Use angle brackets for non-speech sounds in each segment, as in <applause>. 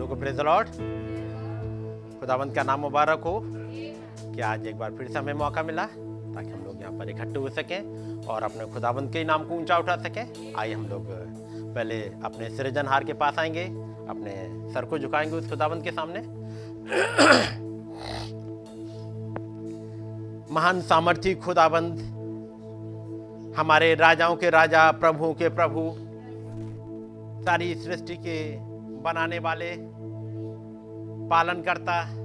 लोगों praise Lord खुदावंत का नाम मुबारक हो कि आज एक बार फिर से हमें मौका मिला ताकि हम लोग यहाँ पर इकट्ठे हो सकें और अपने खुदावंत के नाम को ऊँचा उठा सकें। आइए हम लोग पहले अपने सृजनहार के पास आएँगे, अपने सर को झुकाएँगे उस खुदावंत के सामने। महान सामर्थी खुदाबंद हमारे राजाओं के राजा, प्रभुओं के प्रभु, सारी सृष्टि के बनाने वाले, पालन करता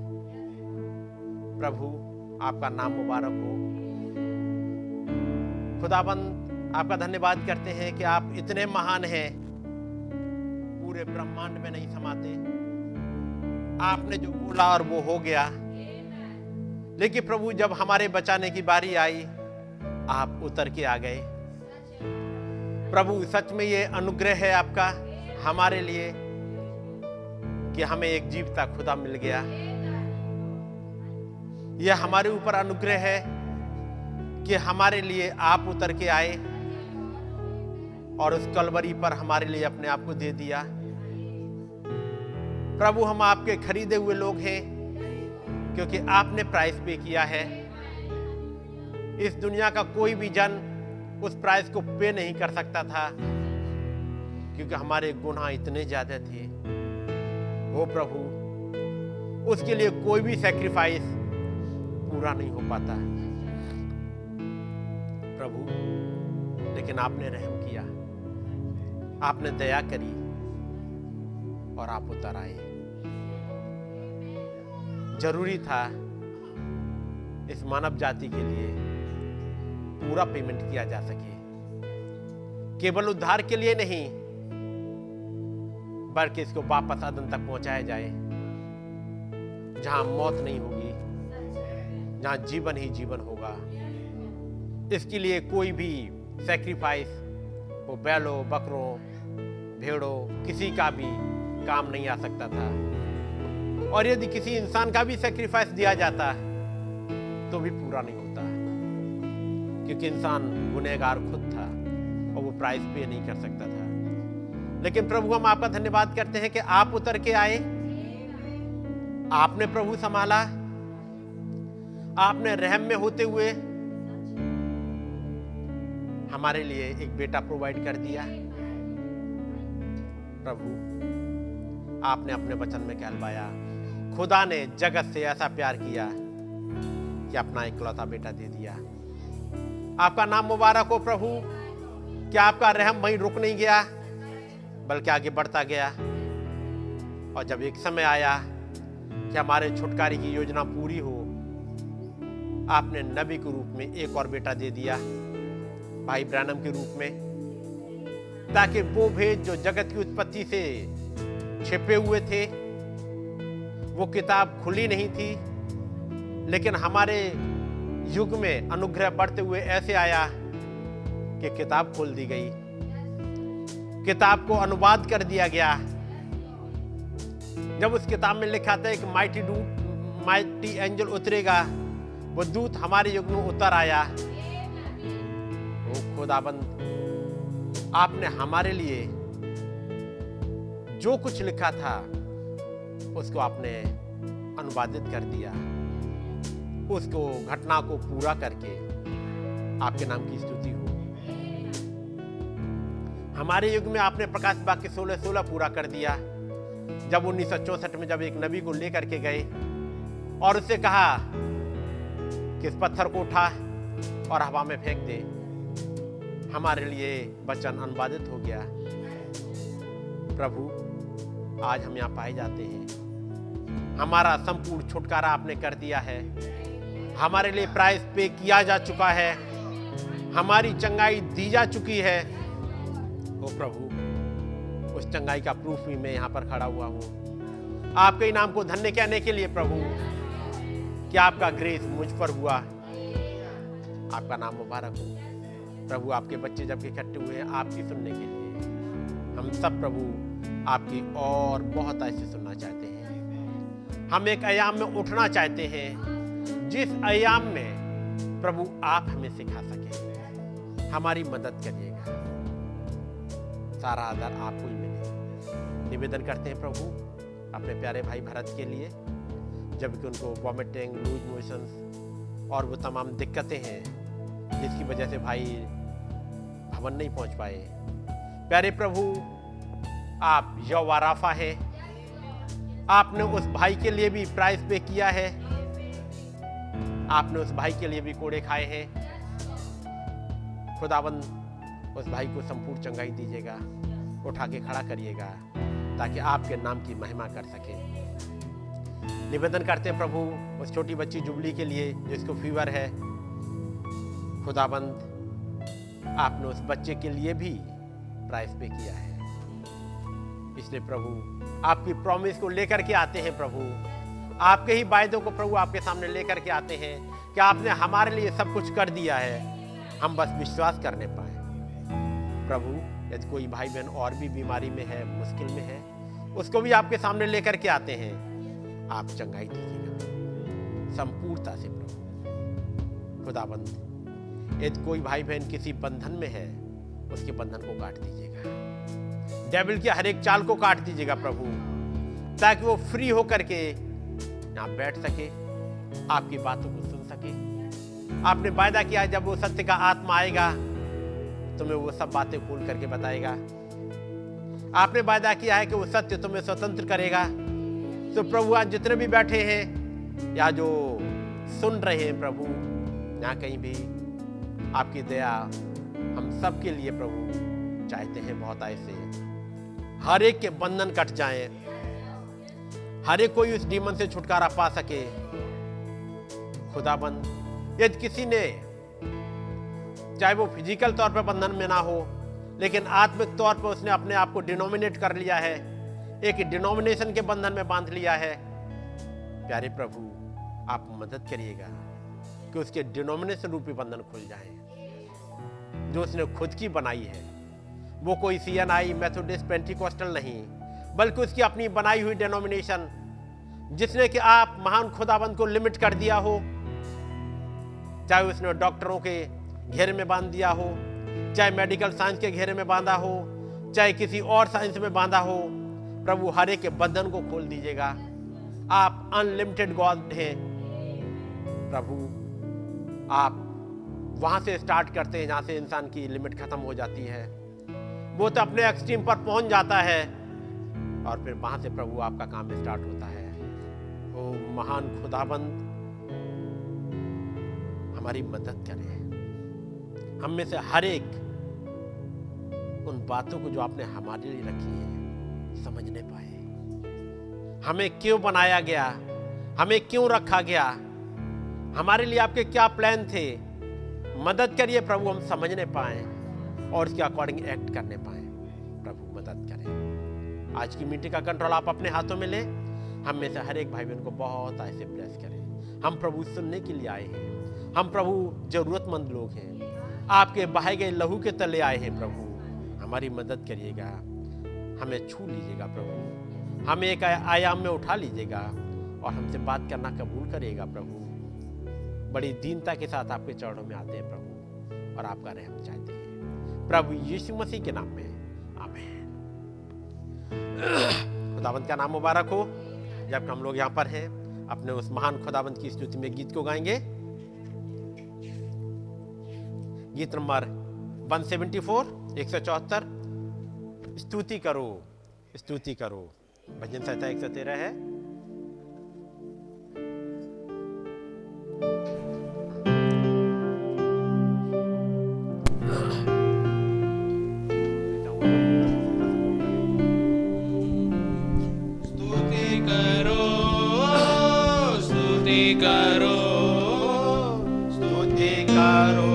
प्रभु, आपका नाम मुबारक हो। खुदाबंद, आपका धन्यवाद करते हैं कि आप इतने महान हैं। पूरे ब्रह्मांड में नहीं समाते। आपने जो बोला और वो हो गया। लेकिन प्रभु, जब हमारे बचाने की बारी आई, आप उतर के आ गए। प्रभु, सच में ये अनुग्रह है आपका हमारे लिए। कि हमें एक जीवता खुदा मिल गया। यह हमारे ऊपर अनुग्रह है कि हमारे लिए आप उतर के आए और उस कलवरी पर हमारे लिए अपने आप को दे दिया। प्रभु, हम आपके खरीदे हुए लोग हैं, क्योंकि आपने प्राइस पे किया है। इस दुनिया का कोई भी जन उस प्राइस को पे नहीं कर सकता था, क्योंकि हमारे गुनाह इतने ज़्यादा थे। हो प्रभु, उसके लिए कोई भी सेक्रीफाइस पूरा नहीं हो पाता। है प्रभु, लेकिन आपने रहम किया। आपने दया करी और आप उतर आए। ज़रूरी था इस मानव जाति के लिए पूरा पेमेंट किया जा सके। केवल उद्धार के लिए नहीं बल्कि इसको वापस अदन तक पहुँचाया जाए, जहाँ मौत नहीं होगी, जहाँ जीवन ही जीवन होगा। इसके लिए कोई भी सेक्रीफाइस वो बैलों, बकरों, भेड़ों, किसी का भी काम नहीं आ सकता था। और यदि किसी इंसान का भी सेक्रीफाइस दिया जाता है तो भी पूरा नहीं होता, क्योंकि इंसान गुनहगार खुद था और वो प्राइस पे नहीं कर सकता था। लेकिन प्रभु, हम आपका धन्यवाद करते हैं कि आप उतर के आए। आपने प्रभु संभाला। आपने रहम में होते हुए हमारे लिए एक बेटा प्रोवाइड कर दिया। प्रभु, आपने अपने वचन में कहलवाया। खुदा ने जगत से ऐसा प्यार किया कि अपना इकलौता बेटा दे दिया। आपका नाम मुबारक हो प्रभु। क्या आपका रहम वहीं रुक नहीं गया? बल्कि आगे बढ़ता गया। और जब एक समय आया कि हमारे छुटकारे की योजना पूरी हो, आपने नबी के रूप में एक और बेटा दे दिया, भाई ब्रैनम के रूप में, ताकि वो भेद जो जगत की उत्पत्ति से छिपे हुए थे, वो किताब खुली नहीं थी, लेकिन हमारे युग में अनुग्रह बढ़ते हुए ऐसे आया कि किताब खोल दी गई। किताब को अनुवाद कर दिया गया है। जब उस किताब में लिखा था, एक माइटी डूट माइटी एंजल उतरेगा, वो दूत हमारे युग में उतर आया। वो खुदाबंद, आपने हमारे लिए जो कुछ लिखा था, उसको आपने अनुवादित कर दिया। उसको, घटना को पूरा करके, आपके नाम की हमारे युग में आपने प्रकाश बाग के सोलह सोलह पूरा कर दिया। जब उन्नीस में जब एक नबी को लेकर के गए और उससे कहा कि इस पत्थर को उठा और हवा में फेंक दे। हमारे लिए वचन अनुवादित हो गया। प्रभु, आज हम यहाँ पाए जाते हैं। हमारा संपूर्ण छुटकारा आपने कर दिया है। हमारे लिए प्राइस पे किया जा चुका है। हमारी चंगाई दी जा चुकी है। ओ प्रभु, उस चंगाई का प्रूफ भी मैं यहाँ पर खड़ा हुआ हूँ। आपके नाम को धन्य कहने के लिए प्रभु, कि आपका ग्रेस मुझ पर हुआ। आपका नाम मुबारक हो। प्रभु, आपके बच्चे जब इकट्ठे हुए हैं, आपकी सुनने के लिए। हम सब प्रभु, आपकी और बहुत ऐसे सुनना चाहते हैं। हम एक आयाम में उठना चाहते हैं, जिस आयाम में प्रभु आप हमें सिखा सके। हमारी मदद करिएगा। सारा आदर आपको ही मिले। निवेदन करते हैं प्रभु, अपने प्यारे भाई भरत के लिए, जबकि उनको वॉमिटिंग लूज मोशंस और वो तमाम दिक्कतें हैं, जिसकी वजह से भाई भवन नहीं पहुँच पाए। प्यारे प्रभु, आप यौवाराफा हैं। आपने उस भाई के लिए भी प्राइस पे किया है। आपने उस भाई के लिए भी कोड़े खाए हैं। खुदाबंद उस भाई को संपूर्ण चंगाई दीजिएगा, उठा के खड़ा करिएगा, ताकि आपके नाम की महिमा कर सके। निवेदन करते हैं प्रभु, उस छोटी बच्ची जुबली के लिए, जिसको फीवर है, खुदाबंद, आपने उस बच्चे के लिए भी प्राइस पे किया है। इसलिए प्रभु, आपकी प्रॉमिस को लेकर के आते हैं प्रभु। आपके ही वायदों को प्रभु आपके सामने लेकर के आते हैं कि आपने हमारे लिए सब कुछ कर दिया है। हम बस विश्वास करने पाए। प्रभु, यदि कोई भाई बहन और भी बीमारी में है, मुश्किल में है, उसको भी आपके सामने लेकर के आते हैं। आप चंगाई दीजिएगा संपूर्णता से प्रभु। खुदाबंद, यदि कोई भाई बहन किसी बंधन में है, उसके बंधन को काट दीजिएगा। डेविल के हर एक चाल को काट दीजिएगा प्रभु, ताकि वो फ्री होकर के यहाँ बैठ सके, आपकी बातों को सुन सके। आपने वायदा किया, जब वो सत्य का आत्मा आएगा तुम्हें वो सब बातें खोल करके बताएगा। आपने वायदा किया है कि वो सत्य तुम्हें स्वतंत्र करेगा। तो प्रभु, आज जितने भी बैठे हैं या जो सुन रहे हैं प्रभु यहाँ कहीं भी आपकी दया हम सबके लिए प्रभु चाहते हैं, बहुत ऐसे हर एक के बंधन कट जाए। हर एक कोई उस डीमन से छुटकारा पा सके। खुदाबंद, यदि किसी ने चाहे वो फ़िज़िकल तौर पर बंधन में ना हो, लेकिन आत्मिक तौर पर उसने अपने आप को डिनोमिनेट कर लिया है। एक डिनोमिनेशन के बंधन में बाँध लिया है। प्यारे प्रभु, आप मदद करिएगा कि उसके डिनोमिनेशन रूपी बंधन खुल जाए। जो उसने खुद की बनाई है, वो कोई C N I Methodist Pentecostal नहीं, बल्कि उसकी अपनी बनाई हुई डिनोमिनेशन जिसने कि आप महान खुदाबंद को लिमिट कर दिया हो, चाहे उसने डॉक्टरों के घेरे में बाँध दिया हो, चाहे मेडिकल साइंस के घेरे में बांधा हो, चाहे किसी और साइंस में बांधा हो, प्रभु हर एक के बंधन को खोल दीजिएगा। आप अनलिमिटेड गॉड हैं। प्रभु, आप वहाँ से स्टार्ट करते हैं जहाँ से इंसान की लिमिट खत्म हो जाती है। वो तो अपने एक्सट्रीम पर पहुँच जाता है और फिर वहाँ से प्रभु आपका काम स्टार्ट होता है। ओ महान खुदाबंद, हमारी मदद करें। हम में से हर एक उन बातों को जो आपने हमारे लिए रखी है समझने पाए। हमें क्यों बनाया गया? हमें क्यों रखा गया? हमारे लिए आपके क्या प्लान थे? मदद करिए प्रभु, हम समझने पाए और उसके अकॉर्डिंग एक्ट करने पाए। प्रभु, मदद करें। आज की मीटिंग का कंट्रोल आप अपने हाथों में लें। हम में से हर एक भाई बहन को बहुत ऐसे ब्लेस करें। हम प्रभु सुनने के लिए आए हैं। हम प्रभु जरूरतमंद लोग हैं। आपके बहाए गए लहू के तले आए हैं प्रभु। हमारी मदद करिएगा। हमें छू लीजिएगा प्रभु। हमें एक आयाम में उठा लीजिएगा और हमसे बात करना कबूल करिएगा प्रभु। बड़ी दीनता के साथ आपके चरणों में आते हैं प्रभु और आपका रहम चाहते हैं। प्रभु यीशु मसीह के नाम में, आमेन। खुदावंत का नाम मुबारक हो। जब हम लोग यहाँ पर हैं, अपने उस महान खुदावंत की स्तुति में गीत को गाएँगे। गीत नंबर 174 एक सौ चौहत्तर। स्तुति करो स्तुति करो। भजन संहिता एक सौ तेरह है। करो, स्तुति करो।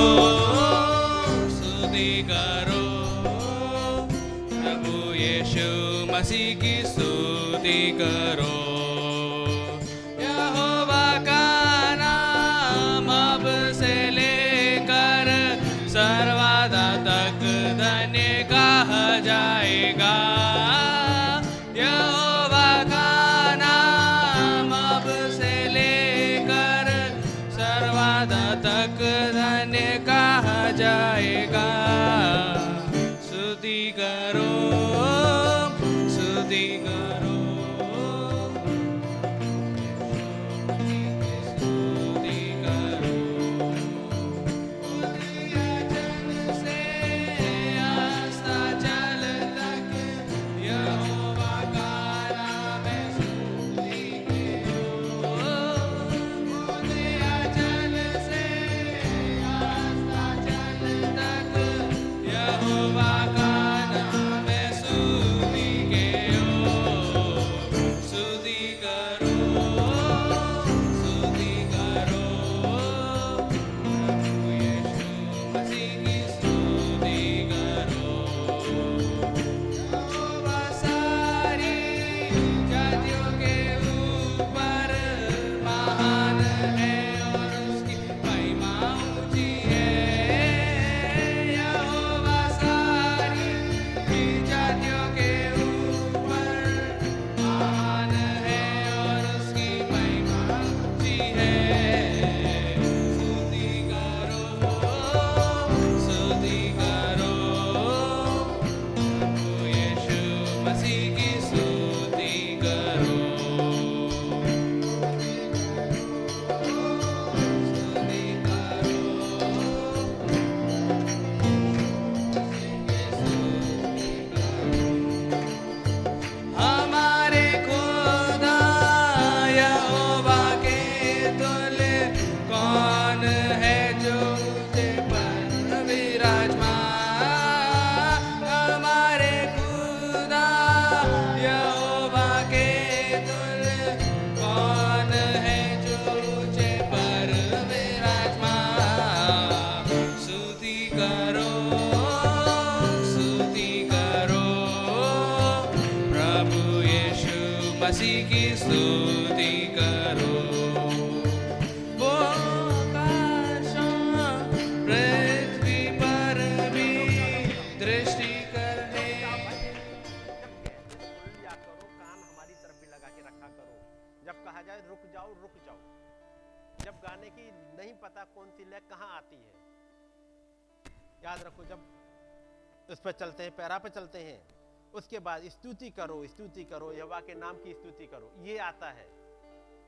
चलते हैं पे चलते हैं। उसके बाद स्तुति करो स्तुति करो यवा के नाम की स्तुति करो। ये आता है।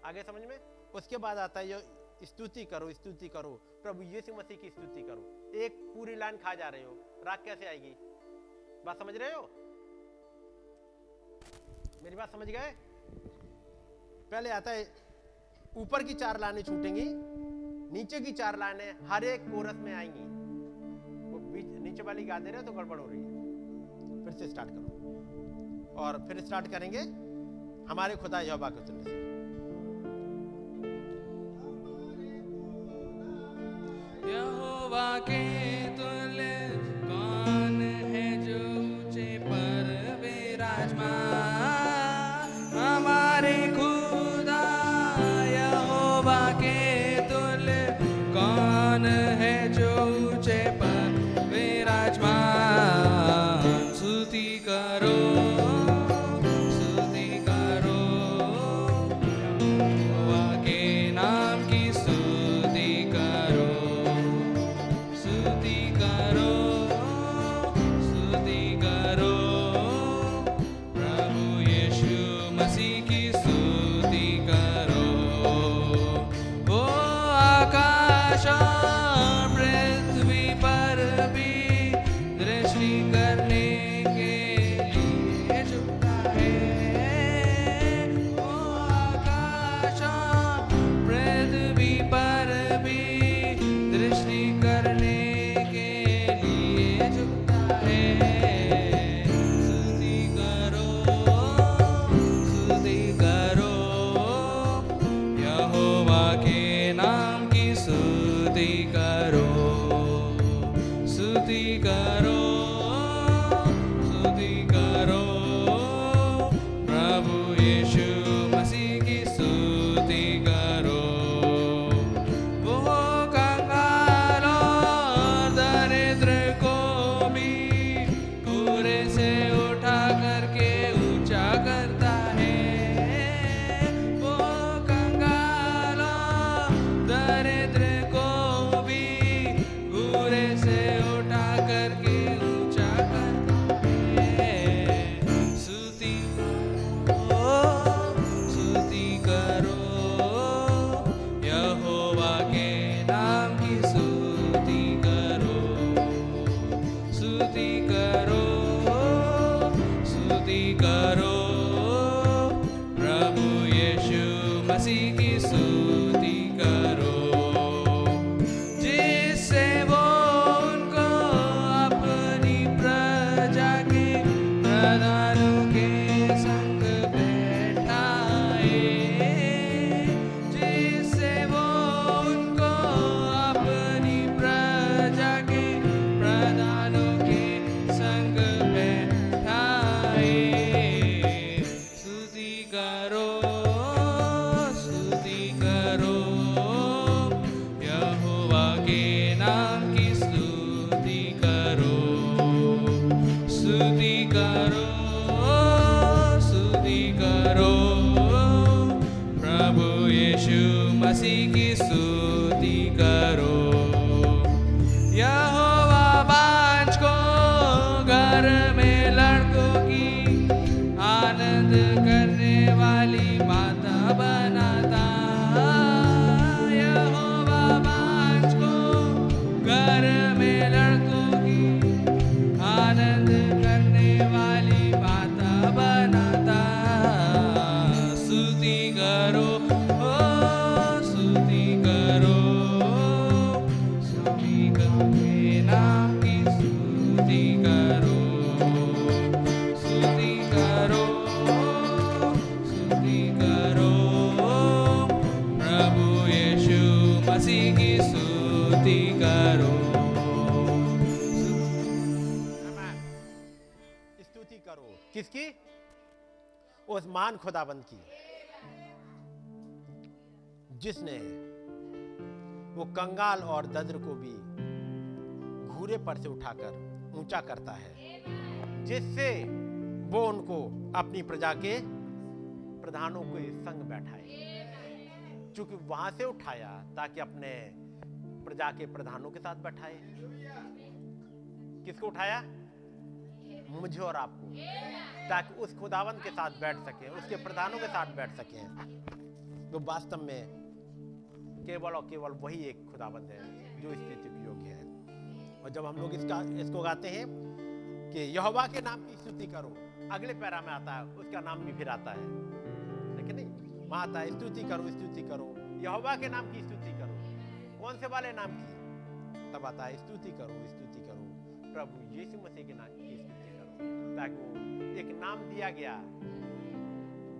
आगे समझ में? उसके बाद आता है स्तुति करो स्तुति करो। प्रभु यीशु मसीह की स्तुति करो। एक पूरी लाइन खा जा रहे हो। राग कैसे आएगी? बात समझ रहे हो? मेरी बात समझ गए? पहले आता है, ऊपर की चार लाइनें छूटेंगी, नीचे की चार लाइनें हर एक कोरस में आएँगी। वो बीच, नीचे वाली गा दे रहे हो तो गड़बड़ हो रही है। फिर से स्टार्ट करो। और फिर स्टार्ट करेंगे, हमारे खुदा यहोवा के चुनने से। यहोवा के तुल्य कौन है जो ऊँचे पर विराजमान? खुदाबंद की। जिसने वो कंगाल और दद्र को भी घूरे पर से उठाकर ऊँचा करता है, जिससे वो उनको अपनी प्रजा के प्रधानों के संग बैठाए। क्योंकि वहाँ से उठाया ताकि अपने प्रजा के प्रधानों के साथ बैठाए। किसको उठाया? मुझे और आपको, ताकि उस खुदावन के साथ बैठ सके, उसके प्रधानों के साथ बैठ सके। तो वास्तव में केवल और केवल वही एक खुदाबंद है, जो इस स्थिति के योग्य है। और जब हम लोग इसका, इसको गाते हैं कि यहोवा के नाम की स्तुति करो, अगले पैरा में आता है, उसका नाम भी फिर आता है। लेकिन नहीं? वहाँ आता है स्तुति करो स्तुति करो। यहोवा के नाम की स्तुति करो। कौन से वाले नाम की? तब आता है, स्तुति करो स्तुति करो। प्रभु यीशु मसीह के नाम की ताकि एक नाम दिया गया,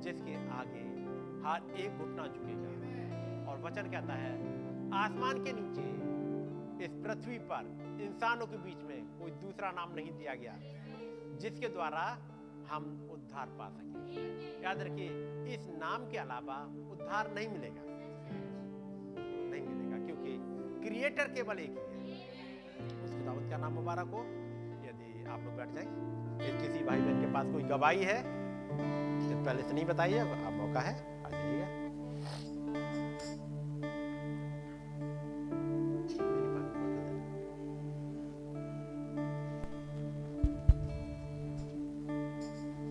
जिसके आगे हर एक घुटना झुकेगा और वचन कहता है, आसमान के नीचे, इस पृथ्वी पर इंसानों के बीच में कोई दूसरा नाम नहीं दिया गया, जिसके द्वारा हम उद्धार पा सके। याद रखिए, इस नाम के अलावा उद्धार नहीं मिलेगा। नहीं मिलेगा, क्योंकि क्रिएटर केवल एक ही है। उस खुदावत का नाम मुबारक हो, यदि आप लोग बैठ जाएँ। किसी भाई बहन के पास कोई गवाही है तो पहले से नहीं बताइए अब मौका है आ जाइएगा।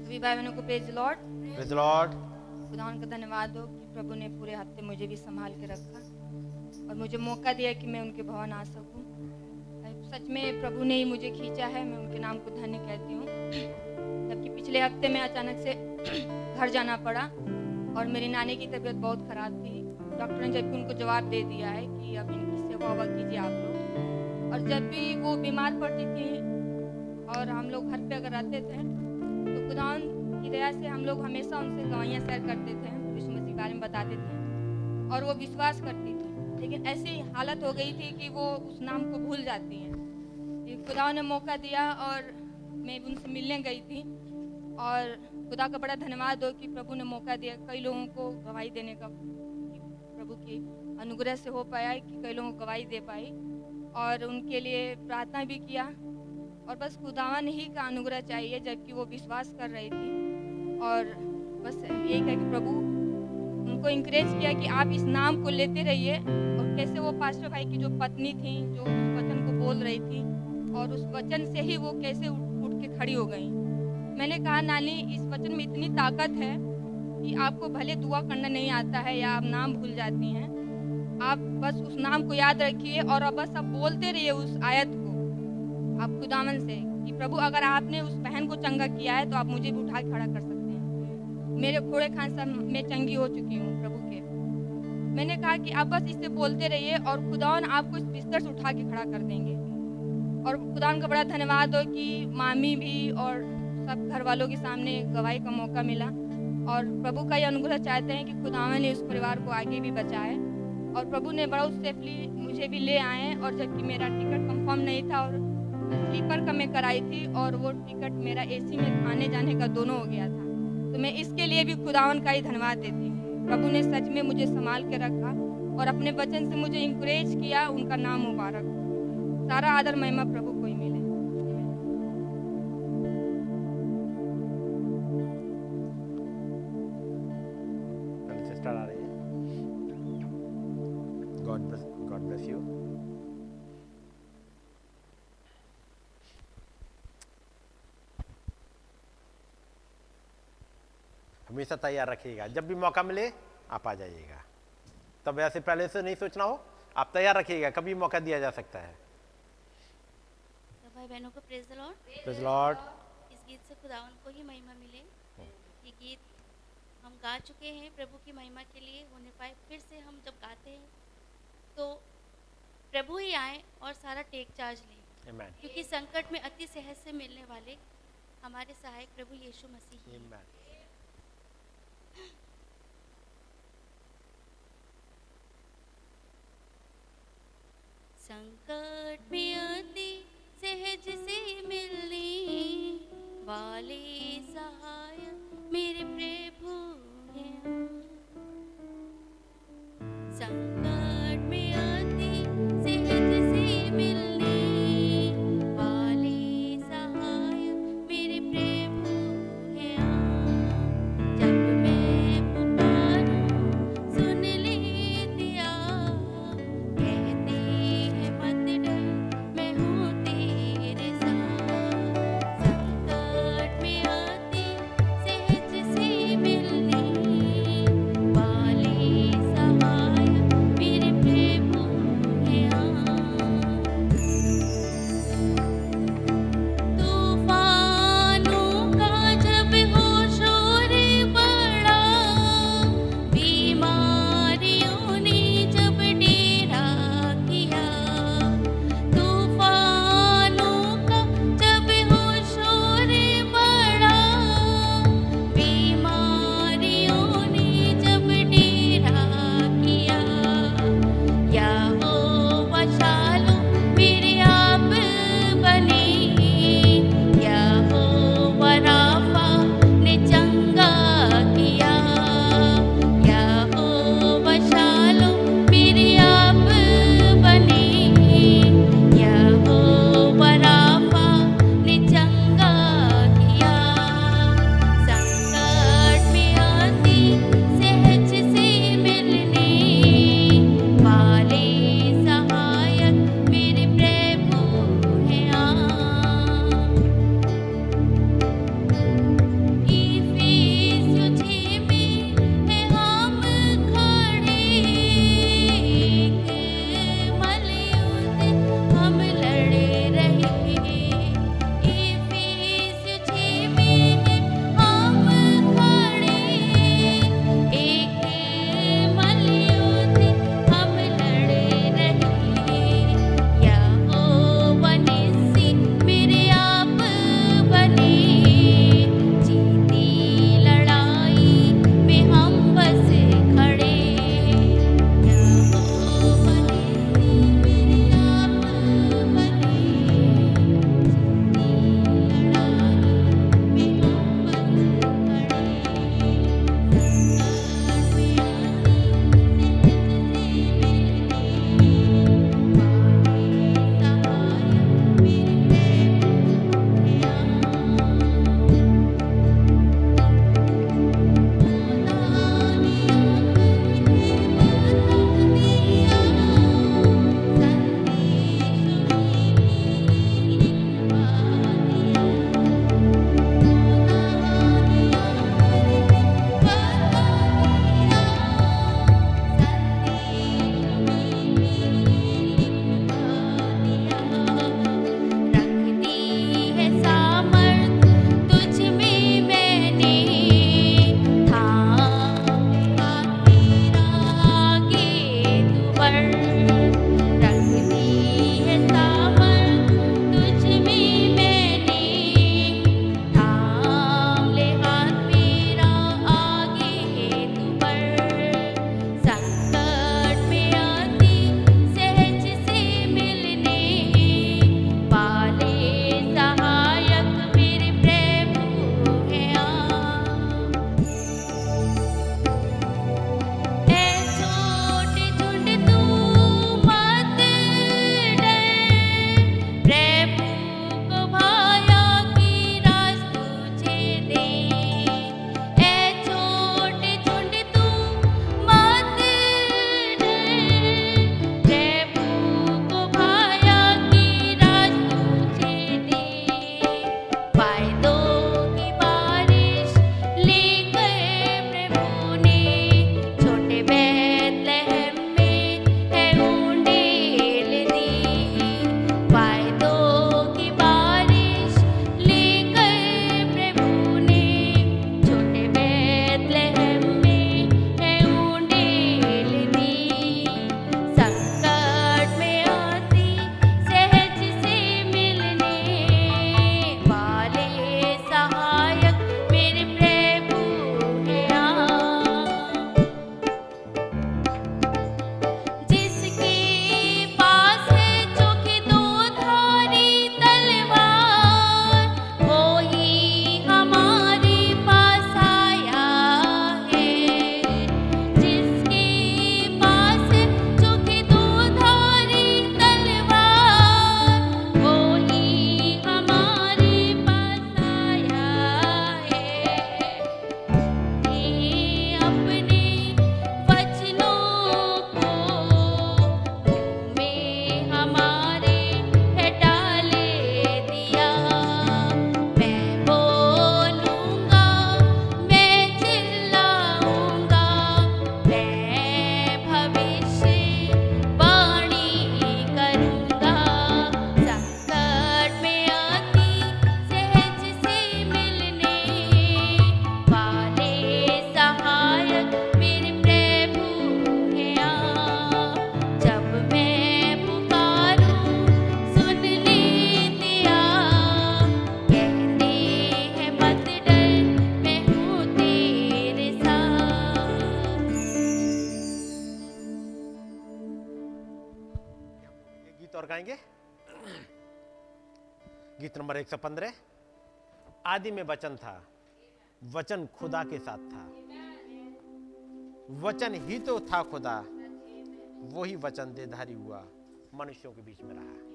भाई बहनों को प्रेज लॉर्ड the Lord. खुदा का धन्यवाद हो कि प्रभु ने पूरे हफ़्ते मुझे भी संभाल के रखा और मुझे मौका दिया कि मैं उनके भवन आ सकूँ। सच में प्रभु ने ही मुझे खींचा है मैं उनके नाम को धन्य कहती हूँ। पिछले हफ़्ते में अचानक से <clears throat> घर जाना पड़ा और मेरी नानी की तबीयत बहुत खराब थी। डॉक्टर ने जबकि उनको जवाब दे दिया है कि अब इनकी सेवा वेवा कीजिए आप लोग। और जब भी वो बीमार पड़ती थी और हम लोग घर पे अगर रहते थे तो खुदावन की दया से हम लोग हमेशा उनसे गवाहियाँ शेयर करते थे विश्व मसीह बारे में बताते थे और वो विश्वास करती थी। लेकिन ऐसी हालत हो गई थी कि वो उस नाम को भूल जाती हैं। खुदा ने मौका दिया और मैं उनसे मिलने गई थी। और खुदा का बड़ा धन्यवाद हो कि प्रभु ने मौका दिया कई लोगों को गवाही देने का प्रभु की अनुग्रह से हो पाया, कि कई लोगों को गवाही दे पाई और उनके लिए प्रार्थना भी किया। और बस खुदावन ही का अनुग्रह चाहिए, जबकि वो विश्वास कर रही थी। और बस यही कहा कि प्रभु, उनको इंकरेज किया कि आप इस नाम को लेते रहिए। और कैसे वो पास्टर भाई की जो पत्नी थी, जो उस वचन को बोल रही थी, और उस वचन से ही वो कैसे उठ के खड़ी हो गई। मैंने कहा, नानी, इस वचन में इतनी ताकत है कि आपको भले दुआ करना नहीं आता है या आप नाम भूल जाती हैं, आप बस उस नाम को याद रखिए और अब बस आप बोलते रहिए उस आयत को। आप खुदावन से कि प्रभु, अगर आपने उस बहन को चंगा किया है तो आप मुझे भी उठा खड़ा कर सकते हैं। मेरे घोड़े खान साहब मैं चंगी हो चुकी हूँ प्रभु के। मैंने कहा कि आप बस इससे बोलते रहिए और खुदावन आपको इस बिस्तर से उठा के खड़ा कर देंगे। और खुदावन का बड़ा धन्यवाद हो कि मामी भी और सब घर वालों के सामने गवाही का मौका मिला और प्रभु का ये अनुग्रह चाहते हैं कि खुदावन ने उस परिवार को आगे भी बचाए और प्रभु ने बड़ा सेफली मुझे भी ले आए और जबकि मेरा टिकट कंफर्म नहीं था और स्लीपर का मैं कराई थी और वो टिकट मेरा एसी में आने जाने का दोनों हो गया था। तो मैं इसके लिए भी खुदावन का ही धन्यवाद देती हूँ। प्रभु ने सच में मुझे संभाल के रखा और अपने वचन से मुझे इंकरेज किया, उनका नाम मुबारक सारा आदर, महिमा प्रभु हमेशा तैयार रखिएगा। जब भी मौका मिले आप आ जाइएगा। तब ऐसे पहले से नहीं सोचना हो आप तैयार रखिएगा कभी मौका दिया जा सकता है। तो भाई बहनों को praise the Lord the Lord. इस गीत से खुदावन को ही महिमा मिले। ये गीत हम गा चुके हैं प्रभु की महिमा के लिए होने पाए फिर से हम जब गाते हैं तो प्रभु ही आए और सारा टेक चार्ज लें. क्योंकि संकट में अति सहज से मिलने वाले हमारे सहायक प्रभु यीशु मसीह ही हैं। Amen. संकट में अति सहज से मिलने वाले सहाय मेरे प्रभु हैं। संकट में 115 आदि में वचन था। वचन खुदा के साथ था। वचन ही तो था खुदा। वही वचन देधारी हुआ, मनुष्यों के बीच में रहा।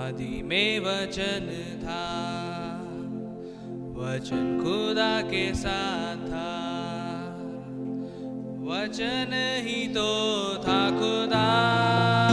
आदि में वचन था। वचन खुदा के साथ था। वचन ही तो था खुदा।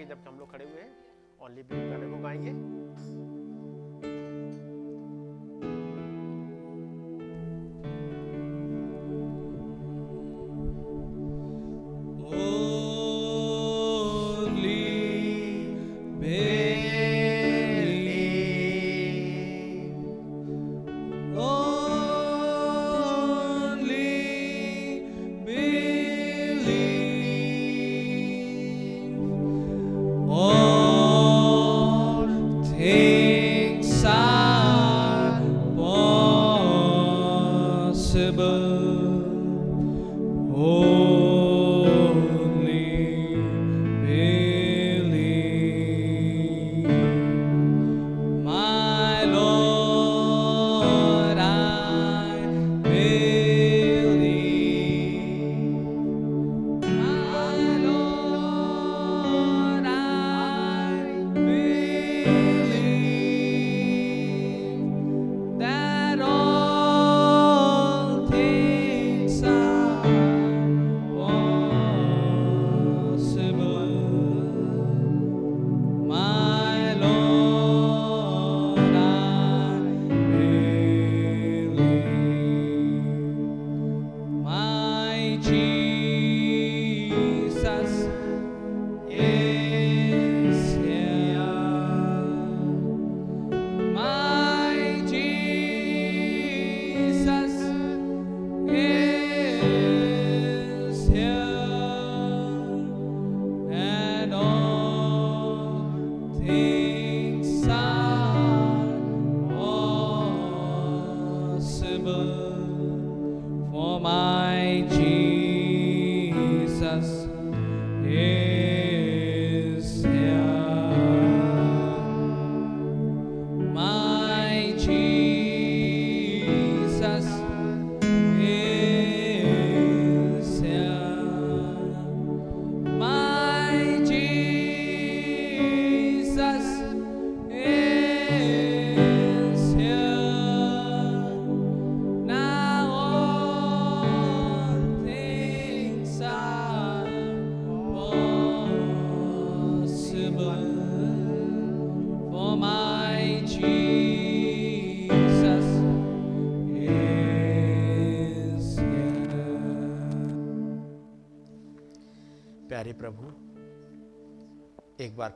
को गाएँगे जब हम लोग खड़े हुए हैं ओनली भी गाने को गाएँगे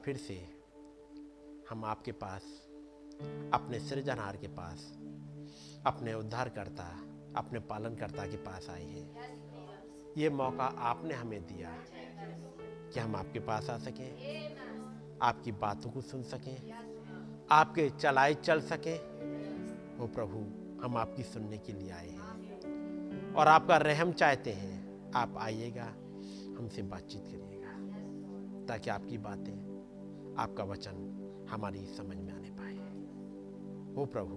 फिर से हम आपके पास, अपने सृजनहार के पास, अपने उद्धारकर्ता, अपने पालनकर्ता के पास आए हैं। ये मौका आपने हमें दिया कि हम आपके पास आ सकें, आपकी बातों को सुन सकें, आपके चलाए चल सकें। वो प्रभु, हम आपकी सुनने के लिए आए हैं और आपका रहम चाहते हैं। आप आइएगा, हमसे बातचीत करिएगा ताकि आपकी बातें आपका वचन हमारी समझ में आने पाए। वो प्रभु,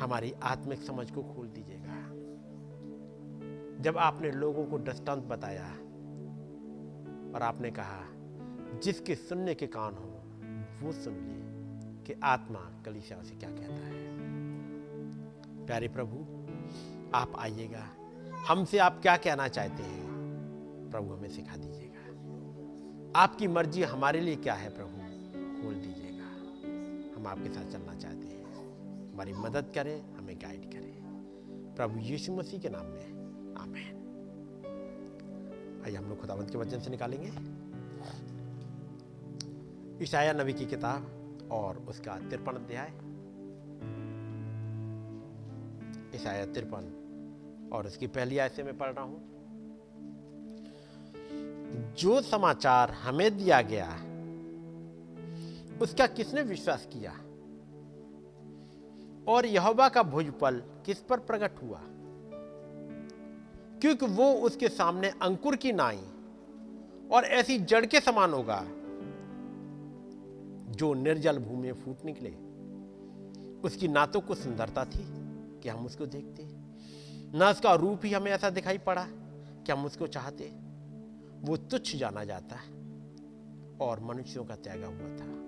हमारी आत्मिक समझ को खोल दीजिएगा। जब आपने लोगों को दृष्टांत बताया और आपने कहा, जिसके सुनने के कान हो, वो सुन ले कि आत्मा कलिसिया से क्या कहता है। प्यारे प्रभु, आप आइएगा। हमसे आप क्या कहना चाहते हैं? प्रभु हमें सिखा दीजिएगा आपकी मर्ज़ी हमारे लिए क्या है, प्रभु? खोल दीजिएगा। हम आपके साथ चलना चाहते हैं। हमारी मदद करें, हमें गाइड करें। प्रभु यीशु मसीह के नाम में। आमेन। आइए हम लोग खुदावंत के वचन से निकालेंगे। ईशाया नबी की किताब और उसका तिरपन अध्याय। ईशाया तिरपन और उसकी पहली आयत से मैं पढ़ रहा हूँ। जो समाचार हमें दिया गया उसका किसने विश्वास किया? और यहोवा का भुजपल किस पर प्रकट हुआ? क्योंकि वो उसके सामने अंकुर की नाई और ऐसी जड़ के समान होगा, जो निर्जल भूमि में फूट निकले। उसकी ना तो कुछ सुंदरता थी कि हम उसको देखते, ना उसका रूप ही हमें ऐसा दिखाई पड़ा कि हम उसको चाहते। वो तुच्छ जाना जाता है और मनुष्यों का त्यागा हुआ था।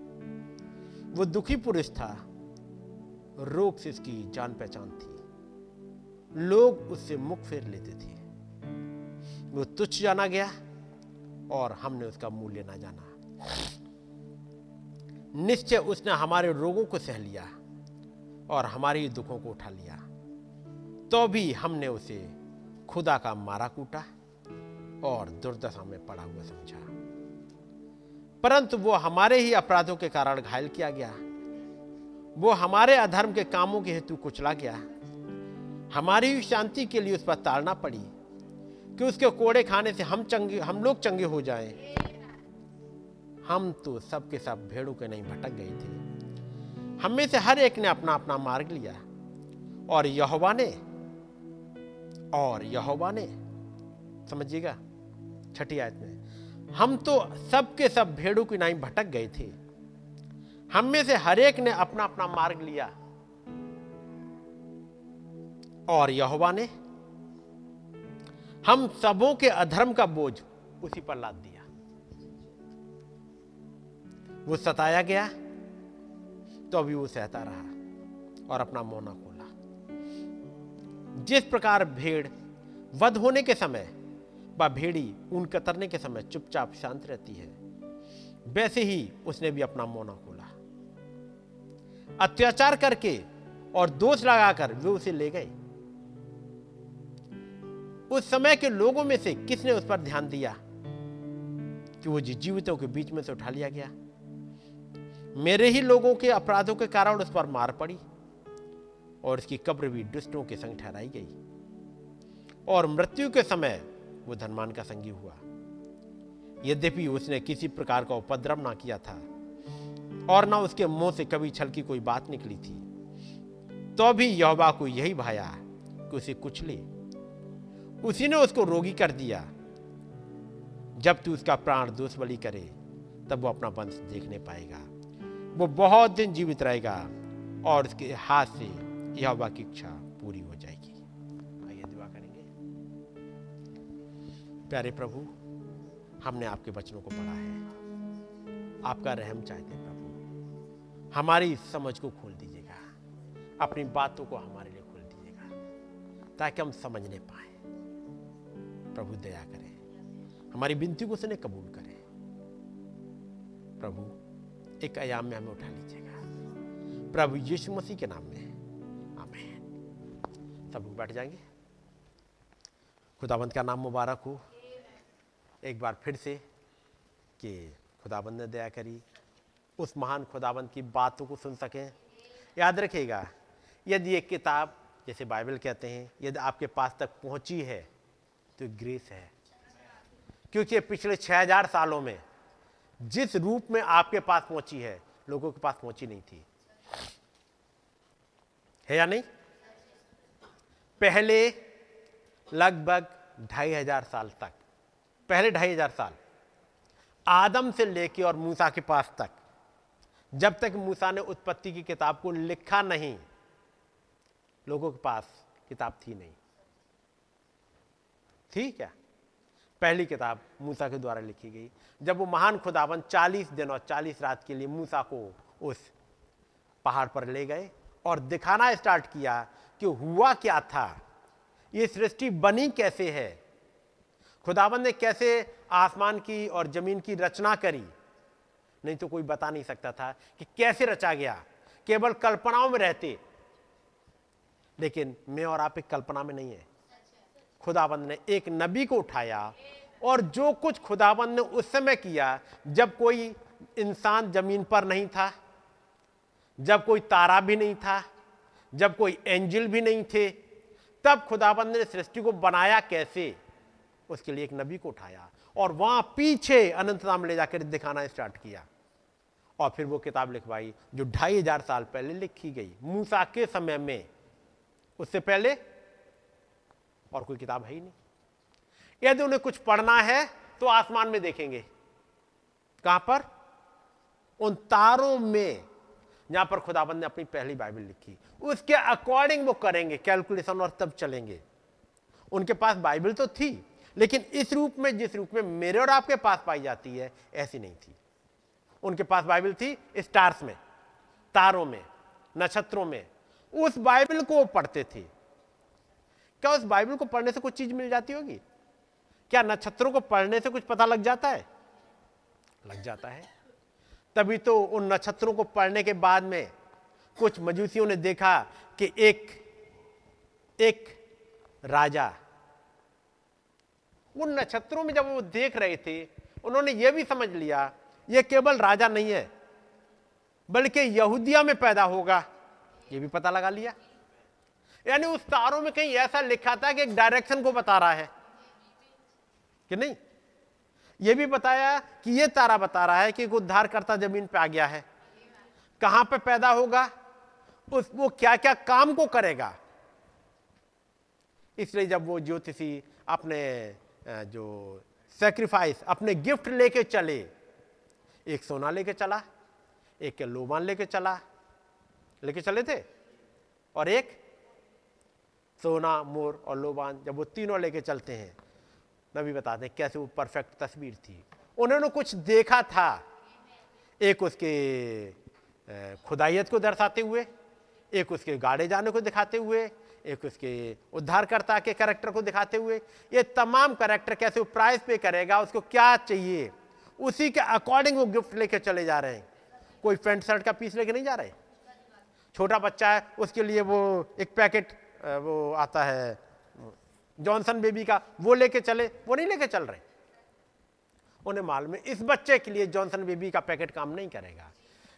वो दुखी पुरुष था, रोग से उसकी जान पहचान थी। लोग उससे मुख फेर लेते थे। वो तुच्छ जाना गया और हमने उसका मूल्य ना जाना। निश्चय उसने हमारे रोगों को सह लिया और हमारे दुखों को उठा लिया। तो भी हमने उसे खुदा का मारा कूटा। और दुर्दशा में पड़ा हुआ समझा। परंतु वो हमारे ही अपराधों के कारण घायल किया गया। वो हमारे अधर्म के कामों के हेतु कुचला गया। हमारी ही शांति के लिए उस पर ताड़ना पड़ी कि उसके कोड़े खाने से हम चंगे, हम लोग चंगे हो जाएँ। हम तो सबके सब भेड़ों के नहीं भटक गए थे। हम में से हर एक ने अपना अपना मार्ग लिया। और यहोवा ने, और यहोवा ने, समझिएगा? छठी आयत में, हम तो सबके सब भेड़ों की नाई भटक गए थे। हम में से हर एक ने अपना अपना मार्ग लिया। और यहोवा ने हम सबों के अधर्म का बोझ उसी पर लाद दिया। वो सताया गया तो अभी वो सहता रहा और अपना मोना खोला। जिस प्रकार भेड़ वध होने के समय व भेड़ी ऊन कतरने के समय चुपचाप शांत रहती है। वैसे ही उसने भी अपना मोना खोला। अत्याचार करके और दोष लगाकर वे उसे ले गए। उस समय के लोगों में से किसने उस पर ध्यान दिया? कि वो जीवितों के बीच में से उठा लिया गया। मेरे ही लोगों के अपराधों के कारण उस पर मार पड़ी और उसकी कब्र भी दुष्टों के संग ठहराई गई। और मृत्यु के समय वो धनमान का संगी हुआ। यद्यपि उसने किसी प्रकार का उपद्रव ना किया था, और ना उसके मुँह से कभी छल की कोई बात निकली थी तो भी यहोवा को यही भाया कि उसे कुचले उसी ने उसको रोगी कर दिया। जब तू उसका प्राण दोष बलि करे, तब वो अपना वंश देखने पाएगा। वो बहुत दिन जीवित रहेगा, और उसके हाथ से यहोवा की इच्छा प्यारे प्रभु, हमने आपके वचनों को पढ़ा है। आपका रहम चाहते प्रभु, हमारी समझ को खोल दीजिएगा। अपनी बातों को हमारे लिए खोल दीजिएगा, ताकि हम समझने पाए। प्रभु, दया करें। हमारी विनती को सुने कबूल करें। प्रभु, एक आयाम में हमें उठा लीजिएगा। प्रभु यीशु मसीह के नाम में। आमीन। सब लोग बैठ जाएँगे। खुदाबंद का नाम मुबारक हो। एक बार फिर से कि खुदाबंद ने दया करी, उस महान खुदाबंद की बातों को सुन सकें। याद रखिएगा, यदि ये किताब, जैसे बाइबल कहते हैं, यदि आपके पास तक पहुँची है तो ग्रेस है। क्योंकि पिछले 6000 सालों में, जिस रूप में आपके पास पहुँची है, लोगों के पास पहुँची नहीं थी। है या नहीं? पहले लगभग ढाई हज़ार साल तक। पहले ढाई हज़ार साल। आदम से लेके और मूसा के पास तक। जब तक मूसा ने उत्पत्ति की किताब को लिखा नहीं, लोगों के पास किताब थी नहीं। थी क्या? पहली किताब मूसा के द्वारा लिखी गई, जब वो महान खुदावन 40 दिन और 40 रात के लिए मूसा को उस पहाड़ पर ले गए और दिखाना स्टार्ट किया कि हुआ क्या था, ये सृष्टि बनी कैसे है खुदावन ने कैसे आसमान की और ज़मीन की रचना करी? नहीं तो कोई बता नहीं सकता था कि कैसे रचा गया। केवल कल्पनाओं में रहते। लेकिन मैं और आप एक कल्पना में नहीं है। खुदाबंद ने एक नबी को उठाया और जो कुछ खुदाबंद ने उस समय किया, जब कोई इंसान ज़मीन पर नहीं था, जब कोई तारा भी नहीं था, जब कोई एंजल भी नहीं थे, तब खुदाबंद ने सृष्टि को बनाया कैसे? उसके लिए एक नबी को उठाया और वहाँ पीछे अनंतता में ले जाकर दिखाना स्टार्ट किया। और फिर वो किताब लिखवाई, जो ढाई हज़ार साल पहले लिखी गई। मूसा के समय में, उससे पहले और कोई किताब है ही नहीं। यदि उन्हें कुछ पढ़ना है तो आसमान में देखेंगे। कहाँ पर? उन तारों में, जहाँ पर खुदाबंद ने अपनी पहली बाइबल लिखी। उसके अकॉर्डिंग वो करेंगे, कैलकुलेशन, और तब चलेंगे। उनके पास बाइबल तो थी लेकिन इस रूप में, जिस रूप में मेरे और आपके पास पाई जाती है, ऐसी नहीं थी। उनके पास बाइबल थी स्टार्स में, तारों में, नक्षत्रों में। उस बाइबल को पढ़ते थे। क्या उस बाइबल को पढ़ने से कुछ चीज़ मिल जाती होगी? क्या नक्षत्रों को पढ़ने से कुछ पता लग जाता है? लग जाता है। तभी तो उन नक्षत्रों को पढ़ने के बाद में कुछ मजूसियों ने देखा कि एक एक राजा उन नक्षत्रों में जब वो देख रहे थे, उन्होंने यह भी समझ लिया यह केवल राजा नहीं है, बल्कि यहूदिया में पैदा होगा। यह भी पता लगा लिया। यानी उस तारों में कहीं ऐसा लिखा था कि एक डायरेक्शन को बता रहा है। कि नहीं? यह भी बताया कि यह तारा बता रहा है कि एक उद्धारकर्ता ज़मीन पे आ गया है। कहाँ पे पैदा होगा? उस, वो क्या क्या काम को करेगा? इसलिए जब वो ज्योतिषी अपने जो सेक्रीफाइस अपने गिफ्ट लेके चले। एक सोना लेके चला, एक लोबान लेके चला। लेके चले थे? और एक सोना, मोर और लोबान जब वो तीनों लेके चलते हैं नबी बताते हैं कैसे वो परफेक्ट तस्वीर थी। उन्होंने कुछ देखा था। एक उसके खुदाइत को दर्शाते हुए, एक उसके गाड़े जाने को दिखाते हुए एक उसके उद्धारकर्ता के करेक्टर को दिखाते हुए, ये तमाम करेक्टर कैसे वो प्राइस पे करेगा, उसको क्या चाहिए? उसी के अकॉर्डिंग वो गिफ्ट लेके चले जा रहे हैं। कोई पेंट शर्ट का पीस लेके नहीं जा रहे? छोटा बच्चा है, उसके लिए वो एक पैकेट वो आता है जॉनसन बेबी का, वो लेके चले, वो नहीं लेके चल रहे। उन्हें मालूम है, इस बच्चे के लिए जॉनसन बेबी का पैकेट काम नहीं करेगा।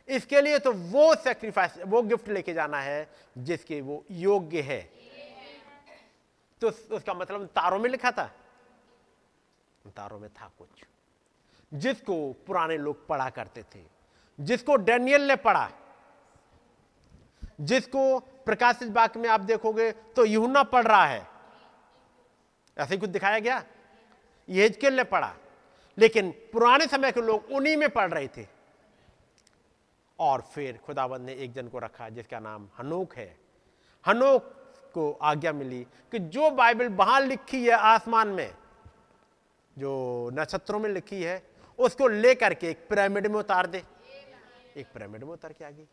इसके लिए तो वो सेक्रीफाइस वो गिफ्ट लेके जाना है, जिसके वो योग्य है। तो उसका मतलब तारों में लिखा था। तारों में था कुछ। जिसको पुराने लोग पढ़ा करते थे, जिसको डेनियल ने पढ़ा, जिसको प्रकाशित बाग में आप देखोगे तो यूना पढ़ रहा है। ऐसे ही कुछ दिखाया गया? यजकेल ने पढ़ा, लेकिन पुराने समय के लोग उन्हीं में पढ़ रहे थे। और फिर खुदाबंद ने एक जन को रखा जिसका नाम हनोक है। हनोक को आज्ञा मिली कि जो बाइबल वहाँ लिखी है आसमान में, जो नक्षत्रों में लिखी है, उसको लेकर के एक पिरामिड में उतार दे। एक पिरामिड में उतर के आ गई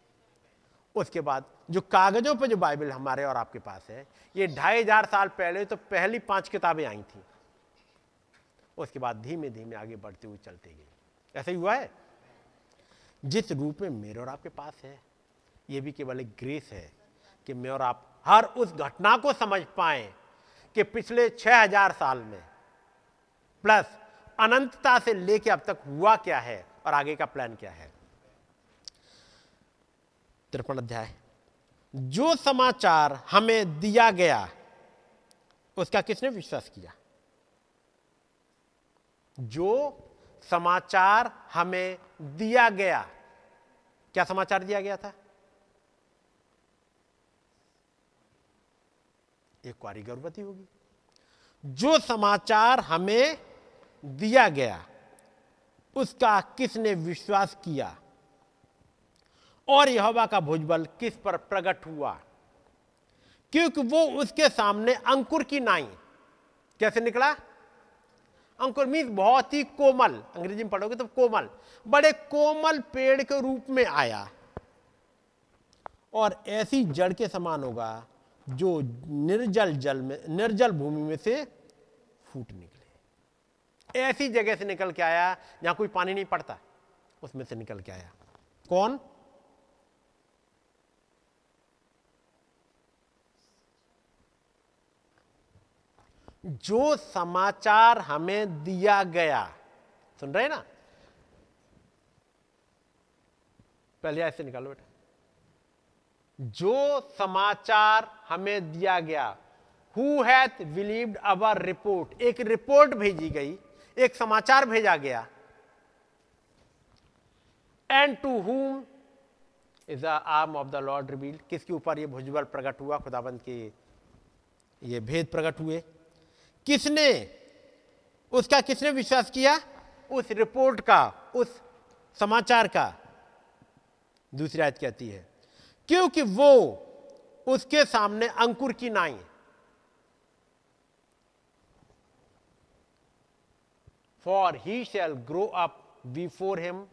उसके बाद जो कागजों पर जो बाइबल हमारे और आपके पास है, ये ढाई हज़ार साल पहले तो पहली पाँच किताबें आई थी। उसके बाद धीमे धीमे आगे बढ़ते हुए चलते गई ऐसे ही हुआ है? जिस रूप में मेरे और आपके पास है, ये भी केवल एक ग्रेस है कि मैं और आप हर उस घटना को समझ पाए कि पिछले छह हज़ार साल में प्लस अनंतता से लेके अब तक हुआ क्या है और आगे का प्लान क्या है। तिरपन अध्याय। जो समाचार हमें दिया गया, उसका किसने विश्वास किया? जो समाचार हमें दिया गया, क्या समाचार दिया गया था? एक कुआरी गर्भवती होगी। जो समाचार हमें दिया गया, उसका किसने विश्वास किया? और यहोवा का भुजबल किस पर प्रकट हुआ? क्योंकि वो उसके सामने अंकुर की नाई। कैसे निकला? अंकुर मीन बहुत ही कोमल। अंग्रेज़ी में पढ़ोगे तो कोमल। बड़े कोमल पेड़ के रूप में आया। और ऐसी जड़ के समान होगा जो निर्जल जल में, निर्जल भूमि में से फूट निकले। ऐसी जगह से निकल के आया जहाँ कोई पानी नहीं पड़ता, उसमें से निकल के आया। कौन? जो समाचार हमें दिया गया, सुन रहे ना? पहले ऐसे निकालो बेटा। जो समाचार हमें दिया गया who hath believed our report एक रिपोर्ट भेजी गई, एक समाचार भेजा गया। And to whom is the arm of the Lord revealed किसके ऊपर ये भुजबल प्रकट हुआ? खुदाबंद के ये भेद प्रकट हुए। किसने, उसका किसने विश्वास किया? उस रिपोर्ट का, उस समाचार का। दूसरी आयत कहती है क्योंकि वो उसके सामने अंकुर की नाई for he shall grow up before him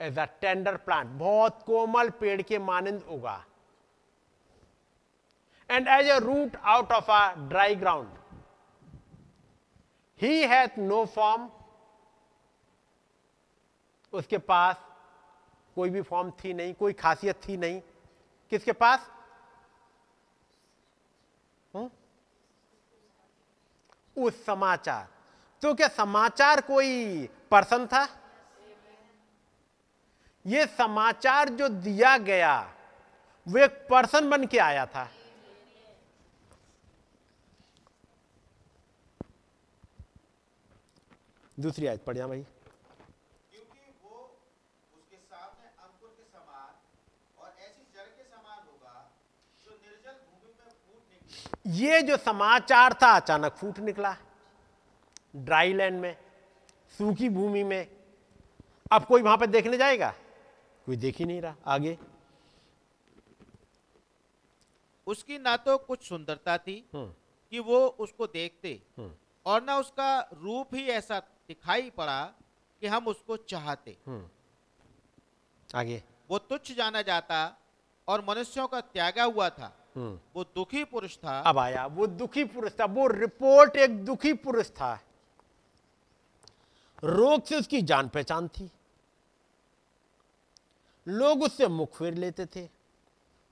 as a tender plant बहुत कोमल पेड़ के मानंद होगा। And as a root out of a dry ground he hath no form उसके पास कोई भी फॉर्म थी नहीं, कोई खासियत थी नहीं। किसके पास? हुँ? उस समाचार। तो क्या समाचार कोई पर्सन था? ये समाचार जो दिया गया, वो एक पर्सन बन के आया था। दूसरी आयत पढ़िया भाई क्योंकि वो उसके सामने अंकुर के समान और ऐसी जड़ के समान होगा जो निर्जल भूमि में फूट निकली ये जो समाचार था अचानक फूट निकला। ड्राई लैंड में सूखी भूमि में। अब कोई वहाँ पर देखने जाएगा? कोई देख ही नहीं रहा आगे। उसकी ना तो कुछ सुंदरता थी हम्म, कि वो उसको देखते। हम्म, और ना उसका रूप ही ऐसा दिखाई पड़ा कि हम उसको चाहते। हम्म। आगे। वो तुच्छ जाना जाता और मनुष्यों का त्यागा हुआ था। वो दुखी पुरुष था। अब आया, वो दुखी पुरुष था, वो रिपोर्ट एक दुखी पुरुष था। रोग से उसकी जान पहचान थी। लोग उससे मुख फेर लेते थे।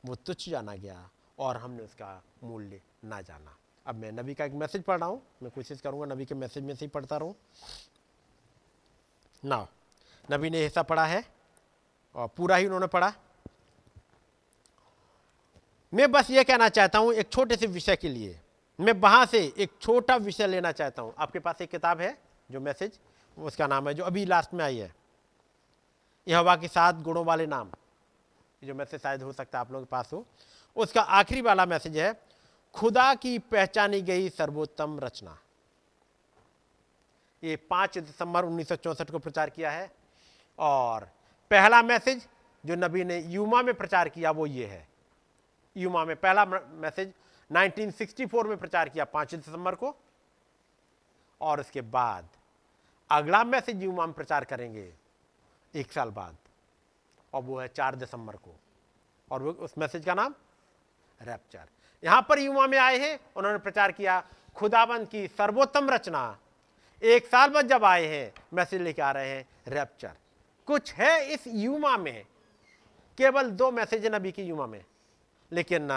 वो तुच्छ जाना गया और हमने उसका मूल्य ना जाना। अब मैं नबी का एक मैसेज पढ़ रहा हूँ। मैं कोशिश करूँगा नबी के मैसेज में से ही पढ़ता रहूँ। ना नबी ने हिस्सा पढ़ा है और पूरा ही उन्होंने पढ़ा। मैं बस ये कहना चाहता हूँ एक छोटे से विषय के लिए। मैं वहाँ से एक छोटा विषय लेना चाहता हूँ। आपके पास एक किताब है, जो मैसेज, उसका नाम है, जो अभी लास्ट में आई है। यह हवा के सात गुणों वाले नाम, जो मैसेज शायद हो सकता है आप लोगों के पास हो। उसका आखिरी वाला मैसेज है, खुदा की पहचानी गई सर्वोत्तम रचना। ये पाँच दिसंबर उन्नीस को प्रचार किया है, और पहला मैसेज जो नबी ने यूमा में प्रचार किया, वो ये है। यूमा में पहला मैसेज 1964 में प्रचार किया पाँच दिसंबर को। और उसके बाद अगला मैसेज यूमा में प्रचार करेंगे एक साल बाद। और वो है चार दिसंबर को। और वो उस मैसेज का नाम रैप्चर यहाँ पर युवा में आए हैं, उन्होंने प्रचार किया, खुदाबंद की सर्वोत्तम रचना। एक साल बाद जब आए हैं मैसेज लेके आ रहे हैं रैप्चर कुछ है इस युमा में? केवल दो मैसेज नबी की युमा में। लेकिन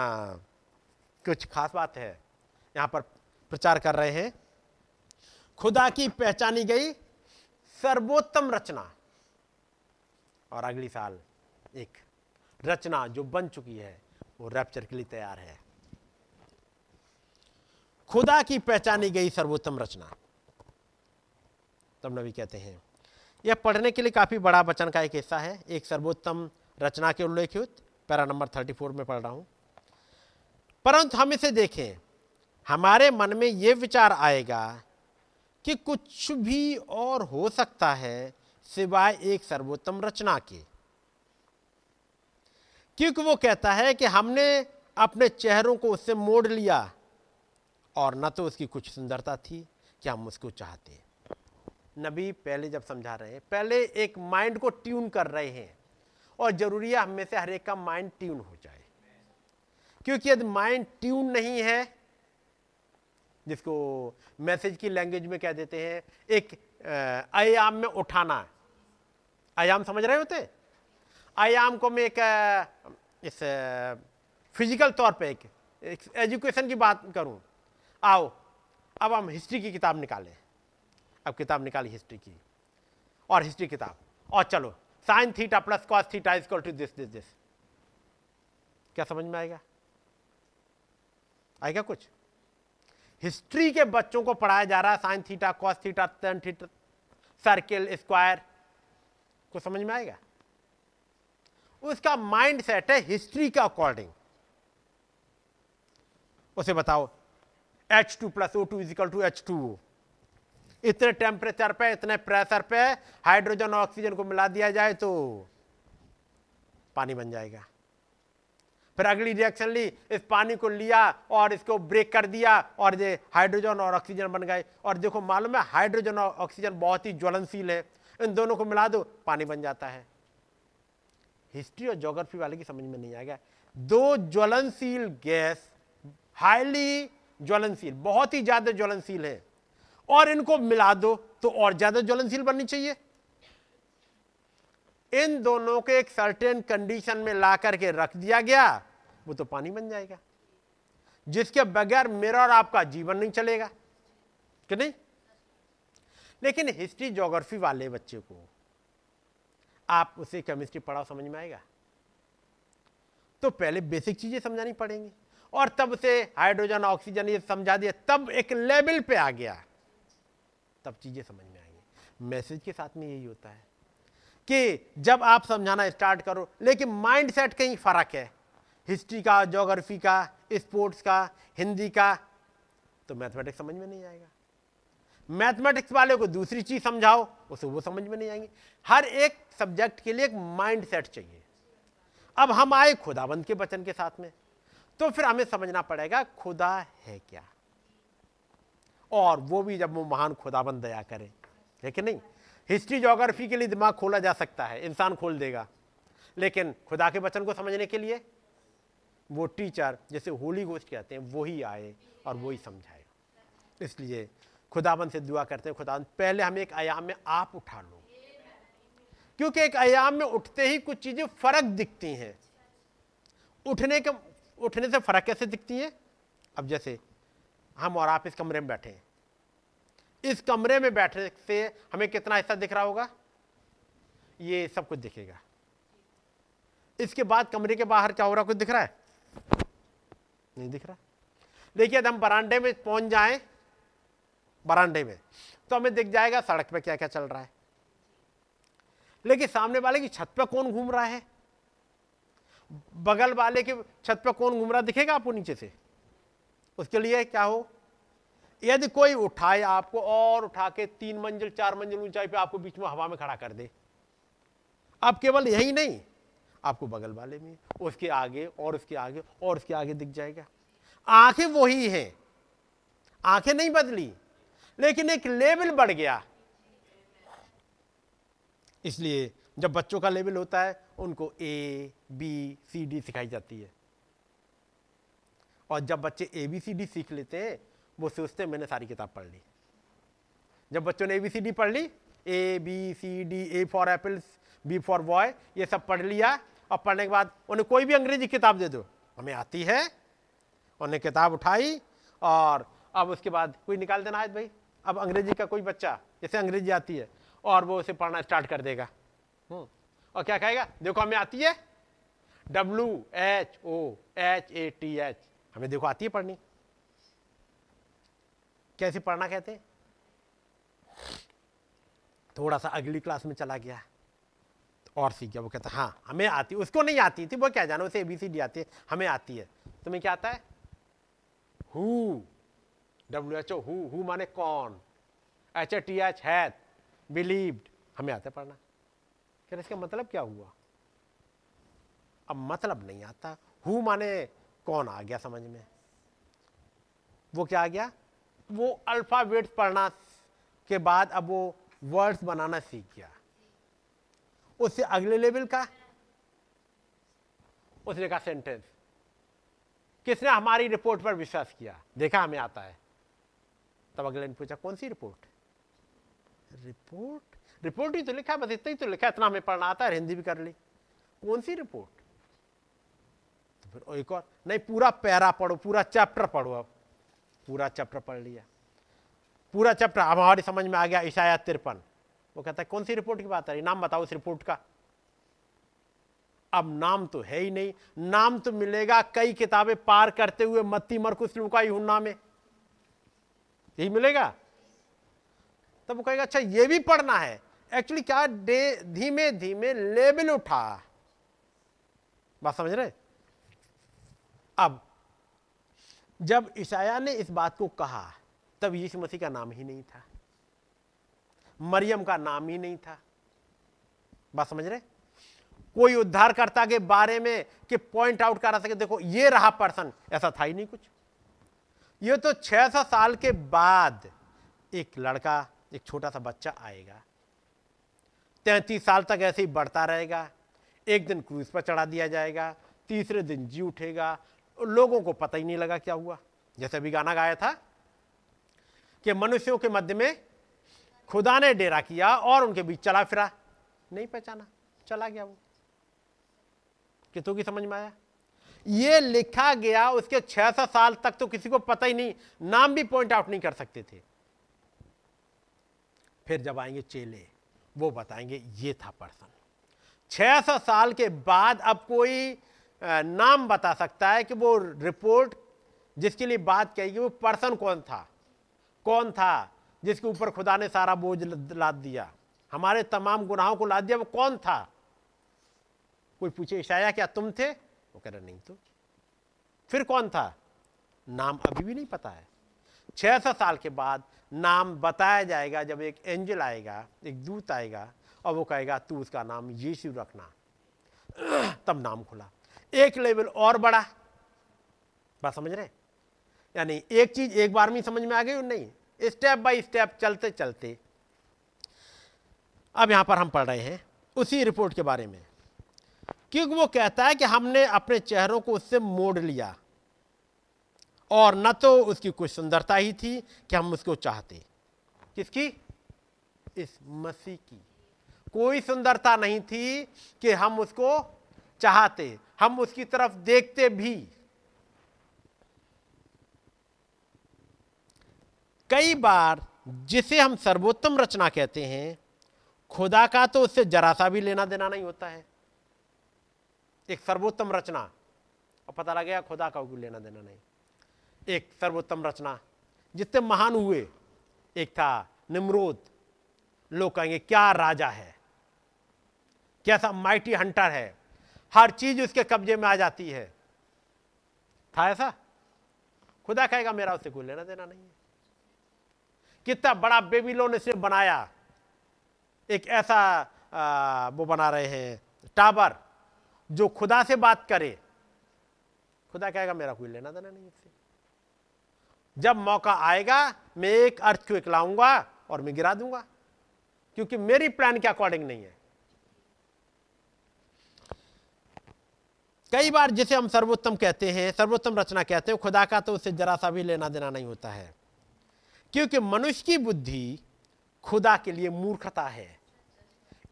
कुछ खास बात है। यहाँ पर प्रचार कर रहे हैं। खुदा की पहचानी गई सर्वोत्तम रचना। और अगली साल एक रचना जो बन चुकी है, वो रैप्चर के लिए तैयार है। खुदा की पहचानी गई सर्वोत्तम रचना। तब नबी कहते हैं, यह पढ़ने के लिए काफ़ी बड़ा वचन का एक हिस्सा है। एक सर्वोत्तम रचना के उल्लेखित पैरा नंबर 34 में पढ़ रहा हूँ। परंतु हम इसे देखें, हमारे मन में यह विचार आएगा कि कुछ भी और हो सकता है सिवाय एक सर्वोत्तम रचना के। क्योंकि वो कहता है कि हमने अपने चेहरों को उससे मोड़ लिया और न तो उसकी कुछ सुंदरता थी कि हम उसको चाहते? नबी पहले जब समझा रहे हैं, पहले एक माइंड को ट्यून कर रहे हैं। और ज़रूरी है हमें से हर एक का माइंड ट्यून हो जाए। क्योंकि यदि माइंड ट्यून नहीं है जिसको मैसेज की लैंग्वेज में कह देते हैं एक आयाम में उठाना आयाम समझ रहे होते आयाम को मैं एक इस फ़िज़िकल तौर पे एक, एक एजुकेशन की बात करूँ। आओ अब हम हिस्ट्री की किताब निकालें। अब किताब निकाली हिस्ट्री की। और हिस्ट्री किताब। और चलो sine theta plus cos theta is to this this this. क्या समझ में आएगा? आएगा कुछ? हिस्ट्री के बच्चों को पढ़ाया जा रहा है sine theta, cos theta tan theta circle square को समझ में आएगा? उसका माइंड सेट है हिस्ट्री के अकॉर्डिंग उसे बताओ H two plus O two equal two H two इतने टेम्परेचर पे, इतने प्रेशर पे हाइड्रोजन और ऑक्सीजन को मिला दिया जाए तो पानी बन जाएगा। फिर अगली रिएक्शन ली, इस पानी को लिया और इसको ब्रेक कर दिया और ये हाइड्रोजन और ऑक्सीजन बन गए। और देखो, मालूम है हाइड्रोजन और ऑक्सीजन बहुत ही ज्वलनशील है। इन दोनों को मिला दो, पानी बन जाता है। हिस्ट्री और ज्योग्राफी वाले की समझ में नहीं आएगा। दो ज्वलनशील गैस हाईली ज्वलनशील, बहुत ही ज़्यादा ज्वलनशील है। और इनको मिला दो तो और ज़्यादा ज्वलनशील बननी चाहिए। इन दोनों को एक सर्टेन कंडीशन में ला करके रख दिया गया, वो तो पानी बन जाएगा, जिसके बगैर मेरा और आपका जीवन नहीं चलेगा, कि नहीं? लेकिन हिस्ट्री ज्योग्राफी वाले बच्चे को आप उसे केमिस्ट्री पढ़ाओ, समझ में आएगा? तो पहले बेसिक चीज़ें समझानी पड़ेंगी, और तब से हाइड्रोजन ऑक्सीजन ये समझा दिया, तब एक लेवल पे आ गया। तब चीज़ें समझ में आएँगी। मैसेज के साथ में यही होता है कि जब आप समझाना स्टार्ट करो, लेकिन माइंड सेट कहीं फ़र्क है। हिस्ट्री का जोग्राफी का स्पोर्ट्स का हिंदी का तो मैथमेटिक्स समझ में नहीं आएगा। मैथमेटिक्स वाले को दूसरी चीज़ समझाओ, उसे वो समझ में नहीं आएँगी। हर एक सब्जेक्ट के लिए एक माइंड सेट चाहिए। अब हम आए खुदाबंद के वचन के साथ में तो फिर हमें समझना पड़ेगा, खुदा है क्या? और वो भी जब वो महान खुदाबंद दया करे। है कि नहीं? हिस्ट्री जोग्राफी के लिए दिमाग खोला जा सकता है, इंसान खोल देगा। लेकिन खुदा के वचन को समझने के लिए वो टीचर जैसे होली गोष्ठ कहते हैं, वो ही आए और वो ही समझाए। इसलिए खुदाबंद से दुआ करते हैं खुदा पहले हमें एक आयाम में आप उठा लो। क्योंकि एक आयाम में उठते ही कुछ चीज़ें फ़र्क दिखती हैं। उठने के, उठने से फ़र्क कैसे दिखती है? अब जैसे हम और आप इस कमरे में बैठे इस कमरे में बैठने से हमें कितना हिस्सा दिख रहा होगा? ये सब कुछ दिखेगा। इसके बाद कमरे के बाहर क्या हो रहा कुछ दिख रहा है? नहीं दिख रहा। देखिए हम बरांडे में पहुँच जाएँ बरांडे में तो हमें दिख जाएगा सड़क पे क्या क्या चल रहा है। लेकिन सामने वाले की छत पे कौन घूम रहा है? बगल वाले की छत पे कौन घूम रहा दिखेगा आपको नीचे से? उसके लिए क्या हो? यदि कोई उठाए आपको और उठा के तीन मंजिल, चार मंजिल ऊंचाई पे आपको बीच में हवा में खड़ा कर दे। अब केवल यही नहीं, आपको बगल वाले में, उसके आगे और उसके आगे और उसके आगे दिख जाएगा। आँखें वही हैं, आँखें नहीं बदली, लेकिन एक लेवल बढ़ गया। इसलिए जब बच्चों का लेवल होता है, उनको ए बी सी डी सिखाई जाती है। और जब बच्चे ए बी सी डी सीख लेते हैं वो सोचते मैंने सारी किताब पढ़ ली। जब बच्चों ने ए बी सी डी पढ़ ली A B C D A for apples B for boy ये सब पढ़ लिया। और पढ़ने के बाद उन्हें कोई भी अंग्रेज़ी किताब दे दो। हमें आती है। उन्हें किताब उठाई और अब उसके बाद कोई निकाल देना है भाई। अब अंग्रेज़ी का कोई बच्चा जैसे अंग्रेज़ी आती है और वो उसे पढ़ना स्टार्ट कर देगा। हम्म, और क्या कहेगा? देखो हमें आती है W H O H A T H हमें देखो आती है पढ़नी। कैसे पढ़ना कहते हैं? थोड़ा सा अगली क्लास में चला गया। और सीख गया, वो कहता हाँ हमें आती उसको नहीं आती थी, वो क्या जाना, उसे एबीसीडी आती है, हमें आती है। तुम्हें क्या आता है? Who W H O who माने कौन? H A T H hath believed हमें आता है पढ़ना। फिर इसका मतलब क्या हुआ? अब मतलब नहीं आता। हु माने कौन आ गया समझ में? वो क्या आ गया? वो अल्फ़ाबेट पढ़ना के बाद अब वो वर्ड्स बनाना सीख गया। उससे अगले लेवल का? उसने कहा सेंटेंस किसने हमारी रिपोर्ट पर विश्वास किया? देखा हमें आता है। तब अगले ने पूछा, कौन सी रिपोर्ट रिपोर्ट रिपोर्ट ही तो लिखा, बस इतना ही तो लिखा, इतना हमें पढ़ना आता है, हिंदी भी कर ली। कौन सी रिपोर्ट फिर एक और। नहीं, पूरा पैरा पढ़ो, पूरा चैप्टर पढ़ो अब। पूरा चैप्टर पढ़ लिया। पूरा चैप्टर, अब हमारी समझ में आ गया ईशाया तिरपन। वो कहता है, कौन सी रिपोर्ट की बात है? नाम बताओ उस रिपोर्ट का। अब नाम तो है ही नहीं। नाम तो मिलेगा कई किताबें पार करते हुए मत्ती मरकुस लुका यूहन्ना में यही मिलेगा? तब वो कहेगा अच्छा ये भी पढ़ना है। एक्चुअली क्या धीमे धीमे लेवल उठा। बात समझ रहे? अब, जब ईशाया ने इस बात को कहा, तब यीशु मसीह का नाम ही नहीं था। मरियम का नाम ही नहीं था। बात समझ रहे? कोई उद्धारकर्ता के बारे में कि पॉइंट आउट करा सके, देखो, ये रहा पर्सन ऐसा था ही नहीं कुछ। ये तो 600 साल के बाद एक लड़का, एक छोटा सा बच्चा आएगा। तैतीस साल तक ऐसे ही बढ़ता रहेगा। एक दिन क्रूज पर चढ़ा दिया जाएगा, तीसरे दिन जी उठेगा लोगों को पता ही नहीं लगा क्या हुआ। जैसे अभी गाना गाया था कि मनुष्यों के मध्य में खुदा ने डेरा किया और उनके बीच चला फिरा। नहीं पहचाना, चला गया वो। कितों की समझ में आया? ये लिखा गया उसके 600 साल तक तो किसी को पता ही नहीं, नाम भी पॉइंट आउट नहीं कर सकते थे। फिर जब आएँगे चेले, वो बताएँगे, ये था पर्सन। 600 साल के बाद अब कोई नाम बता सकता है कि वो रिपोर्ट जिसके लिए बात कही वो पर्सन कौन था? कौन था जिसके ऊपर खुदा ने सारा बोझ लाद दिया? हमारे तमाम गुनाहों को लाद दिया, वो कौन था? कोई पूछे, ईशाया, क्या तुम थे? वो कह रहे, नहीं तो। फिर कौन था? नाम अभी भी नहीं पता है। छह सौ साल के बाद नाम बताया जाएगा, जब एक एंजल आएगा, एक दूत आएगा और वो कहेगा, तू उसका नाम यीशु रखना। तब नाम खुला। एक लेवल और बढ़ा। बात समझ रहे यानी एक चीज़ एक बार में समझ में आ गई नहीं स्टेप बाय स्टेप चलते चलते। अब यहाँ पर हम पढ़ रहे हैं उसी रिपोर्ट के बारे में। क्योंकि वो कहता है कि हमने अपने चेहरों को उससे मोड़ लिया और न तो उसकी कुछ सुंदरता ही थी कि हम उसको चाहते। किसकी? इस मसीह की। कोई सुंदरता नहीं थी कि हम उसको चाहते। हम उसकी तरफ़ देखते भी। कई बार जिसे हम सर्वोत्तम रचना कहते हैं, खुदा का तो उससे जरा सा भी लेना देना नहीं होता है। एक सर्वोत्तम रचना और पता लग गया खुदा का कोई लेना देना नहीं। एक सर्वोत्तम रचना जितने महान हुए, एक था निमरोद। लोग कहेंगे, क्या राजा है? कैसा माइटी हंटर है? हर चीज़ उसके कब्जे में आ जाती है। था ऐसा? खुदा कहेगा मेरा उससे कोई लेना देना नहीं है। कितना बड़ा बेबीलोन इसने बनाया। एक ऐसा आ, वो बना रहे हैं टावर जो खुदा से बात करे। खुदा कहेगा मेरा कोई लेना देना नहीं इससे जब मौका आएगा मैं एक अर्थ को लाऊँगा और मैं गिरा दूँगा क्योंकि मेरी प्लान के अकॉर्डिंग नहीं है। कई बार जिसे हम सर्वोत्तम कहते हैं, सर्वोत्तम रचना कहते हैं खुदा का तो उससे जरा सा भी लेना देना नहीं होता है। क्योंकि मनुष्य की बुद्धि खुदा के लिए मूर्खता है।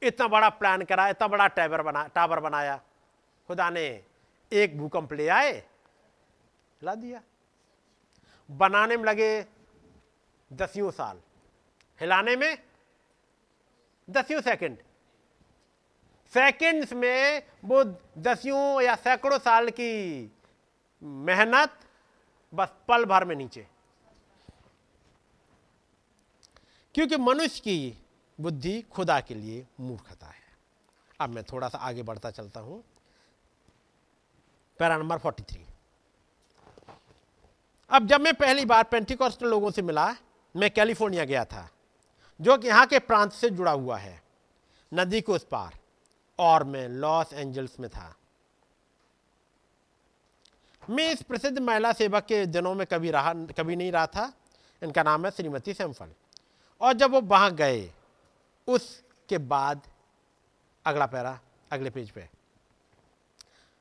इतना बड़ा प्लान करा, इतना बड़ा टावर बना टावर बनाया। खुदा ने एक भूकंप ले आए ला दिया। बनाने में लगे दसियों साल, हिलाने में दसियों सेकंड। सेकंड्स में वो दसियों या सैकड़ों साल की मेहनत बस पल भर में नीचे। क्योंकि मनुष्य की बुद्धि खुदा के लिए मूर्खता है। अब मैं थोड़ा सा आगे बढ़ता चलता हूँ। पैरा नंबर 43 अब जब मैं पहली बार पेंटिकॉस्टल लोगों से मिला, मैं कैलिफ़ोर्निया गया था, जो कि यहाँ के प्रांत से जुड़ा हुआ है, नदी को उस पार। और मैं लॉस एंजल्स में था। मैं इस प्रसिद्ध महिला सेवक के दिनों में कभी रहा, कभी नहीं रहा था। इनका नाम है श्रीमती सैम्फल। और जब वो वहाँ गए, उसके बाद, अगला पैरा, अगले पेज पे।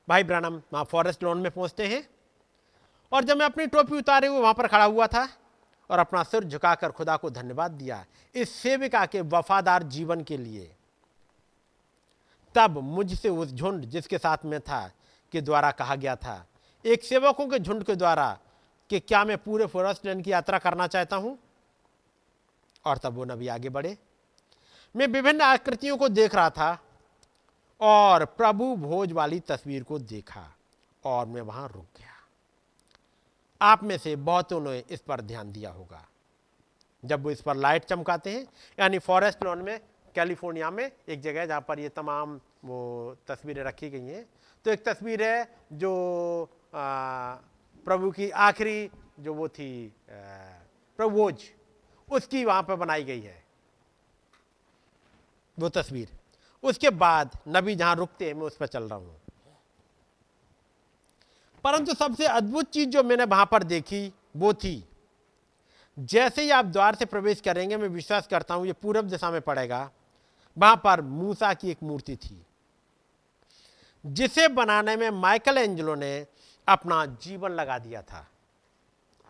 भाई ब्रानम, वहाँ फॉरेस्ट लोन में पहुँचते हैं। और जब मैं अपनी टोपी उतारे हुए वहाँ पर खड़ा हुआ था और अपना सिर झुकाकर खुदा को धन्यवाद दिया, इस सेविका के वफादार जीवन के लिए तब मुझसे उस झुंड जिसके साथ में था, के द्वारा कहा गया था। एक सेवकों के झुंड के द्वारा, कि क्या मैं पूरे फॉरेस्ट लैंड की यात्रा करना चाहता हूँ? और तब वो नबी आगे बढ़े। मैं विभिन्न आकृतियों को देख रहा था, और प्रभु भोज वाली तस्वीर को देखा, और मैं वहाँ रुक गया। आप में से बहुतों ने इस पर ध्यान दिया होगा। जब वो इस पर लाइट चमकाते हैं, यानी फॉरेस्ट लॉन में कैलिफ़ोर्निया में एक जगह जहाँ पर ये तमाम वो तस्वीरें रखी गई हैं। तो एक तस्वीर है जो आ, प्रभु की आखिरी जो वो थी प्रभुज उसकी वहाँ पर बनाई गई है। वो तस्वीर। उसके बाद नबी जहाँ रुकते हैं मैं उस पर चल रहा हूँ। परंतु सबसे अद्भुत चीज़ जो मैंने वहाँ पर देखी वो थी जैसे ही आप द्वार से प्रवेश करेंगे मैं विश्वास करता हूँ ये पूरब दिशा में पड़ेगा वहाँ पर मूसा की एक मूर्ति थी, जिसे बनाने में माइकल एंजलो ने अपना जीवन लगा दिया था।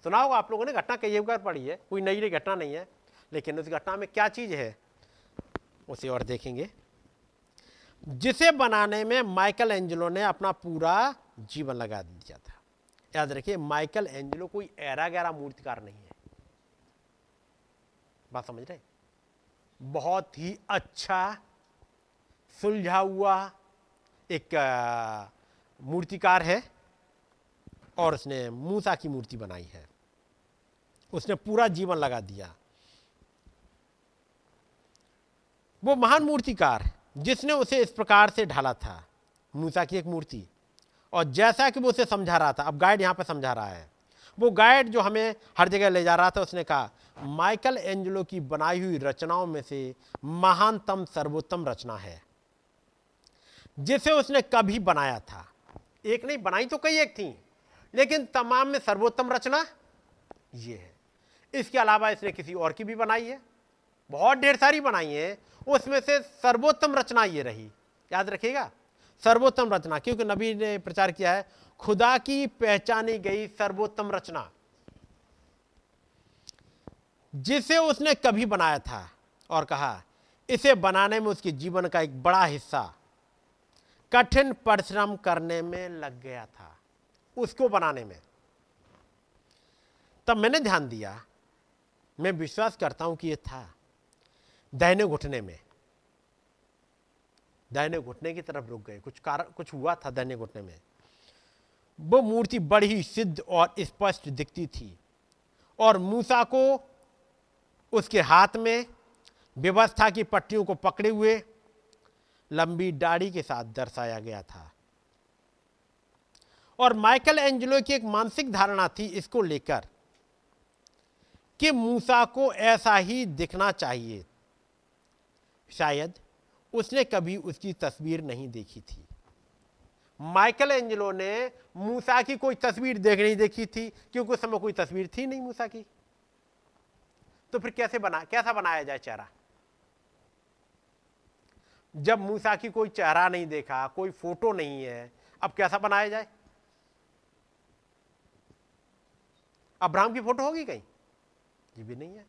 सुना होगा आप लोगों ने, घटना कई बार पढ़ी है, कोई नई नई घटना नहीं है, लेकिन उस घटना में क्या चीज़ है, उसे और देखेंगे। जिसे बनाने में माइकल एंजलो ने अपना पूरा जीवन लगा दिया था। याद रखिए, माइकल एंजलो कोई ऐरा गहरा मूर्तिकार नहीं है। बात समझ रहे बहुत ही अच्छा सुलझा हुआ एक मूर्तिकार है और उसने मूसा की मूर्ति बनाई है। उसने पूरा जीवन लगा दिया। वो महान मूर्तिकार जिसने उसे इस प्रकार से ढाला था, मूसा की एक मूर्ति। और जैसा कि वो उसे समझा रहा था, अब गाइड यहाँ पर समझा रहा है। वो गाइड जो हमें हर जगह ले जा रहा था, उसने कहा माइकल एंजलो की बनाई हुई रचनाओं में से महानतम सर्वोत्तम रचना है, जिसे उसने कभी बनाया था। एक नहीं, बनाई तो कई एक थी, लेकिन तमाम में सर्वोत्तम रचना ये है। इसके अलावा इसने किसी और की भी बनाई है, बहुत ढेर सारी बनाई है। उसमें से सर्वोत्तम रचना ये रही, याद रखिएगा, सर्वोत्तम रचना, क्योंकि नबी ने प्रचार किया है, खुदा की पहचानी गई सर्वोत्तम रचना। जिसे उसने कभी बनाया था और कहा, इसे बनाने में उसके जीवन का एक बड़ा हिस्सा कठिन परिश्रम करने में लग गया था, उसको बनाने में। तब मैंने ध्यान दिया, मैं विश्वास करता हूँ कि यह था, दाहिने घुटने में। दाहिने घुटने की तरफ़ रुक गए, कुछ कारण, कुछ हुआ था दाहिने घुटने में। वो मूर्ति बड़ी सिद्ध और स्पष्ट दिखती थी और मूसा को उसके हाथ में व्यवस्था की पट्टियों को पकड़े हुए लंबी दाढ़ी के साथ दर्शाया गया था। और माइकल एंजलो की एक मानसिक धारणा थी इसको लेकर कि मूसा को ऐसा ही दिखना चाहिए। शायद उसने कभी उसकी तस्वीर नहीं देखी थी। माइकल एंजलो ने मूसा की कोई तस्वीर देख नहीं देखी थी, क्योंकि उस समय कोई तस्वीर थी नहीं मूसा की। तो फिर कैसे बना, कैसा बनाया जाए चेहरा? जब मूसा की कोई चेहरा नहीं देखा, कोई फ़ोटो नहीं है, अब कैसा बनाया जाए? अब्राहम की फ़ोटो होगी कहीं? ये भी नहीं है।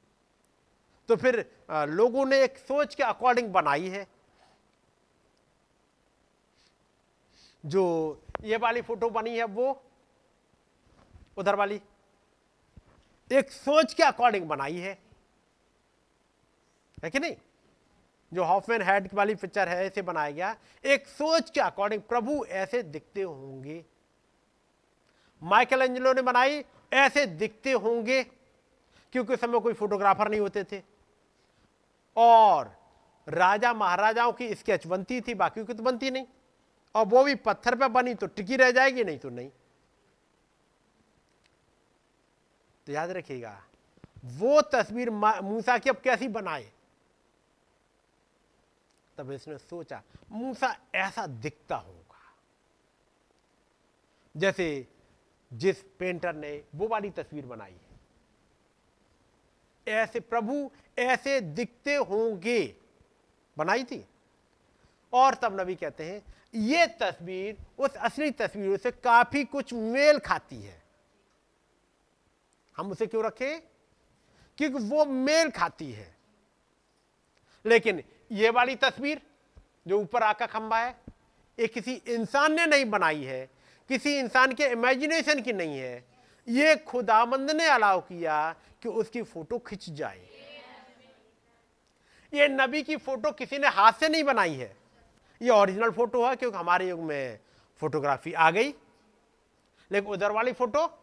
तो फिर लोगों ने एक सोच के अकॉर्डिंग बनाई है। जो ये वाली फ़ोटो बनी है, वो, उधर वाली, एक सोच के अकॉर्डिंग बनाई है। है कि नहीं? जो हॉफमैन हेड वाली पिक्चर है ऐसे बनाया गया। एक सोच के अकॉर्डिंग प्रभु ऐसे दिखते होंगे। माइकल एंजलो ने बनाई, ऐसे दिखते होंगे, क्योंकि उस समय कोई फोटोग्राफर नहीं होते थे। और राजा महाराजाओं की स्केच बनती थी, बाकी की तो बनती नहीं। और वो भी पत्थर पे बनी तो टिकी रह जाएगी, नहीं तो नहीं। तो याद रखिएगा, वो तस्वीर मूसा की अब कैसी बनाए? तब इसने सोचा, मूसा ऐसा दिखता होगा। जैसे जिस पेंटर ने वो वाली तस्वीर बनाई है। ऐसे प्रभु ऐसे दिखते होंगे। बनाई थी। और तब नबी कहते हैं, ये तस्वीर, उस असली तस्वीरों से काफ़ी कुछ मेल खाती है। हम उसे क्यों रखें? क्योंकि वो मेल खाती है। लेकिन ये वाली तस्वीर जो ऊपर आका खंबा है, ये किसी इंसान ने नहीं बनाई है, किसी इंसान के इमेजिनेशन की नहीं है। ये खुदाबंद ने अलाउ किया कि उसकी फ़ोटो खिंच जाए। ये नबी की फ़ोटो किसी ने हाथ से नहीं बनाई है। ये ओरिजिनल फ़ोटो है क्योंकि हमारे युग में फोटोग्राफी आ गई। लेकिन उधर वाली फ़ोटो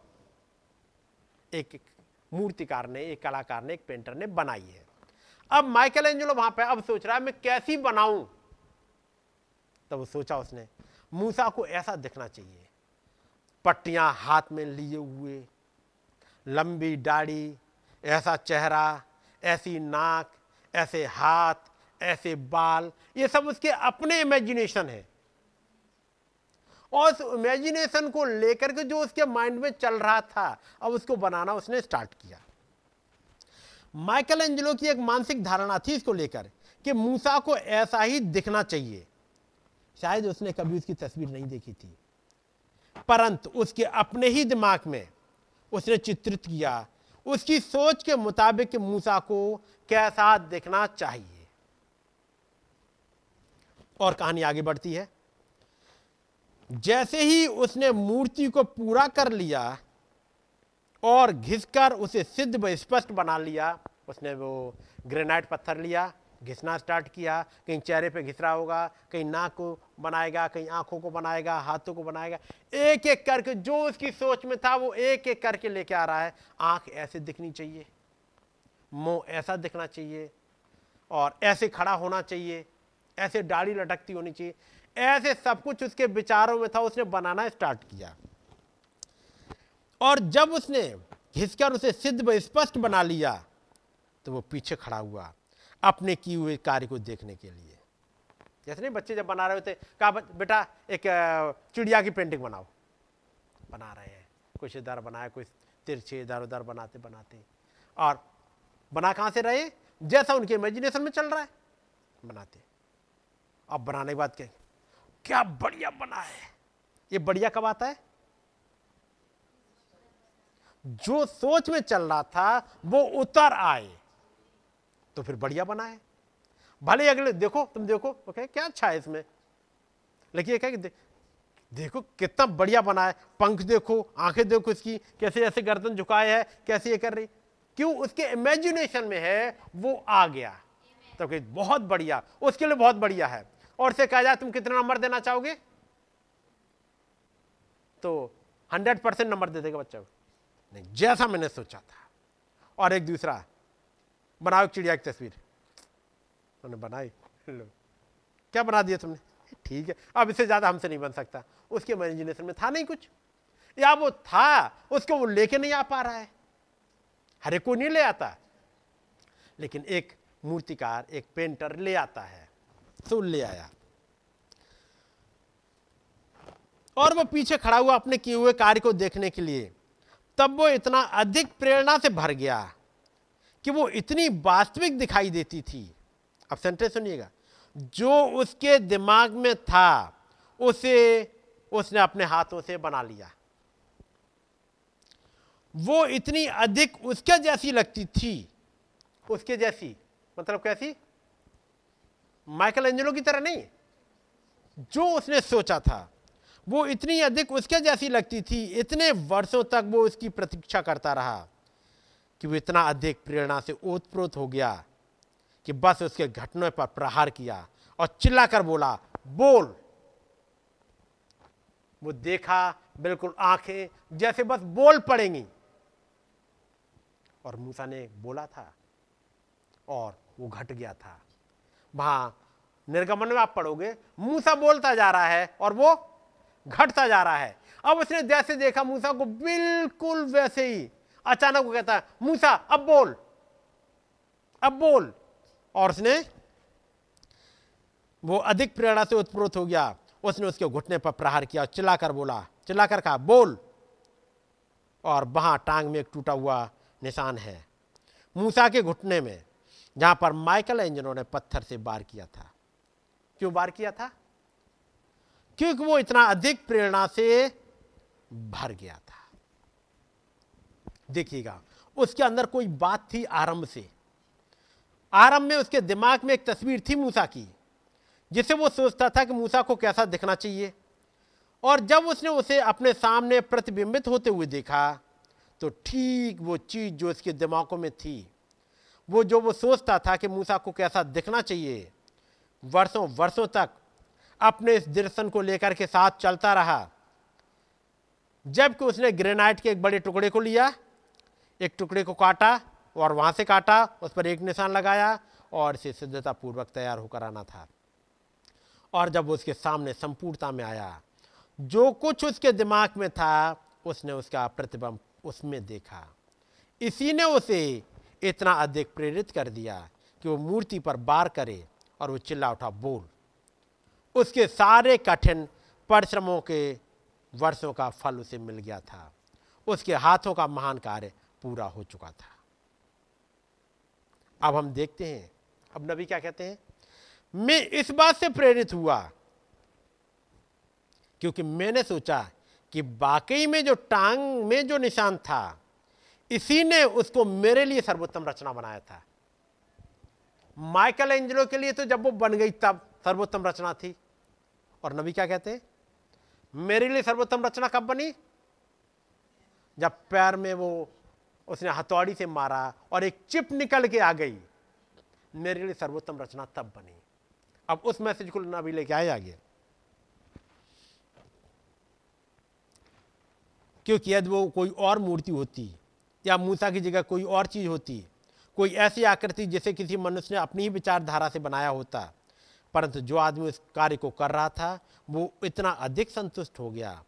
एक मूर्तिकार ने, एक कलाकार ने, एक पेंटर ने बनाई है। अब माइकल एंजलो वहाँ पे अब सोच रहा है, मैं कैसी बनाऊँ? तब सोचा उसने, मूसा को ऐसा दिखना चाहिए। पट्टियाँ हाथ में लिए हुए, लंबी दाढ़ी, ऐसा चेहरा, ऐसी नाक, ऐसे हाथ, ऐसे बाल, ये सब उसके अपने इमेजिनेशन है। और उस इमेजिनेशन को लेकर के जो उसके माइंड में चल रहा था, अब उसको बनाना उसने स्टार्ट किया। माइकल एंजलो की एक मानसिक धारणा थी इसको लेकर कि मूसा को ऐसा ही दिखना चाहिए। शायद उसने कभी उसकी तस्वीर नहीं देखी थी। परंतु उसके अपने ही दिमाग में उसने चित्रित किया, उसकी सोच के मुताबिक मूसा को कैसा दिखना चाहिए। और कहानी आगे बढ़ती है। जैसे ही उसने मूर्ति को पूरा कर लिया और घिसकर उसे सिद्ध व स्पष्ट बना लिया। उसने वो ग्रेनाइट पत्थर लिया, घिसना स्टार्ट किया। कहीं चेहरे पे घिस रहा होगा, कहीं नाक को बनाएगा, कहीं आँखों को बनाएगा, हाथों को बनाएगा। एक एक करके जो उसकी सोच में था, वो एक एक करके लेके आ रहा है। आँख ऐसे दिखनी चाहिए, मुँह ऐसा दिखना चाहिए और ऐसे खड़ा होना चाहिए, ऐसे दाढ़ी लटकती होनी चाहिए। ऐसे सब कुछ उसके विचारों में था, उसने बनाना स्टार्ट किया। और जब उसने घिसकर उसे सिद्ध व स्पष्ट बना लिया तो वो पीछे खड़ा हुआ अपने किए हुए कार्य को देखने के लिए। जैसे नहीं, बच्चे जब बना रहे होते, कहा बेटा, एक चिड़िया की पेंटिंग बनाओ। बना रहे हैं। कुछ इधर बनाया कुछ तिरछे इधर उधर बनाते बनाते। और बना कहाँ से रहे? जैसा उनके इमेजिनेशन में चल रहा है, बनाते। अब बनाने के बाद क्या क्या बढ़िया बना है। ये बढ़िया कब आता है? जो सोच में चल रहा था वो उतर आए। तो फिर बढ़िया बनाए। भले अगले देखो तुम देखो ओके क्या अच्छा है इसमें? लेकिन ये क्या दे, देखो कितना बढ़िया बना है पंख देखो आँखें देखो इसकी कैसे ऐसे गर्दन झुकाए है कैसे ये कर रही क्यों? उसके इमेजिनेशन में है वो आ गया। तो कि बहुत बढ़िया उसके लिए बहुत बढ़िया है। और से कहा जाए तुम कितना नंबर देना चाहोगे? तो हंड्रेड परसेंट नंबर दे देगा बच्चा को। नहीं, जैसा मैंने सोचा था। और एक दूसरा, बनाओ चिड़िया की तस्वीर। उन्होंने बनाई? लो। क्या बना दिया तुमने? ठीक है, अब इससे ज़्यादा हमसे नहीं बन सकता। उसके इमेजिनेशन में था नहीं कुछ। या वो था, उसको वो लेके नहीं आ पा रहा है। हर को नहीं ले आता। लेकिन एक मूर्तिकार, एक पेंटर ले आता है। तो ले आया। और वो पीछे खड़ा हुआ अपने किए हुए कार्य को देखने के लिए। तब वो इतना अधिक प्रेरणा से भर गया कि वो इतनी वास्तविक दिखाई देती थी। अब सेंटेंस सुनिएगा। जो उसके दिमाग में था, उसे, उसने अपने हाथों से बना लिया। वो इतनी अधिक उसके जैसी लगती थी, उसके जैसी मतलब कैसी? माइकल एंजलो की तरह नहीं। जो उसने सोचा था। वो इतनी अधिक उसके जैसी लगती थी, इतने वर्षों तक वो उसकी प्रतीक्षा करता रहा कि वो इतना अधिक प्रेरणा से ओतप्रोत हो गया कि बस उसके घटनों पर प्रहार किया और चिल्लाकर बोला, बोल। वो देखा, बिल्कुल आँखें जैसे बस बोल पड़ेंगी। और मूसा ने बोला था और वो घट गया था। वहाँ निर्गमन में आप पढ़ोगे, मूसा बोलता जा रहा है और वो घटता जा रहा है। अब उसने जैसे देखा मूसा को बिल्कुल वैसे ही। अचानक वो कहता है, मूसा, अब बोल अब बोल। और उसने, वो अधिक प्रेरणा से उत्प्रोत हो गया। उसने उसके घुटने पर प्रहार किया चिल्लाकर बोला, चिल्लाकर कहा, बोल। और वहाँ टांग में एक टूटा हुआ निशान है, मूसा के घुटने में, जहाँ पर माइकल एंजलो ने पत्थर से वार किया था। क्यों वार किया था? क्योंकि वो इतना अधिक प्रेरणा से भर गया था। देखिएगा, उसके अंदर कोई बात थी आरंभ से। आरंभ में उसके दिमाग में एक तस्वीर थी मूसा की, जिसे वो सोचता था कि मूसा को कैसा दिखना चाहिए। और जब उसने उसे अपने सामने प्रतिबिंबित होते हुए देखा तो ठीक वो चीज़ जो उसके दिमागों में थी, वो जो वो सोचता था कि मूसा को कैसा दिखना चाहिए, वर्षों वर्षों तक अपने इस दर्शन को लेकर के साथ चलता रहा। जबकि उसने ग्रेनाइट के एक बड़े टुकड़े को लिया, एक टुकड़े को काटा और वहाँ से काटा, उस पर एक निशान लगाया और इसे सिद्धता पूर्वक तैयार होकर आना था। और जब उसके सामने संपूर्णता में आया, जो कुछ उसके दिमाग में था, उसने उसका प्रतिबिंब उसमें देखा। इसी ने उसे इतना अधिक प्रेरित कर दिया कि वो मूर्ति पर बार करे और वो चिल्ला उठा, बोल उसके सारे कठिन परिश्रमों के वर्षों का फल उसे मिल गया था। उसके हाथों का महान कार्य पूरा हो चुका था। अब हम देखते हैं, अब नबी क्या कहते हैं? मैं इस बात से प्रेरित हुआ क्योंकि मैंने सोचा कि वाकई में जो टांग में जो निशान था, इसी ने उसको मेरे लिए सर्वोत्तम रचना बनाया था। माइकल एंजलो के लिए तो जब वो बन गई तब सर्वोत्तम रचना थी। और नबी क्या कहते हैं? मेरे लिए सर्वोत्तम रचना कब बनी? जब पैर में वो उसने हथौड़ी से मारा और एक चिप निकल के आ गई। मेरे लिए सर्वोत्तम रचना तब बनी। अब उस मैसेज को नबी लेके आए आगे। क्योंकि यदि वो कोई और मूर्ति होती या मूसा की जगह कोई और चीज़ होती, कोई ऐसी आकृति जिसे किसी मनुष्य ने अपनी ही विचारधारा से बनाया होता परंतु जो आदमी उस कार्य को कर रहा था, वो इतना अधिक संतुष्ट हो गया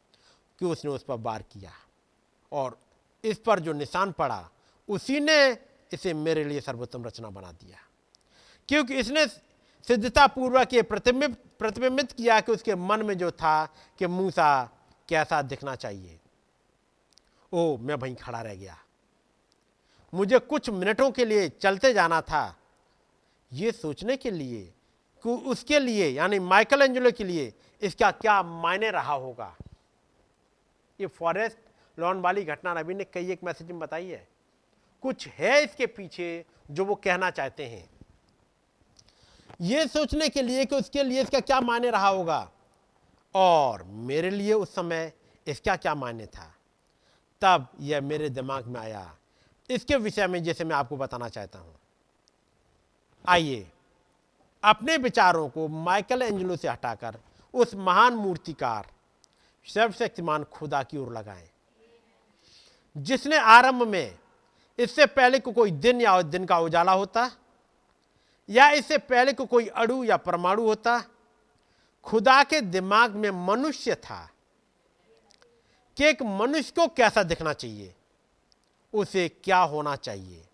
कि उसने उस पर वार किया। और इस पर जो निशान पड़ा, उसी ने इसे मेरे लिए सर्वोत्तम रचना बना दिया। क्योंकि इसने सिद्धता पूर्वक ये प्रतिबिंबित प्रतिबिंबित किया कि उसके मन में जो था कि मूसा कैसा दिखना चाहिए। ओ, मैं वहीं खड़ा रह गया। मुझे कुछ मिनटों के लिए चलते जाना था। ये सोचने के लिए उसके लिए, यानी माइकल एंजलो के लिए, इसका क्या मायने रहा होगा? ये फॉरेस्ट लॉन वाली घटना, रवि ने कई एक मैसेज में बताई है। कुछ है इसके पीछे जो वो कहना चाहते हैं। ये सोचने के लिए कि उसके लिए इसका क्या मायने रहा होगा? और मेरे लिए उस समय इसका क्या मायने था? तब यह मेरे दिमाग में आया। इसके विषय में जैसे मैं आपको बताना चाहता हूँ। आइए अपने विचारों को माइकल एंजलो से हटाकर उस महान मूर्तिकार, सर्वशक्तिमान खुदा की ओर लगाएँ, जिसने आरंभ में इससे पहले को कोई दिन या दिन का उजाला होता या इससे पहले को कोई अड़ु या परमाणु होता, खुदा के दिमाग में मनुष्य था कि एक मनुष्य को कैसा दिखना चाहिए, उसे क्या होना चाहिए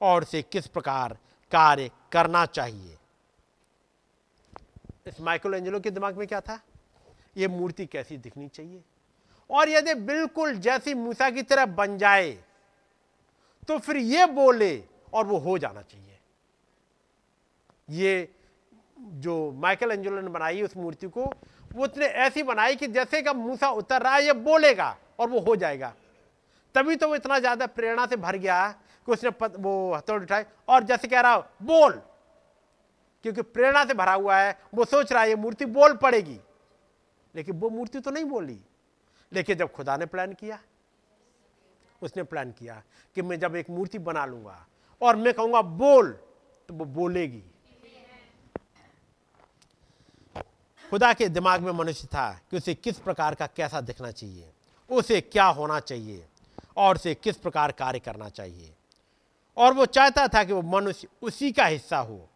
और उसे किस प्रकार कार्य करना चाहिए। इस माइकल एंजलो के दिमाग में क्या था? यह मूर्ति कैसी दिखनी चाहिए? और यदि बिल्कुल जैसी मूसा की तरह बन जाए तो फिर यह बोले और वो हो जाना चाहिए। ये जो माइकल एंजलो ने बनाई उस मूर्ति को, वो उसने ऐसी बनाई कि जैसे का मूसा उतर रहा है, ये बोलेगा और वो हो जाएगा। तभी तो वो इतना ज़्यादा प्रेरणा से भर गया कि उसने पत, वो हथौड़ उठाई और जैसे कह रहा बोल। क्योंकि प्रेरणा से भरा हुआ है वो सोच रहा है ये मूर्ति बोल पड़ेगी। लेकिन वो मूर्ति तो नहीं बोली। लेकिन जब खुदा ने प्लान किया उसने प्लान किया कि मैं जब एक मूर्ति बना लूँगा और मैं कहूँगा बोल तो वो बोलेगी। खुदा के दिमाग में मनुष्य था कि उसे किस प्रकार का कैसा दिखना चाहिए उसे क्या होना चाहिए और उसे किस प्रकार कार्य करना चाहिए। और वो चाहता था कि वो मनुष्य उसी का हिस्सा हो।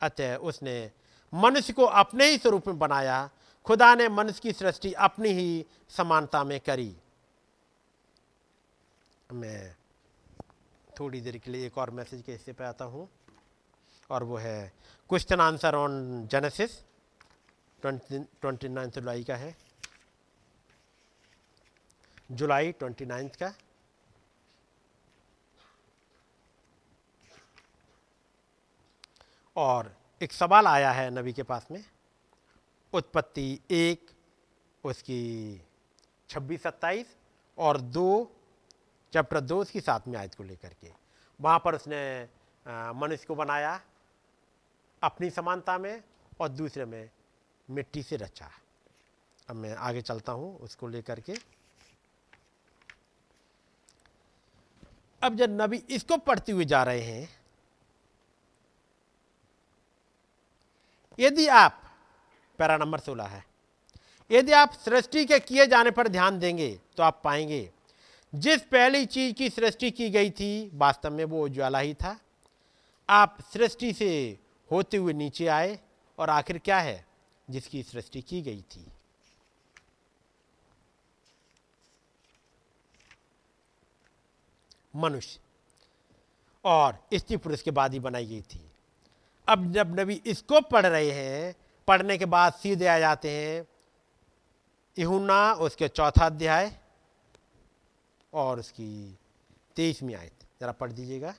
अतः उसने मनुष्य को अपने ही स्वरूप में बनाया, खुदा ने मनुष्य की सृष्टि अपनी ही समानता में करी। मैं थोड़ी देर के लिए एक और मैसेज के हिस्से पे आता हूँ, और वो है question answer on Genesis, twenty ninth जुलाई का है। जुलाई ट्वेंटी नाइन्थ का। और एक सवाल आया है नबी के पास में। उत्पत्ति एक, उसकी छब्बीस सत्ताईस और दो, चैप्टर दो, उसकी सातवीं आयत को लेकर के। वहाँ पर उसने मनुष्य को बनाया अपनी समानता में और दूसरे में मिट्टी से रचा। अब मैं आगे चलता हूँ उसको लेकर के। अब जब नबी इसको पढ़ते हुए जा रहे हैं यदि आप, पैरा नंबर सोलह है, यदि आप सृष्टि के किए जाने पर ध्यान देंगे तो आप पाएँगे, जिस पहली चीज़ की सृष्टि की गई थी, वास्तव में वो उज्ज्वला ही था। आप सृष्टि से होते हुए नीचे आए, और आखिर क्या है, जिसकी सृष्टि की गई थी? मनुष्य। और स्त्री पुरुष के बाद ही बनाई गई थी। अब जब नबी इसको पढ़ रहे हैं, पढ़ने के बाद सीधे आ जाते हैं यहुना उसके चौथा अध्याय और उसकी तेईसवीं आयत। जरा पढ़ दीजिएगा।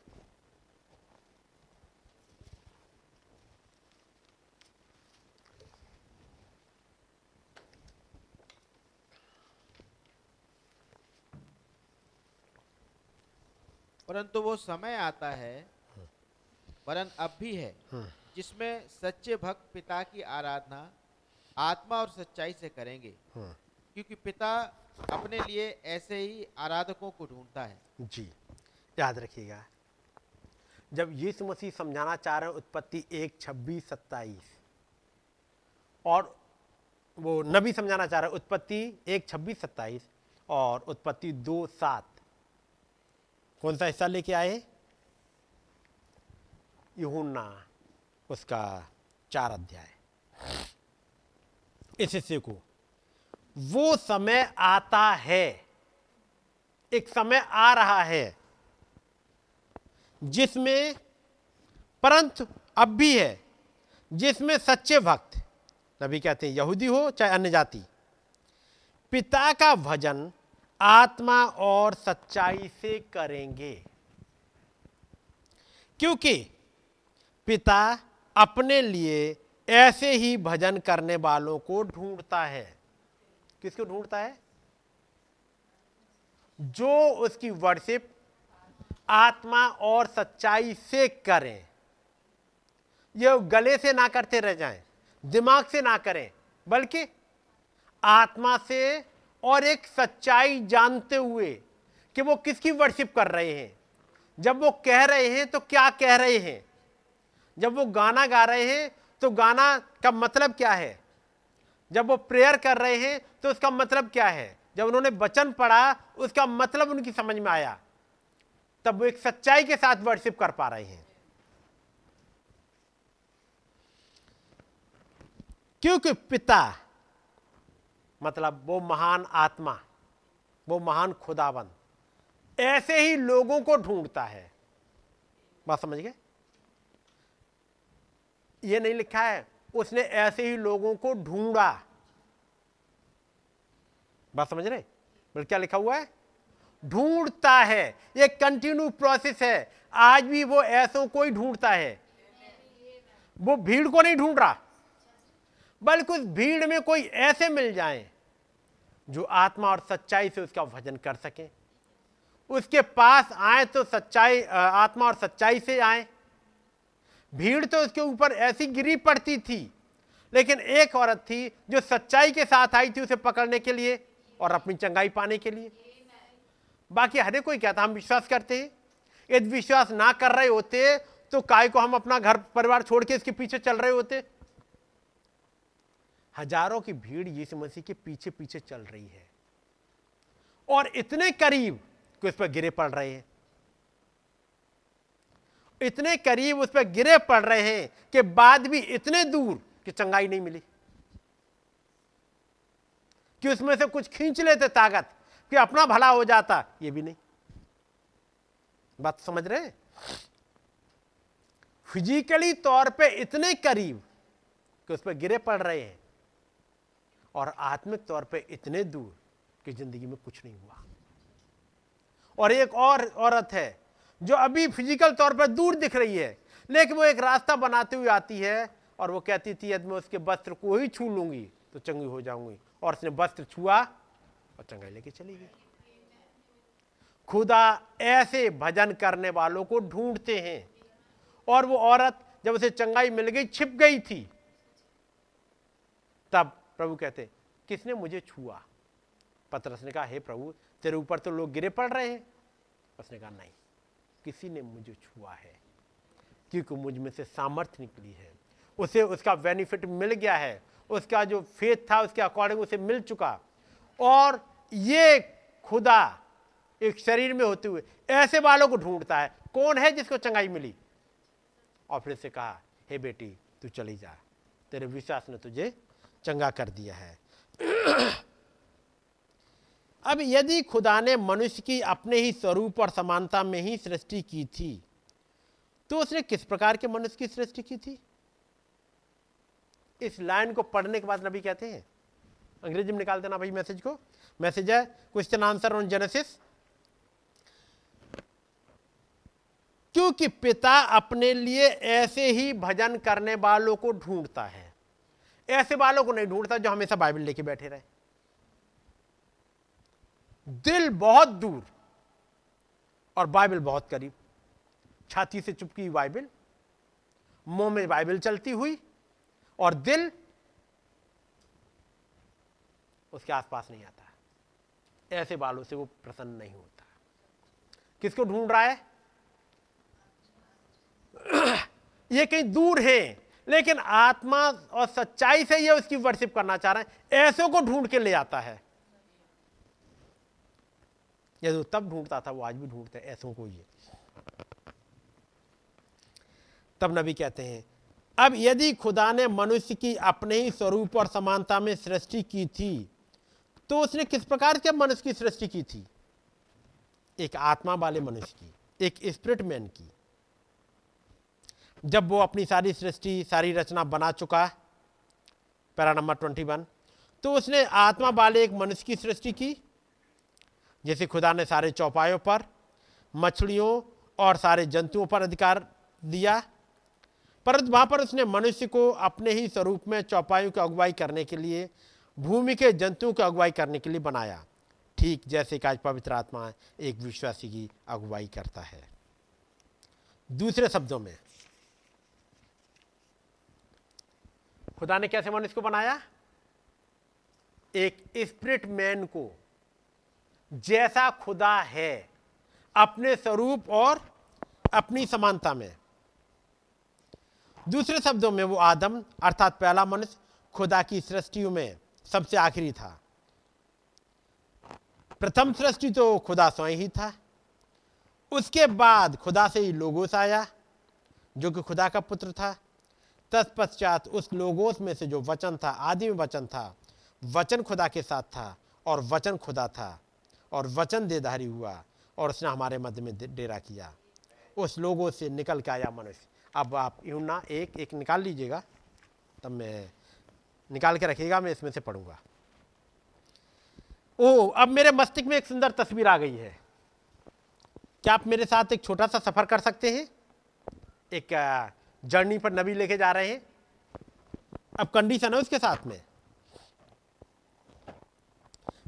परंतु वो समय आता है वरन अब भी है जिसमें सच्चे भक्त पिता की आराधना आत्मा और सच्चाई से करेंगे। क्योंकि पिता अपने लिए ऐसे ही आराधकों को ढूंढता है। जी याद रखिएगा जब यीशु मसीह समझाना चाह रहे हैं उत्पत्ति एक छब्बीस सत्ताईस और वो नबी समझाना चाह रहे हैं उत्पत्ति एक छब्बीस सत्ताईस और उत्पत्ति दो सात कौन सा हिस्सा लेके आए? यूहुन्ना उसका चार अध्याय। इस हिस्से को वो समय आता है, एक समय आ रहा है, जिसमें परंतु अब भी है, जिसमें सच्चे भक्त नबी कहते हैं यहूदी हो चाहे अन्य जाति, पिता का भजन आत्मा और सच्चाई से करेंगे। क्योंकि पिता अपने लिए ऐसे ही भजन करने वालों को ढूंढता है। किसको ढूंढता है? जो उसकी वर्शिप आत्मा और सच्चाई से करें। ये गले से ना करते रह जाएँ, दिमाग से ना करें, बल्कि आत्मा से और एक सच्चाई जानते हुए कि वो किसकी वर्शिप कर रहे हैं। जब वो कह रहे हैं तो क्या कह रहे हैं? जब वो गाना गा रहे हैं तो गाना का मतलब क्या है? जब वो प्रेयर कर रहे हैं तो उसका मतलब क्या है? जब उन्होंने वचन पढ़ा, उसका मतलब उनकी समझ में आया। तब वो एक सच्चाई के साथ वर्शिप कर पा रहे हैं। क्योंकि पिता मतलब वो महान आत्मा, वो महान खुदावन, ऐसे ही लोगों को ढूंढता है। बात समझ गए? ये नहीं लिखा है। उसने ऐसे ही लोगों को ढूंढा। बात समझ रहे? बल्कि क्या लिखा हुआ है? ढूंढता है। ये कंटिन्यू प्रोसेस है। आज भी वो ऐसों को ही ढूंढता है। वो भीड़ को नहीं ढूंढ रहा। बल्कि उस भीड़ में कोई ऐसे मिल जाए, जो आत्मा और सच्चाई से उसका भजन कर सके। उसके पास आए तो सच्चाई आत्मा और सच्चाई से आए। भीड़ तो उसके ऊपर ऐसी गिरी पड़ती थी, लेकिन एक औरत थी जो सच्चाई के साथ आई थी उसे पकड़ने के लिए और अपनी चंगाई पाने के लिए। बाकी हरे कोई क्या था? हम विश्वास करते हैं। यदि विश्वास ना कर रहे होते तो काय को हम अपना घर, परिवार छोड़ के इसके पीछे चल रहे होते? हज़ारों की भीड़ यीशु मसीह के पीछे पीछे चल रही है। और इतने करीब कि उस पर गिरे पड़ रहे हैं। इतने करीब उस पर गिरे पड़ रहे हैं कि बाद भी इतने दूर कि चंगाई नहीं मिली। कि उसमें से कुछ खींच लेते ताकत कि अपना भला हो जाता, ये भी नहीं। बात समझ रहे हैं? फिजिकली तौर पे इतने करीब कि उस पर गिरे पड़ रहे हैं और आत्मिक तौर पे इतने दूर कि ज़िंदगी में कुछ नहीं हुआ। और एक और औरत है जो अभी फ़िज़िकल तौर पर दूर दिख रही है। लेकिन वो एक रास्ता बनाते हुए आती है और वो कहती थी, यदि मैं उसके वस्त्र को ही छू लूँगी तो चंगी हो जाऊँगी। और उसने वस्त्र छुआ और चंगाई लेके चली गई। खुदा ऐसे भजन करने वालों को ढूंढते हैं। और वो औरत जब उसे चंगाई मिल गई, छिप गई थी, तब प्रभु कहते, किसने मुझे छुआ? पत्रस ने कहा, हे प्रभु, तेरे ऊपर तो लोग गिरे पड़ रहे हैं। उसने कहा, नहीं। किसी ने मुझे छुआ है, क्योंकि मुझमें से सामर्थ्य निकली है। उसे उसका बेनिफिट मिल गया है, उसका जो फेथ था, उसके अकॉर्डिंग उसे मिल चुका। और ये खुदा एक शरीर में होते हुए ऐसे वालों को ढूंढता है, कौन है जिसको चंगाई मिली? और फिर से कहा, हे बेटी, तू चली जा, तेरे विश्वास ने तुझे चंगा कर दिया है। अब यदि खुदा ने मनुष्य की अपने ही स्वरूप और समानता में ही सृष्टि की थी तो उसने किस प्रकार के मनुष्य की सृष्टि की थी? इस लाइन को पढ़ने के बाद नबी कहते हैं। अंग्रेज़ी में निकाल देना भाई मैसेज को। मैसेज है क्वेश्चन आंसर ऑन जेनेसिस क्योंकि पिता अपने लिए ऐसे ही भजन करने वालों को ढूंढता है। ऐसे वालों को नहीं ढूंढता जो हमेशा बाइबल लेके बैठे रहे। दिल बहुत दूर और बाइबल बहुत करीब। छाती से चुपकी बाइबल, मुँह में बाइबल चलती हुई और दिल उसके आसपास नहीं आता। ऐसे बालों से वो प्रसन्न नहीं होता। किसको ढूंढ रहा है? ये कहीं दूर है, लेकिन आत्मा और सच्चाई से ये उसकी वर्शिप करना चाह रहे हैं। ऐसों को ढूंढ के ले आता है। यदि तब ढूंढता था, वो आज भी ढूंढते हैं, ऐसों को ये। तब नबी कहते हैं, अब यदि खुदा ने मनुष्य की अपने ही स्वरूप और समानता में सृष्टि की थी तो उसने किस प्रकार के मनुष्य की सृष्टि की थी? एक आत्मा वाले मनुष्य की, एक स्पिरिट मैन की। जब वो अपनी सारी सृष्टि, सारी रचना बना चुका, पैरा नंबर ट्वेंटी वन तो उसने आत्मा वाले एक मनुष्य की सृष्टि की जैसे खुदा ने सारे चौपायों पर, मछलियों और सारे जंतुओं पर अधिकार दिया, परंतु वहाँ पर उसने मनुष्य को अपने ही स्वरूप में चौपायों की अगुवाई करने के लिए, भूमि के जंतुओं की अगुवाई करने के लिए बनाया। ठीक जैसे कि आज पवित्र आत्मा एक विश्वासी की अगुवाई करता है। दूसरे शब्दों में, खुदा ने कैसे मनुष्य को बनाया? एक स्प्रिट मैन को जैसा खुदा है, अपने स्वरूप और अपनी समानता में। दूसरे शब्दों में वो आदम, अर्थात पहला मनुष्य, खुदा की सृष्टियों में सबसे आखिरी था। प्रथम सृष्टि तो खुदा स्वयं ही था। उसके बाद खुदा से ही लोगोस आया, जो कि खुदा का पुत्र था। तत्पश्चात उस लोगोस में से जो वचन था, आदि में वचन था, वचन खुदा के साथ था और वचन खुदा था। और वचन देधारी हुआ और उसने हमारे मध्य में डेरा किया। उस लोगों से निकल के आया मनुष्य। अब आप यूना एक एक निकाल लीजिएगा, तब मैं निकाल के रखिएगा, मैं इसमें से पढ़ूँगा। ओ अब मेरे मस्तिष्क में एक सुंदर तस्वीर आ गई है। क्या आप मेरे साथ एक छोटा सा सफ़र कर सकते हैं? एक जर्नी पर नबी लेके जा रहे हैं। अब कंडीशन है उसके साथ में।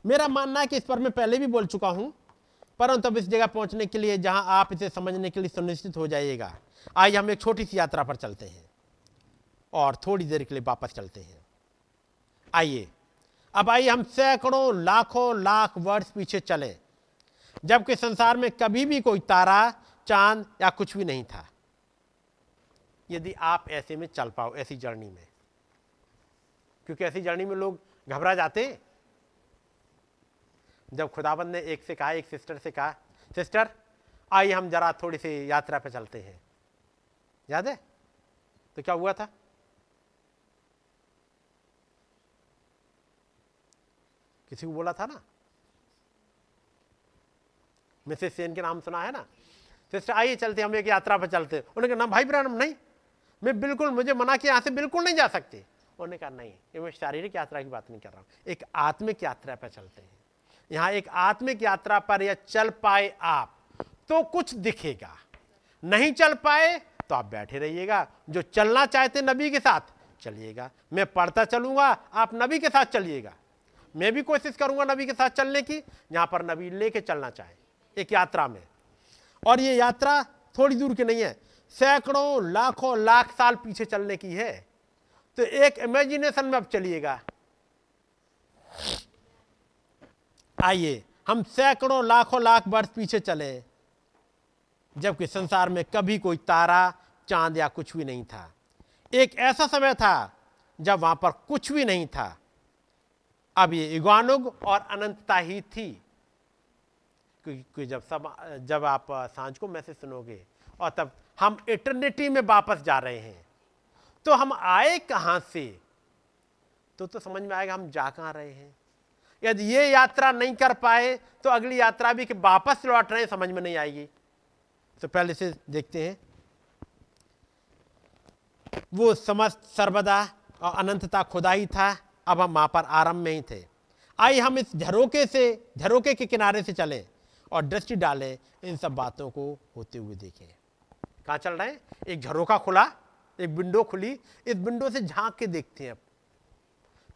मेरा मानना है कि इस पर मैं पहले भी बोल चुका हूँ, परंतु अब इस जगह पहुँचने के लिए जहाँ आप इसे समझने के लिए सुनिश्चित हो जाइएगा। आइए हम एक छोटी सी यात्रा पर चलते हैं और थोड़ी देर के लिए वापस चलते हैं। आइए, अब आइए हम सैकड़ों, लाखों, लाख वर्ष पीछे चले, जबकि संसार में कभी भी कोई तारा, चाँद या कुछ भी नहीं था। यदि आप ऐसे में चल पाओ, ऐसी जर्नी में, क्योंकि ऐसी जर्नी में लोग घबरा जाते हैं। जब खुदाबंद ने एक से कहा, एक सिस्टर से कहा, सिस्टर, आइए हम जरा थोड़ी सी यात्रा पर चलते हैं। याद है? तो क्या हुआ था? किसी को बोला था ना? मिसेस सेन के नाम सुना है ना? सिस्टर, आइए चलते हम एक यात्रा पर चलते उन्होंने कहा, ना भाई ब्रम नहीं। मैं बिल्कुल, मुझे मना किया, यहाँ से बिल्कुल नहीं जा सकते। उन्होंने कहा, नहीं मैं शारीरिक यात्रा की बात नहीं कर रहा हूँ, एक आत्मिक यात्रा पर चलते हैं। यहाँ एक आत्मिक यात्रा पर या चल पाए आप तो कुछ दिखेगा। नहीं चल पाए तो आप बैठे रहिएगा। जो चलना चाहते नबी के साथ, चलिएगा। मैं पढ़ता चलूँगा, आप नबी के साथ चलिएगा। मैं भी कोशिश करूँगा नबी के साथ चलने की जहाँ पर नबी लेके चलना चाहे, एक यात्रा में। और ये यात्रा थोड़ी दूर की नहीं है, सैकड़ों, लाखों, लाख साल पीछे चलने की है। तो एक इमेजिनेशन में आप चलिएगा। आइए, हम सैकड़ों, लाखों, लाख वर्ष पीछे चले, जबकि संसार में कभी कोई तारा, चाँद या कुछ भी नहीं था। एक ऐसा समय था, जब वहाँ पर कुछ भी नहीं था। अब ये युगानुग और अनंतता ही थी। क्योंकि जब सब, जब आप साँझ को मैसेज सुनोगे और तब हम इटर्निटी में वापस जा रहे हैं। तो हम आए कहाँ से? तो तो समझ में आएगा हम जा कहाँ रहे हैं। यदि ये यात्रा नहीं कर पाए तो अगली यात्रा भी कि वापस लौट रहे हैं, समझ में नहीं आएगी। तो पहले से देखते हैं। वो समस्त सर्वदा और अनंतता खुदा ही था, अब हम वहाँ पर आरंभ में ही थे। आई हम इस झरोके से झरोके के किनारे से चलें और दृष्टि डालें इन सब बातों को होते हुए देखें। कहाँ चल रहे हैं? एक झरोका खुला, एक विंडो खुली। इस विंडो से झाँक के देखते हैं अब,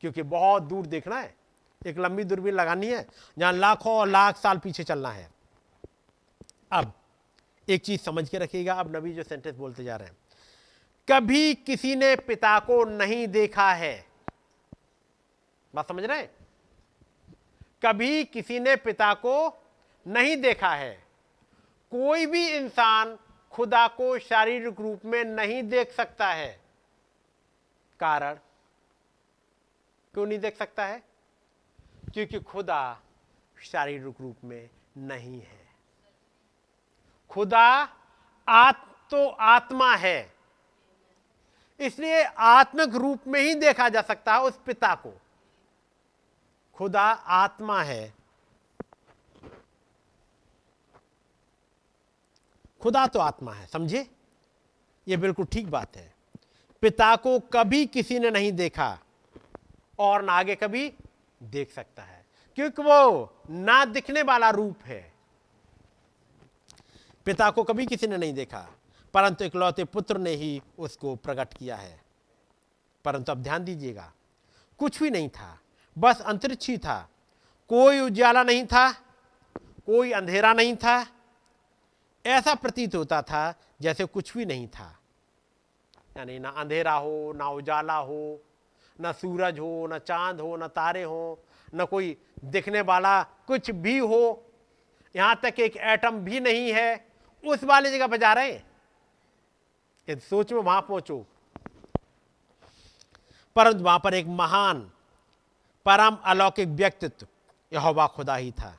क्योंकि बहुत दूर देखना है। एक लंबी दूरबीन लगानी है, जहाँ लाखों और लाख साल पीछे चलना है। अब एक चीज़ समझ के रखिएगा, अब नबी जो सेंटेंस बोलते जा रहे हैं, कभी किसी ने पिता को नहीं देखा है। बात समझ रहे हैं? कभी किसी ने पिता को नहीं देखा है। कोई भी इंसान खुदा को शारीरिक रूप में नहीं देख सकता है। कारण क्यों नहीं देख सकता है? क्योंकि खुदा शारीरिक रूप में नहीं है। खुदा आत तो आत्मा है। इसलिए आत्मिक रूप में ही देखा जा सकता है उस पिता को। खुदा आत्मा है। खुदा तो आत्मा है, समझे? यह बिल्कुल ठीक बात है। पिता को कभी किसी ने नहीं देखा और ना आगे कभी देख सकता है। क्योंकि वो ना दिखने वाला रूप है। पिता को कभी किसी ने नहीं देखा, परंतु इकलौते पुत्र ने ही उसको प्रकट किया है। परंतु अब ध्यान दीजिएगा, कुछ भी नहीं था, बस अंतरिक्ष ही था। कोई उजाला नहीं था, कोई अंधेरा नहीं था, ऐसा प्रतीत होता था जैसे कुछ भी नहीं था। यानी ना अंधेरा हो, ना उजाला हो न सूरज हो, ना चाँद हो, ना तारे हो, ना कोई दिखने वाला कुछ भी हो, यहाँ तक एक एटम भी नहीं है, उस वाली जगह पर जा रहे हैं। यदि सोच में वहाँ पहुंचो। परंतु वहाँ पर एक महान, परम अलौकिक व्यक्तित्व यहोवा खुदा ही था,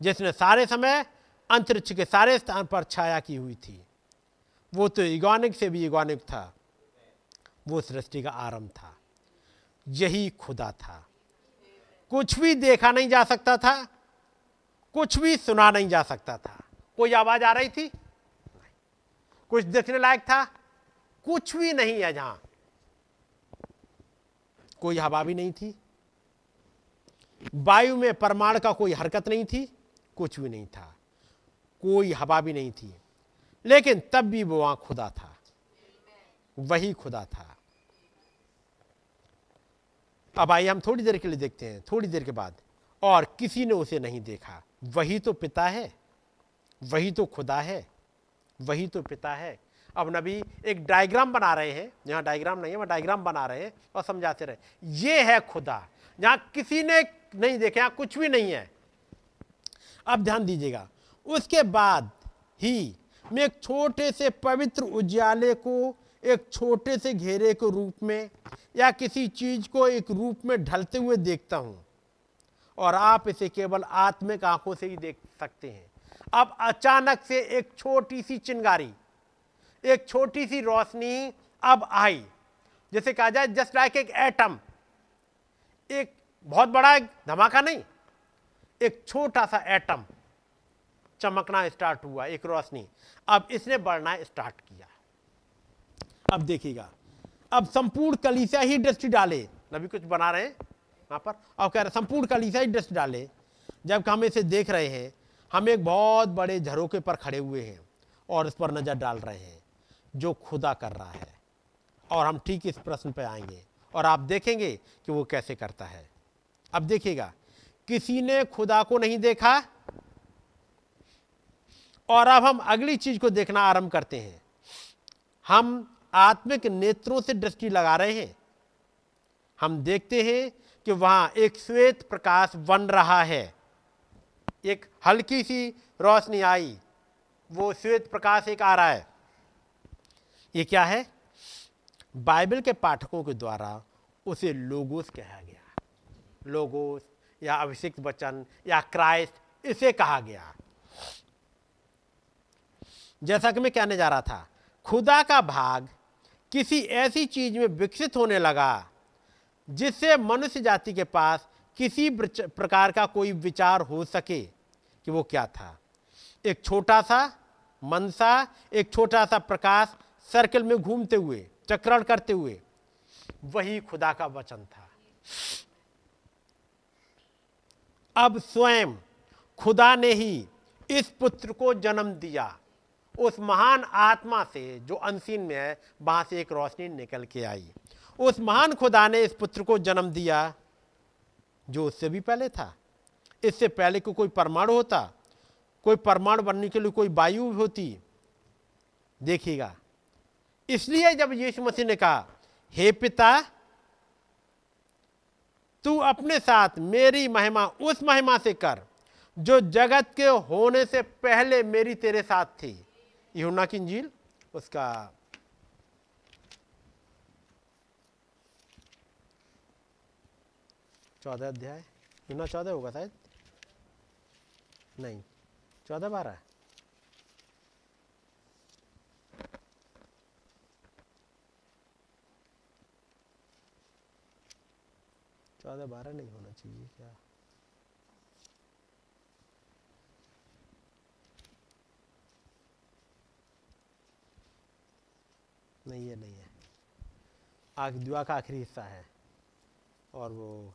जिसने सारे समय अंतरिक्ष के सारे स्थान पर छाया की हुई थी। वो तो इगोनिक से भी इगोनिक था, वो सृष्टि का आरंभ था। यही खुदा था। कुछ भी देखा नहीं जा सकता था, कुछ भी सुना नहीं जा सकता था। कोई आवाज़ आ रही थी? कुछ देखने लायक था? कुछ भी नहीं है जहाँ। कोई हवा भी नहीं थी। वायु में परमाणु का कोई हरकत नहीं थी, कुछ भी नहीं था। कोई हवा भी नहीं थी। लेकिन तब भी वो वहाँ खुदा था। वही खुदा था। अब आइए हम थोड़ी देर के लिए देखते हैं, थोड़ी देर के बाद। और किसी ने उसे नहीं देखा। वही तो पिता है, वही तो खुदा है, वही तो पिता है। अब नबी एक डायग्राम बना रहे हैं जहाँ डायग्राम नहीं है, वह डायग्राम बना रहे हैं और समझाते रहे। ये है खुदा, जहाँ किसी ने नहीं देखे, यहाँ कुछ भी नहीं है। अब ध्यान दीजिएगा, उसके बाद ही मैं एक छोटे से पवित्र उज्याले को एक छोटे से घेरे के रूप में या किसी चीज़ को एक रूप में ढलते हुए देखता हूँ। और आप इसे केवल आत्मिक आँखों से ही देख सकते हैं। अब अचानक से एक छोटी सी चिंगारी, एक छोटी सी रोशनी अब आई, जैसे कहा जाए जस्ट लाइक एक एटम एक बहुत बड़ा धमाका नहीं, एक छोटा सा एटम चमकना स्टार्ट हुआ, एक रोशनी। अब इसने बढ़ना स्टार्ट किया। अब देखिएगा। अब संपूर्ण कलीसिया ही दृष्टि डाले। नबी कुछ बना रहे हैं वहाँ पर? और कह रहे, संपूर्ण कलीसिया ही दृष्टि डाले। जब हम इसे देख रहे हैं, हम एक बहुत बड़े झरोके पर खड़े हुए हैं और इस पर नज़र डाल रहे हैं, जो खुदा कर रहा है। और हम ठीक इस प्रश्न पर आएँगे और आप देखेंगे कि वो कैसे करता है। अब देखिएगा, किसी ने खुदा को नहीं देखा और अब हम अगली चीज़ को देखना आरंभ करते हैं। हम आत्मिक नेत्रों से दृष्टि लगा रहे हैं। हम देखते हैं कि वहाँ एक श्वेत प्रकाश बन रहा है। एक हल्की सी रोशनी आई। वो श्वेत प्रकाश एक आ रहा है। ये क्या है? बाइबल के पाठकों के द्वारा उसे लोगोस कहा गया। लोगोस या अभिषिक्त वचन या क्राइस्ट, इसे कहा गया। जैसा कि मैं कहने जा रहा था, खुदा का भाग किसी ऐसी चीज़ में विकसित होने लगा, जिससे मनुष्य जाति के पास किसी प्रकार का कोई विचार हो सके कि वो क्या था। एक छोटा सा, मनसा, एक छोटा सा प्रकाश सर्कल में घूमते हुए, चक्रण करते हुए, वही खुदा का वचन था। अब स्वयं खुदा ने ही इस पुत्र को जन्म दिया। उस महान आत्मा से जो अनसीन में है वहाँ से एक रोशनी निकल के आई। उस महान खुदा ने इस पुत्र को जन्म दिया, जो उससे भी पहले था। इससे पहले को कोई परमाणु होता, कोई परमाणु बनने के लिए कोई वायु होती। देखिएगा। इसलिए जब यीशु मसीह ने कहा, हे पिता, तू अपने साथ मेरी महिमा, उस महिमा से कर, जो जगत के होने से पहले मेरी तेरे साथ थी। यूना की इंजील, उसका चौदह अध्याय। यूना चौदह होगा शायद? नहीं, चौदह बारह। चौदह बारह नहीं होना चाहिए क्या? नहीं है नहीं है। आख दुआ का आखिरी हिस्सा है। और वो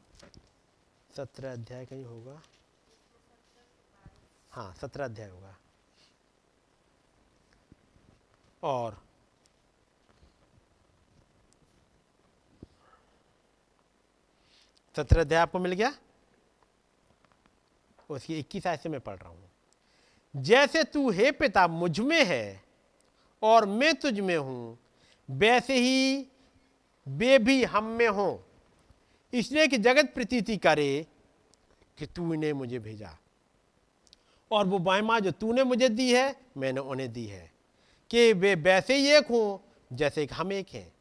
सत्रह अध्याय कहीं होगा? हाँ सत्रह अध्याय होगा। और सत्रह अध्याय आपको मिल गया? उसकी इक्कीस आय से मैं पढ़ रहा हूँ। जैसे तू हे पिता, मुझमें है और मैं तुझ में हूँ वैसे ही वे भी हम में हो। इसलिए कि जगत प्रतीति करे कि तू ने मुझे भेजा। और वो महिमा जो तूने मुझे दी है, मैंने उन्हें दी है। कि वे वैसे ही एक हों, जैसे कि हम एक हैं।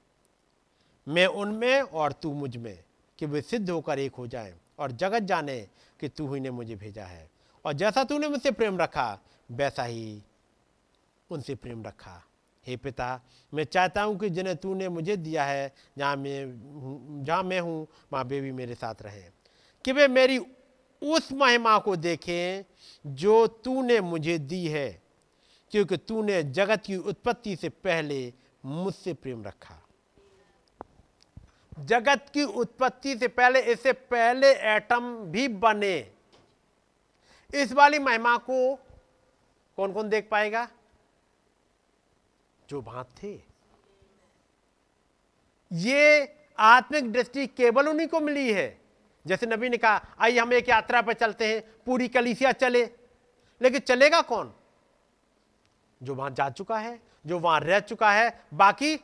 मैं उनमें और तू मुझमें, कि वे सिद्ध होकर एक हो जाए। और जगत जाने कि तू ही ने मुझे भेजा है। और जैसा तूने मुझसे प्रेम रखा, वैसा ही उनसे प्रेम रखा। हे पिता, मैं चाहता हूँ कि जिन्हें तूने मुझे दिया है, जहाँ मैं जहाँ मैं हूँ वहाँ बेबी मेरे साथ रहें। कि वे मेरी उस महिमा को देखें जो तूने मुझे दी है, क्योंकि तूने जगत की उत्पत्ति से पहले मुझसे प्रेम रखा। जगत की उत्पत्ति से पहले, इससे पहले एटम भी बने। इस वाली महिमा को कौन कौन देख पाएगा? जो वहाँ थे। ये आत्मिक दृष्टि केवल उन्हीं को मिली है। जैसे नबी ने कहा आइए हम एक यात्रा पर चलते हैं, पूरी कलीसिया चले। लेकिन चलेगा कौन? जो वहाँ जा चुका है, जो वहाँ रह चुका है, बाकी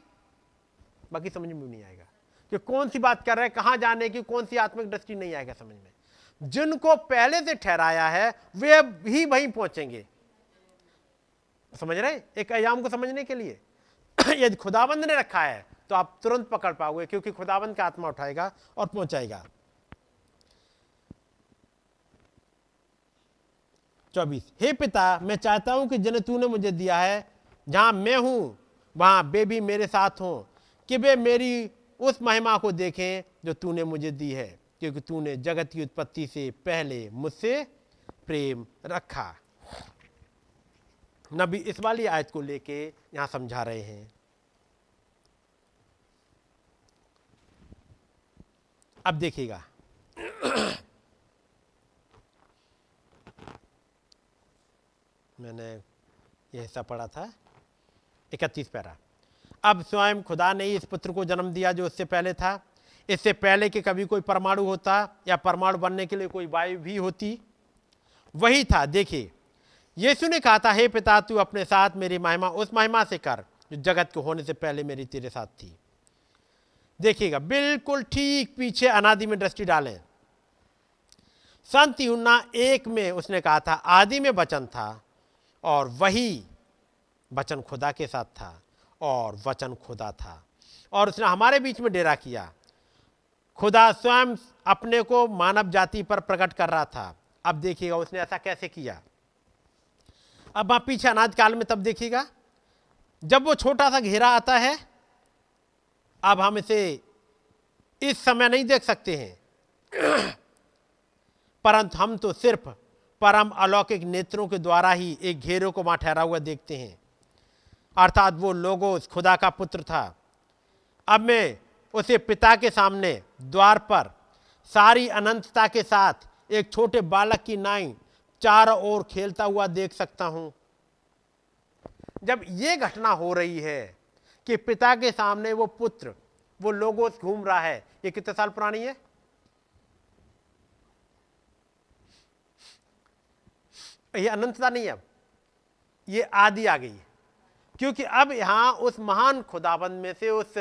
बाकी समझ में भी नहीं आएगा कि कौन सी बात कर रहे हैं, कहाँ जाने की, कौन सी आत्मिक दृष्टि नहीं आएगा समझ में। जिनको पहले से ठहराया है, वे ही वहीं पहुँचेंगे। समझ रहे हैं? एक अयाम को समझने के लिए। <coughs> यदि खुदाबंद ने रखा है तो आप तुरंत पकड़ पाओगे, क्योंकि खुदाबंद का आत्मा उठाएगा और पहुंचाएगा। चौबीस, हे पिता, मैं चाहता हूँ कि जिन्हें तूने मुझे दिया है, जहाँ मैं हूँ, वहाँ बेबी मेरे साथ हों, कि वे मेरी उस महिमा को देखें जो तूने मुझे दी है, क्योंकि तूने जगत की उत्पत्ति से पहले मुझसे प्रेम रखा। नबी इस वाली आयत को लेके यहाँ समझा रहे हैं। अब देखिएगा। <coughs> मैंने यह हिस्सा पढ़ा था। इकतीस पैरा। अब स्वयं खुदा ने इस पुत्र को जन्म दिया जो उससे पहले था। इससे पहले कि कभी कोई परमाणु होता या परमाणु बनने के लिए कोई वायु भी होती, वही था। देखिए यीशु ने कहा था, हे पिता, तू अपने साथ मेरी महिमा, उस महिमा से कर, जो जगत के होने से पहले मेरी तेरे साथ थी। देखिएगा, बिल्कुल ठीक पीछे अनादि में दृष्टि डालें। संत यूना एक में उसने कहा था, आदि में वचन था और वही वचन खुदा के साथ था और वचन खुदा था। और उसने हमारे बीच में डेरा किया। खुदा स्वयं अपने को मानव जाति पर प्रकट कर रहा था। अब देखिएगा, उसने ऐसा कैसे किया? अब आप पीछे अनाज काल में तब देखिएगा। जब वो छोटा सा घेरा आता है, अब हम इसे इस समय नहीं देख सकते हैं। परंतु हम तो सिर्फ़ परम अलौकिक नेत्रों के द्वारा ही एक घेरे को वहाँ ठहरा हुआ देखते हैं। अर्थात वो लोगो खुदा का पुत्र था। अब मैं उसे पिता के सामने द्वार पर सारी अनंतता के साथ एक छोटे बालक की नाई चारों ओर खेलता हुआ देख सकता हूँ। जब ये घटना हो रही है कि पिता के सामने वो पुत्र, वो लोगोस घूम रहा है, ये कितने साल पुरानी है? ये अनंतता नहीं अब। ये आदि आ गई क्योंकि अब यहाँ उस महान खुदाबंद में से, उस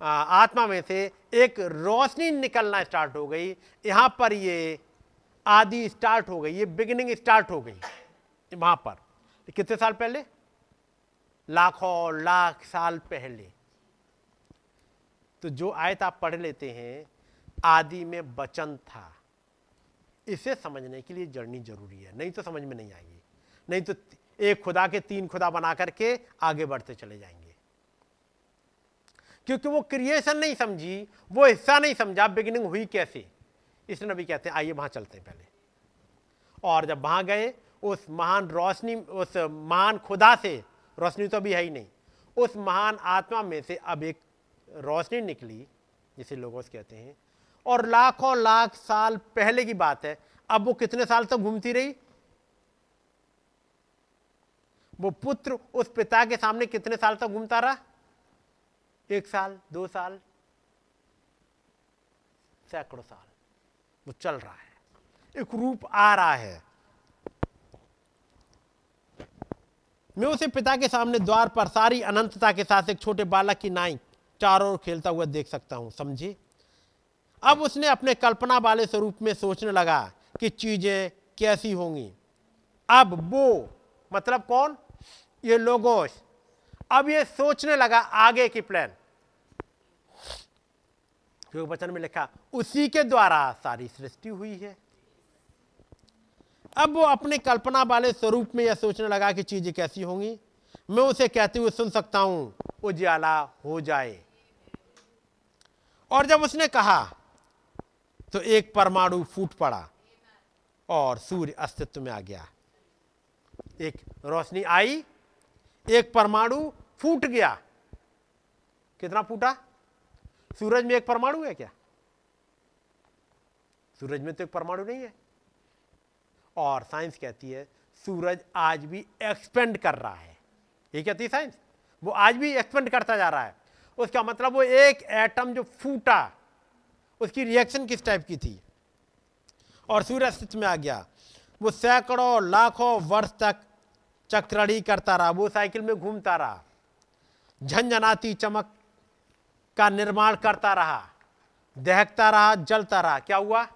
आत्मा में से एक रोशनी निकलना स्टार्ट हो गई। यहाँ पर ये आदि स्टार्ट हो गई, ये बिगिनिंग स्टार्ट हो गई, वहाँ पर। कितने साल पहले? लाखों लाख साल पहले। तो जो आयत आप पढ़ लेते हैं, आदि में वचन था। इसे समझने के लिए जर्नी ज़रूरी है, नहीं तो समझ में नहीं आएगी। नहीं तो एक खुदा के तीन खुदा बना करके आगे बढ़ते चले जाएँगे। क्योंकि वो क्रिएशन नहीं समझी, वो हिस्सा नहीं समझा बिगिनिंग हुई कैसे? इसलिए नबी कहते हैं, आइए वहाँ चलते हैं पहले। और जब वहाँ गए, उस महान रोशनी, उस महान खुदा से, रोशनी तो अभी है ही नहीं, उस महान आत्मा में से अब एक रोशनी निकली, जिसे लोगों कहते हैं। और लाखों लाख साल पहले की बात है, अब वो कितने साल तक घूमती रही? वो पुत्र उस पिता के सामने कितने साल तक घूमता रहा? एक साल, दो साल, सैकड़ों साल। वो चल रहा है। एक रूप आ रहा है। मैं उसे पिता के सामने द्वार पर सारी अनंतता के साथ एक छोटे बालक की नाई चारों ओर खेलता हुआ देख सकता हूँ। समझे? अब उसने अपने कल्पना वाले स्वरूप में सोचने लगा कि चीज़ें कैसी होंगी। अब वो मतलब कौन? ये लोगोस अब ये सोचने लगा आगे की प्लान क्योंकि वचन में लिखा, उसी के द्वारा सारी सृष्टि हुई है। अब वो अपने कल्पना वाले स्वरूप में यह सोचने लगा कि चीज़ें कैसी होंगी। मैं उसे कहते हुए सुन सकता हूँ उजाला हो जाए। और जब उसने कहा तो एक परमाणु फूट पड़ा और सूर्य अस्तित्व में आ गया। एक रोशनी आई, एक परमाणु फूट गया। कितना फूटा? सूरज में एक परमाणु है क्या? सूरज में तो एक परमाणु नहीं है। और साइंस कहती है, सूरज आज भी एक्सपेंड कर रहा है। ये कहती है साइंस? वो आज भी एक्सपेंड करता जा रहा है। उसका मतलब वो एक एटम जो फूटा, उसकी रिएक्शन किस टाइप की थी? और सूर्य अस्तित्व में आ गया। वो सैकड़ों, लाखों वर्ष तक चक्रड़ी करता रहा, वो साइकिल में घूमता रहा। झंझनाती चमक का निर्माण करता रहा, दहकता रहा, जलता रहा। क्या हुआ?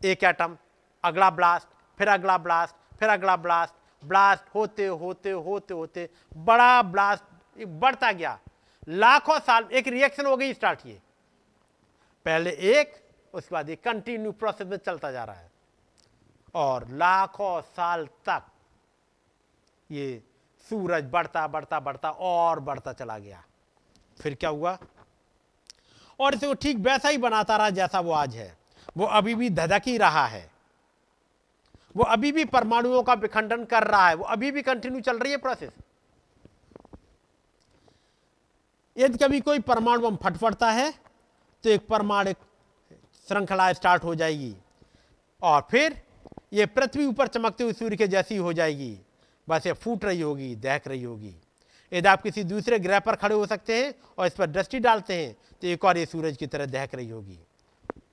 एक एटम अगला ब्लास्ट फिर अगला ब्लास्ट फिर अगला ब्लास्ट ब्लास्ट होते होते होते होते बड़ा ब्लास्ट बढ़ता गया। लाखों साल एक रिएक्शन हो गई स्टार्ट ये पहले एक, उसके बाद ये कंटिन्यू प्रोसेस में चलता जा रहा है। और लाखों साल तक ये सूरज बढ़ता बढ़ता बढ़ता और बढ़ता चला गया। फिर क्या हुआ? और इसे वो ठीक वैसा ही बनाता रहा जैसा वो आज है। वो अभी भी धधक ही रहा है। वो अभी भी परमाणुओं का विखंडन कर रहा है। वो अभी भी कंटिन्यू चल रही है प्रोसेस यदि कभी कोई परमाणु बम फटफटता है तो एक परमाणु श्रृंखला स्टार्ट हो जाएगी। और फिर ये पृथ्वी ऊपर चमकते हुए सूर्य के जैसी हो जाएगी। बस ये फूट रही होगी, दहक रही होगी। यदि आप किसी दूसरे ग्रह पर खड़े हो सकते हैं और इस पर दृष्टि डालते हैं तो एक और ये सूरज की तरह दहक रही होगी।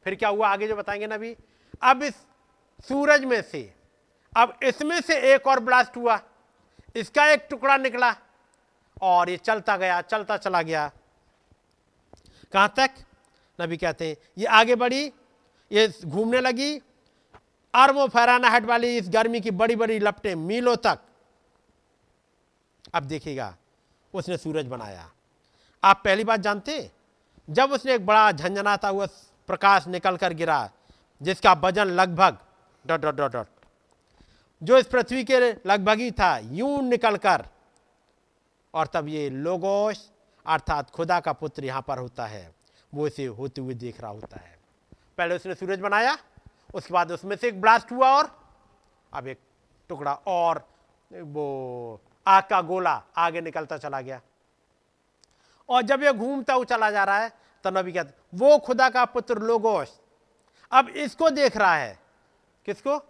फिर क्या हुआ? आगे जो बताएँगे ना अभी। अब इस सूरज में से, अब इसमें से एक और ब्लास्ट हुआ। इसका एक टुकड़ा निकला और ये चलता गया, चलता चला गया। कहाँ तक? नबी कहते हैं, ये आगे बढ़ी, ये घूमने लगी। अरबों फैराना हेट वाली इस गर्मी की बड़ी बड़ी लपटें, मीलों तक। अब देखिएगा उसने सूरज बनाया। आप पहली बात जानते? जब उसने एक बड़ा झंझनाता हुआ प्रकाश निकल कर गिरा, जिसका वज़न लगभग डॉट डॉट डॉट डॉट, जो इस पृथ्वी के लगभग ही था, यूँ निकल कर। और तब ये लोगोश, अर्थात खुदा का पुत्र यहाँ पर होता है, वो इसे होते हुए देख रहा होता है। पहले उसने सूरज बनाया, उसके बाद उसमें से एक ब्लास्ट हुआ और अब एक टुकड़ा और वो आग का गोला आगे निकलता चला गया। और जब ये घूमता हुआ चला जा रहा है तो नबी कहते, वो खुदा का पुत्र लोगोश, अब इसको देख रहा है। किसको?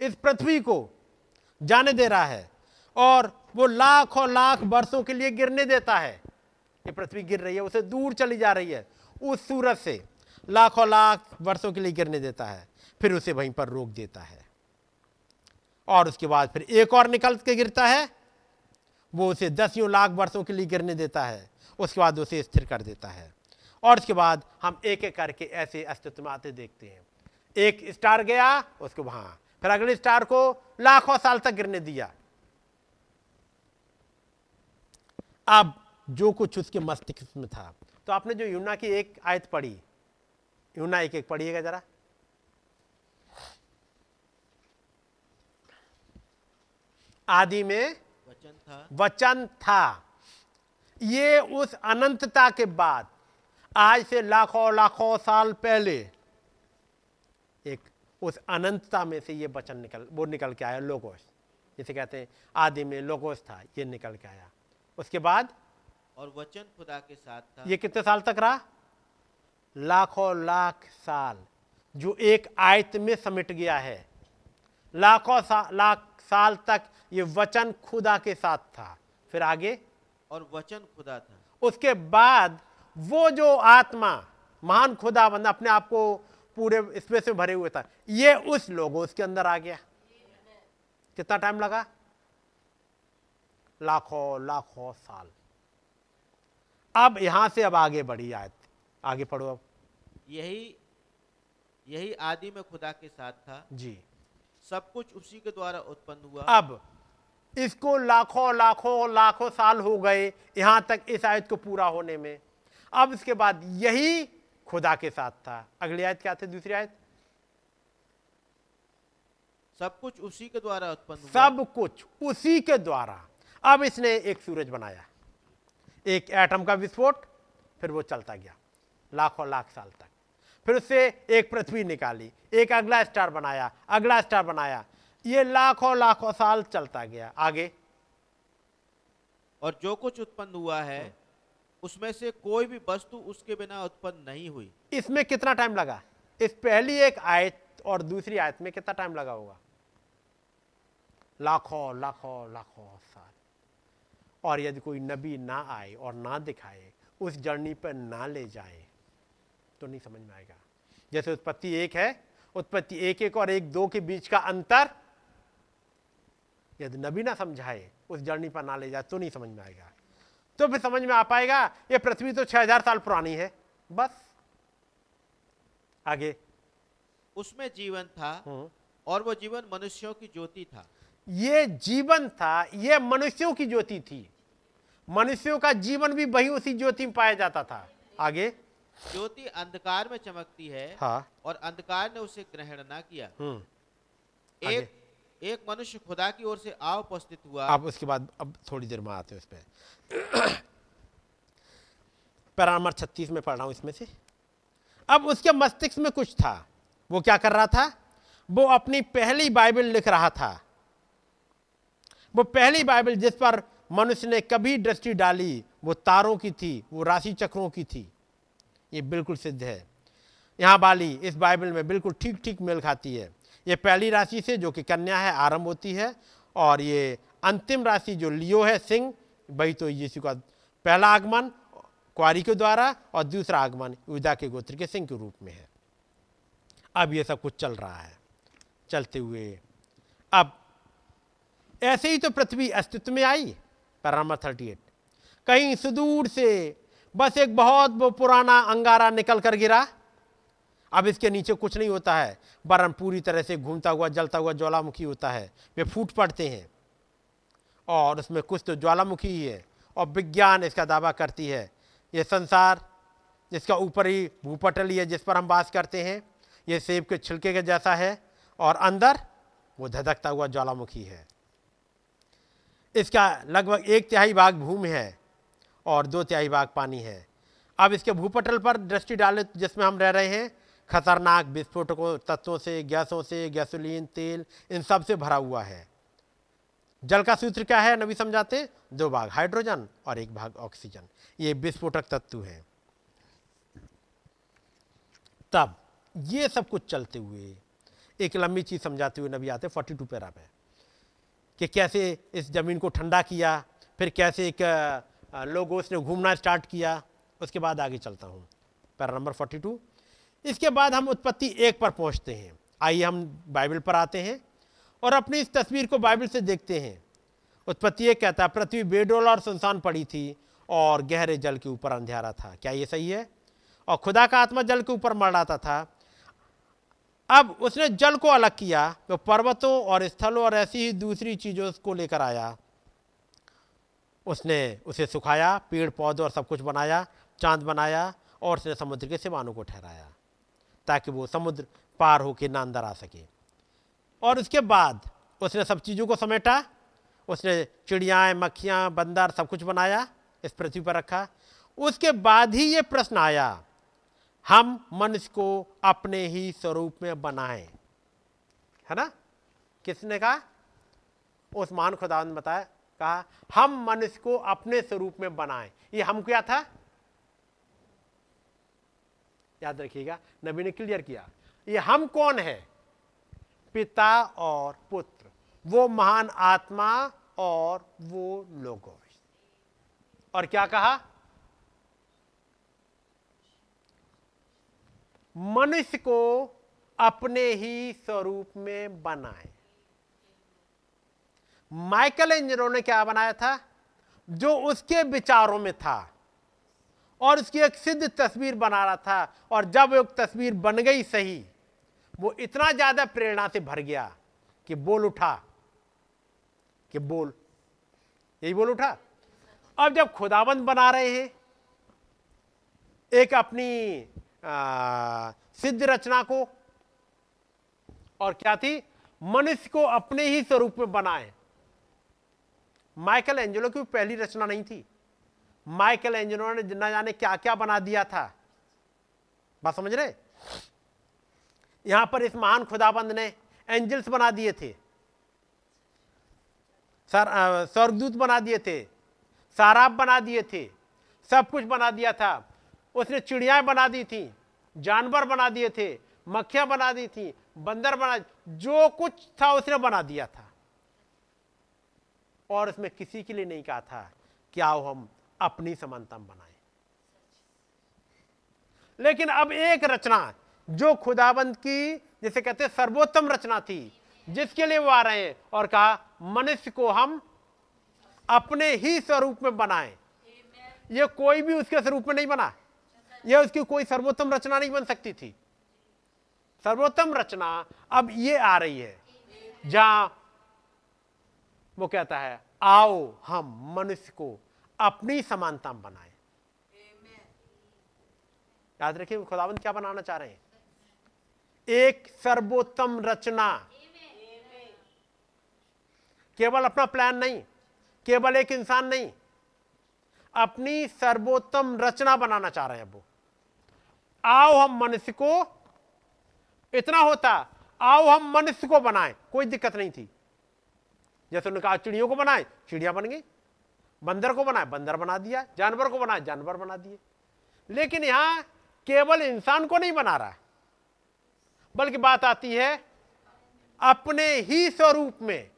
इस पृथ्वी को जाने दे रहा है। और वो लाख और लाख वर्षों के लिए गिरने देता है। ये पृथ्वी गिर रही है, उसे दूर चली जा रही है। उस सूरज से लाखों लाख वर्षों के लिए गिरने देता है, फिर उसे वहीं पर रोक देता है। और उसके बाद फिर एक और निकल के गिरता है वो उसे दसियों लाख वर्षों के लिए गिरने देता है, उसके बाद उसे स्थिर कर देता है। और उसके बाद हम एक एक करके ऐसे अस्तित्व में आते देखते हैं। एक स्टार गया, उसको वहाँ। फिर अगले स्टार को लाखों साल तक गिरने दिया। अब जो कुछ उसके मस्तिष्क में था। तो आपने जो यूना की एक आयत पढ़ी, यूना एक एक पढ़िएगा जरा। आदि में वचन था? ये उस अनंतता के बाद आज से लाखों लाखों साल पहले एक उस अनंतता में से ये वचन निकल वो निकल के आया लोगोस। जिसे कहते हैं आदि में लोगोस था ये निकल के आया। उसके बाद? और वचन खुदा के साथ था? ये कितने साल तक रहा? लाखों लाख साल। जो एक आयत में समिट गया है। लाखों सा, लाख साल तक ये वचन खुदा के साथ था। फिर आगे। और वचन खुदा था। उसके बाद वो जो आत्मा महान खुदा बंदा अपने आप को पूरे स्पेस में भरे हुए था ये उस लोगों उसके अंदर आ गया। कितना टाइम लगा? लाखों लाखों साल। अब यहाँ से अब आगे बढ़ी आयत। आगे पढ़ो अब। यही यही आदि में खुदा के साथ था। जी। सब कुछ उसी के द्वारा उत्पन्न हुआ। अब इसको लाखों लाखों लाखों साल हो गए यहाँ तक इस आयत को पूरा होने में। अब इसके बाद यही खुदा के साथ था। अगली आयत क्या थी? दूसरी आयत? सब कुछ उसी के द्वारा उत्पन्न हुआ। सब कुछ उसी के द्वारा। अब इसने एक सूरज बनाया। एक एटम का विस्फोट फिर वो चलता गया। लाखों लाख साल तक। फिर उससे एक पृथ्वी निकाली एक अगला स्टार बनाया अगला स्टार बनाया। ये लाखों लाखों साल चलता गया। आगे। और जो कुछ उत्पन्न हुआ है उसमें से कोई भी वस्तु उसके बिना उत्पन्न नहीं हुई। इसमें कितना टाइम लगा? इस पहली एक आयत और दूसरी आयत में कितना टाइम लगा होगा? लाखों लाखों लाखों साल। और यदि कोई नबी ना आए और ना दिखाए उस जर्नी पर ना ले जाए तो नहीं समझ में आएगा। जैसे उत्पत्ति एक है उत्पत्ति एक एक और एक दो के बीच का अंतर यदि नबी ना समझाए उस जर्नी पर ना ले जाए तो नहीं समझ में आएगा। तो फिर समझ में आ पाएगा ये पृथ्वी तो 6000 साल पुरानी है बस। आगे। उसमें जीवन था हम्म। और वो जीवन मनुष्यों की ज्योति था। ये जीवन था ये मनुष्यों की ज्योति थी। मनुष्यों का जीवन भी वही उसी ज्योति में पाया जाता था। आगे। ज्योति अंधकार में चमकती है हाँ। और अंधकार ने उसे ग्रहण ना किया। हम्म। एक एक मनुष्य खुदा की ओर से आ उपस्थित हुआ। अब उसके बाद अब थोड़ी देर में आते हैं उस पर नंबर छत्तीस में पढ़ रहा हूँ इसमें से। अब उसके मस्तिष्क में कुछ था। वो क्या कर रहा था? वो अपनी पहली बाइबल लिख रहा था। वो पहली बाइबल जिस पर मनुष्य ने कभी दृष्टि डाली वो तारों की थी वो राशि चक्रों की थी। ये बिल्कुल सिद्ध है। यहाँ बाली इस बाइबल में बिल्कुल ठीक ठीक मेल खाती है। ये पहली राशि से जो कि कन्या है, आरंभ होती है और ये अंतिम राशि जो लियो है, सिंह, वही तो यीशु का पहला आगमन कुआरी के द्वारा और दूसरा आगमन युदा के गोत्र के सिंह के रूप में है। अब ये सब कुछ चल रहा है, चलते हुए। अब ऐसे ही तो पृथ्वी अस्तित्व में आई पैरामा थर्टी एट कहीं सुदूर से बस एक बहुत पुराना अंगारा निकल कर गिरा। अब इसके नीचे कुछ नहीं होता है। वरन पूरी तरह से घूमता हुआ, जलता हुआ ज्वालामुखी होता है। वे फूट पड़ते हैं। और उसमें कुछ तो ज्वालामुखी ही है और विज्ञान इसका दावा करती है। ये संसार, जिसका ऊपरी भूपटल ही है, जिस पर हम वास करते हैं, ये सेब के छिलके के जैसा है और अंदर वो धधकता हुआ ज्वालामुखी है। इसका लगभग एक तिहाई भाग भूमि है। और दो तिहाई भाग पानी है। अब इसके भूपटल पर दृष्टि डालें जिसमें हम रह रहे हैं, खतरनाक विस्फोटकों, तत्वों से, गैसों से, गैसोलीन, तेल, इन सबसे भरा हुआ है। जल का सूत्र क्या है? नबी समझाते दो भाग, हाइड्रोजन और एक भाग, ऑक्सीजन। ये विस्फोटक तत्व है। तब, ये सब कुछ चलते हुए, एक लंबी चीज़ समझाते हुए नबी आते फोर्टी टू पैरा में, कि कैसे इस ज़मीन को ठंडा किया, फिर कैसे एक लोगों ने घूमना स्टार्ट किया, उसके बाद आगे चलता हूँ, पैरा नंबर फोर्टी टू इसके बाद हम उत्पत्ति एक पर पहुँचते हैं। आइए हम बाइबल पर आते हैं और अपनी इस तस्वीर को बाइबल से देखते हैं। उत्पत्ति एक कहता है, पृथ्वी बेडोल और सुनसान पड़ी थी और गहरे जल के ऊपर अंधेरा था। क्या ये सही है? और खुदा का आत्मा जल के ऊपर मरड़ाता था। अब उसने जल को अलग किया तो पर्वतों और स्थलों और ऐसी ही दूसरी चीज़ों को लेकर आया। उसने उसे सुखाया, पेड़, पौधे और सब कुछ बनाया, चाँद बनाया और उसने समुद्र के सिवानों को ठहराया, ताकि वो समुद्र पार होके ना अंदर आ सके। और उसके बाद उसने सब चीज़ों को समेटा, उसने चिड़ियाएँ, मक्खियाँ, बंदर सब कुछ बनाया, इस पृथ्वी पर रखा। उसके बाद ही ये प्रश्न आया, हम मनुष्य को अपने ही स्वरूप में बनाएँ, है ना? किसने कहा? उस महान खुदा ने बताया कहा हम मनुष्य को अपने स्वरूप में बनाएँ। ये हम क्या था? याद रखिएगा, नबी ने क्लियर किया। ये हम कौन है? पिता और पुत्र। वो महान आत्मा और वो लोगों और क्या कहा? मनुष्य को अपने ही स्वरूप में बनाए। माइकल एंजरो ने क्या बनाया था? जो उसके विचारों में था। और उसकी एक सिद्ध तस्वीर बना रहा था। और जब एक तस्वीर बन गई सही वो इतना ज़्यादा प्रेरणा से भर गया कि बोल उठा। कि बोल। यही बोल उठा। अब जब खुदाबंद बना रहे हैं एक अपनी आ, सिद्ध रचना को और क्या थी? मनुष्य को अपने ही स्वरूप में बनाए। माइकल एंजेलो की पहली रचना नहीं थी। माइकल एंजेलो ने न जाने क्या क्या बना दिया था। बात समझ रहे? यहाँ पर इस महान खुदाबंद ने एंजल्स बना दिए थे। स्वर्गदूत बना दिए थे। साराब बना दिए थे। सब कुछ बना दिया था। उसने चिड़ियाएँ बना दी थी, जानवर बना दिए थे, मक्खियाँ बना दी थी, बंदर बना, जो कुछ था उसने बना दिया था। और उसमें किसी के लिए नहीं कहा था कि आओ हम अपनी समानता में बनाएँ। लेकिन अब एक रचना, जो खुदाबंद की, जिसे कहते सर्वोत्तम रचना थी, जिसके लिए वो आ रहे हैं और कहा, मनुष्य को हम अपने ही स्वरूप में बनाएँ। ये कोई भी उसके स्वरूप में नहीं बना। यह उसकी कोई सर्वोत्तम रचना नहीं बन सकती थी। सर्वोत्तम रचना अब ये आ रही है, जहाँ वो कहता है, आओ हम मनुष्य को अपनी समानता में बनाएँ। याद रखिए खुदावंत क्या बनाना चाह रहे हैं? एक सर्वोत्तम रचना। केवल अपना प्लान नहीं, केवल एक इंसान नहीं, अपनी सर्वोत्तम रचना बनाना चाह रहे हैं वो। आओ हम मनुष्य को, इतना होता, आओ हम मनुष्य को बनाएँ। कोई दिक्कत नहीं थी। जैसे उन्होंने कहा, चिड़ियों को बनाए, चिड़िया बन गई। बंदर को बनाए, बंदर बना दिया, जानवर को बनाए, जानवर बना दिए। लेकिन यहाँ केवल इंसान को नहीं बना रहा बल्कि बात आती है अपने ही स्वरूप में।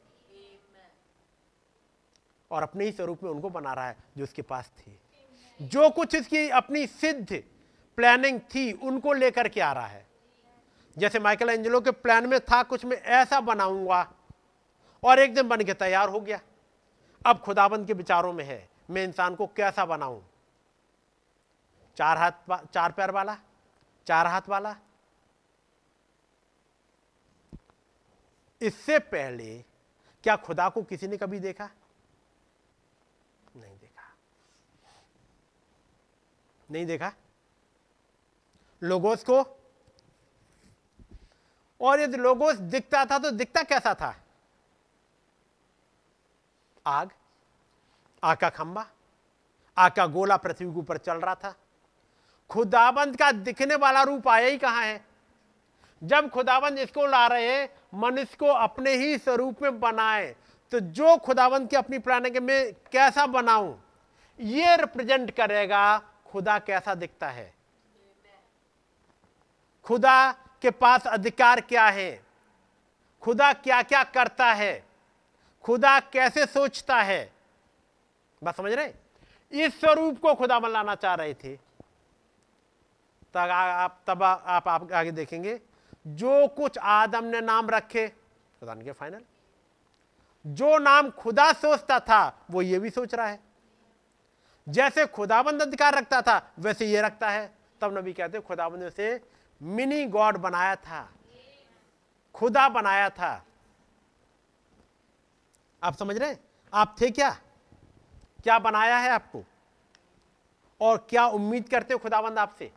और अपने ही स्वरूप में उनको बना रहा है जो उसके पास थे। जो कुछ इसकी अपनी सिद्ध प्लानिंग थी, उनको लेकर के आ रहा है। जैसे माइकल एंजेलो के प्लान में था, कुछ मैं ऐसा बनाऊँगा और एक दिन बन के तैयार हो गया। अब खुदाबंद के विचारों में है, मैं इंसान को कैसा बनाऊँ? चार हाथ चार पैर वाला? चार हाथ वाला? इससे पहले क्या खुदा को किसी ने कभी देखा? नहीं देखा। नहीं देखा? लोगोस को? और यदि लोगोस दिखता था तो दिखता कैसा था? आग आग का खंबा आग का गोला पृथ्वी के ऊपर चल रहा था। खुदाबंद का दिखने वाला रूप आया ही कहाँ है? जब खुदाबंद इसको ला रहे हैं मनुष्य को अपने ही स्वरूप में बनाए तो जो खुदाबंद की अपनी प्लान के मैं कैसा बनाऊँ, ये रिप्रेजेंट करेगा खुदा कैसा दिखता है। खुदा के पास अधिकार क्या है? खुदा क्या क्या करता है? खुदा कैसे सोचता है? बात समझ रहे इस स्वरूप को खुदा लाना चाह रहे थे। तब आप तब आप, आप आगे देखेंगे। जो कुछ आदम ने नाम रखे खुदा ने फाइनल जो नाम खुदा सोचता था वो ये भी सोच रहा है। जैसे खुदाबंद अधिकार रखता था वैसे ये रखता है। तब नबी कहते खुदाबंद से मिनी गॉड बनाया था। खुदा बनाया था। आप समझ रहे हैं? आप थे क्या? क्या बनाया है आपको? और क्या उम्मीद करते हो खुदाबंद आपसे?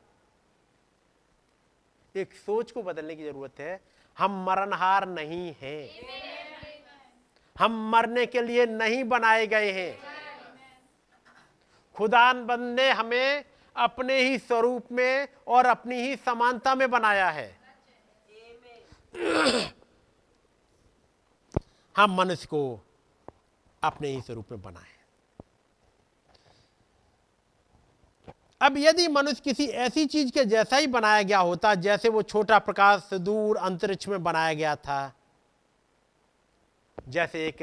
एक सोच को बदलने की ज़रूरत है। हम मरणहार नहीं हैं। हम मरने के लिए नहीं बनाए गए हैं। खुदा बंद ने हमें अपने ही स्वरूप में और अपनी ही समानता में बनाया है। <clears throat> हम मनुष्य को अपने ही स्वरूप में बनाए अब यदि मनुष्य किसी ऐसी चीज़ के जैसा ही बनाया गया होता, जैसे वो छोटा प्रकाश से दूर अंतरिक्ष में बनाया गया था, जैसे एक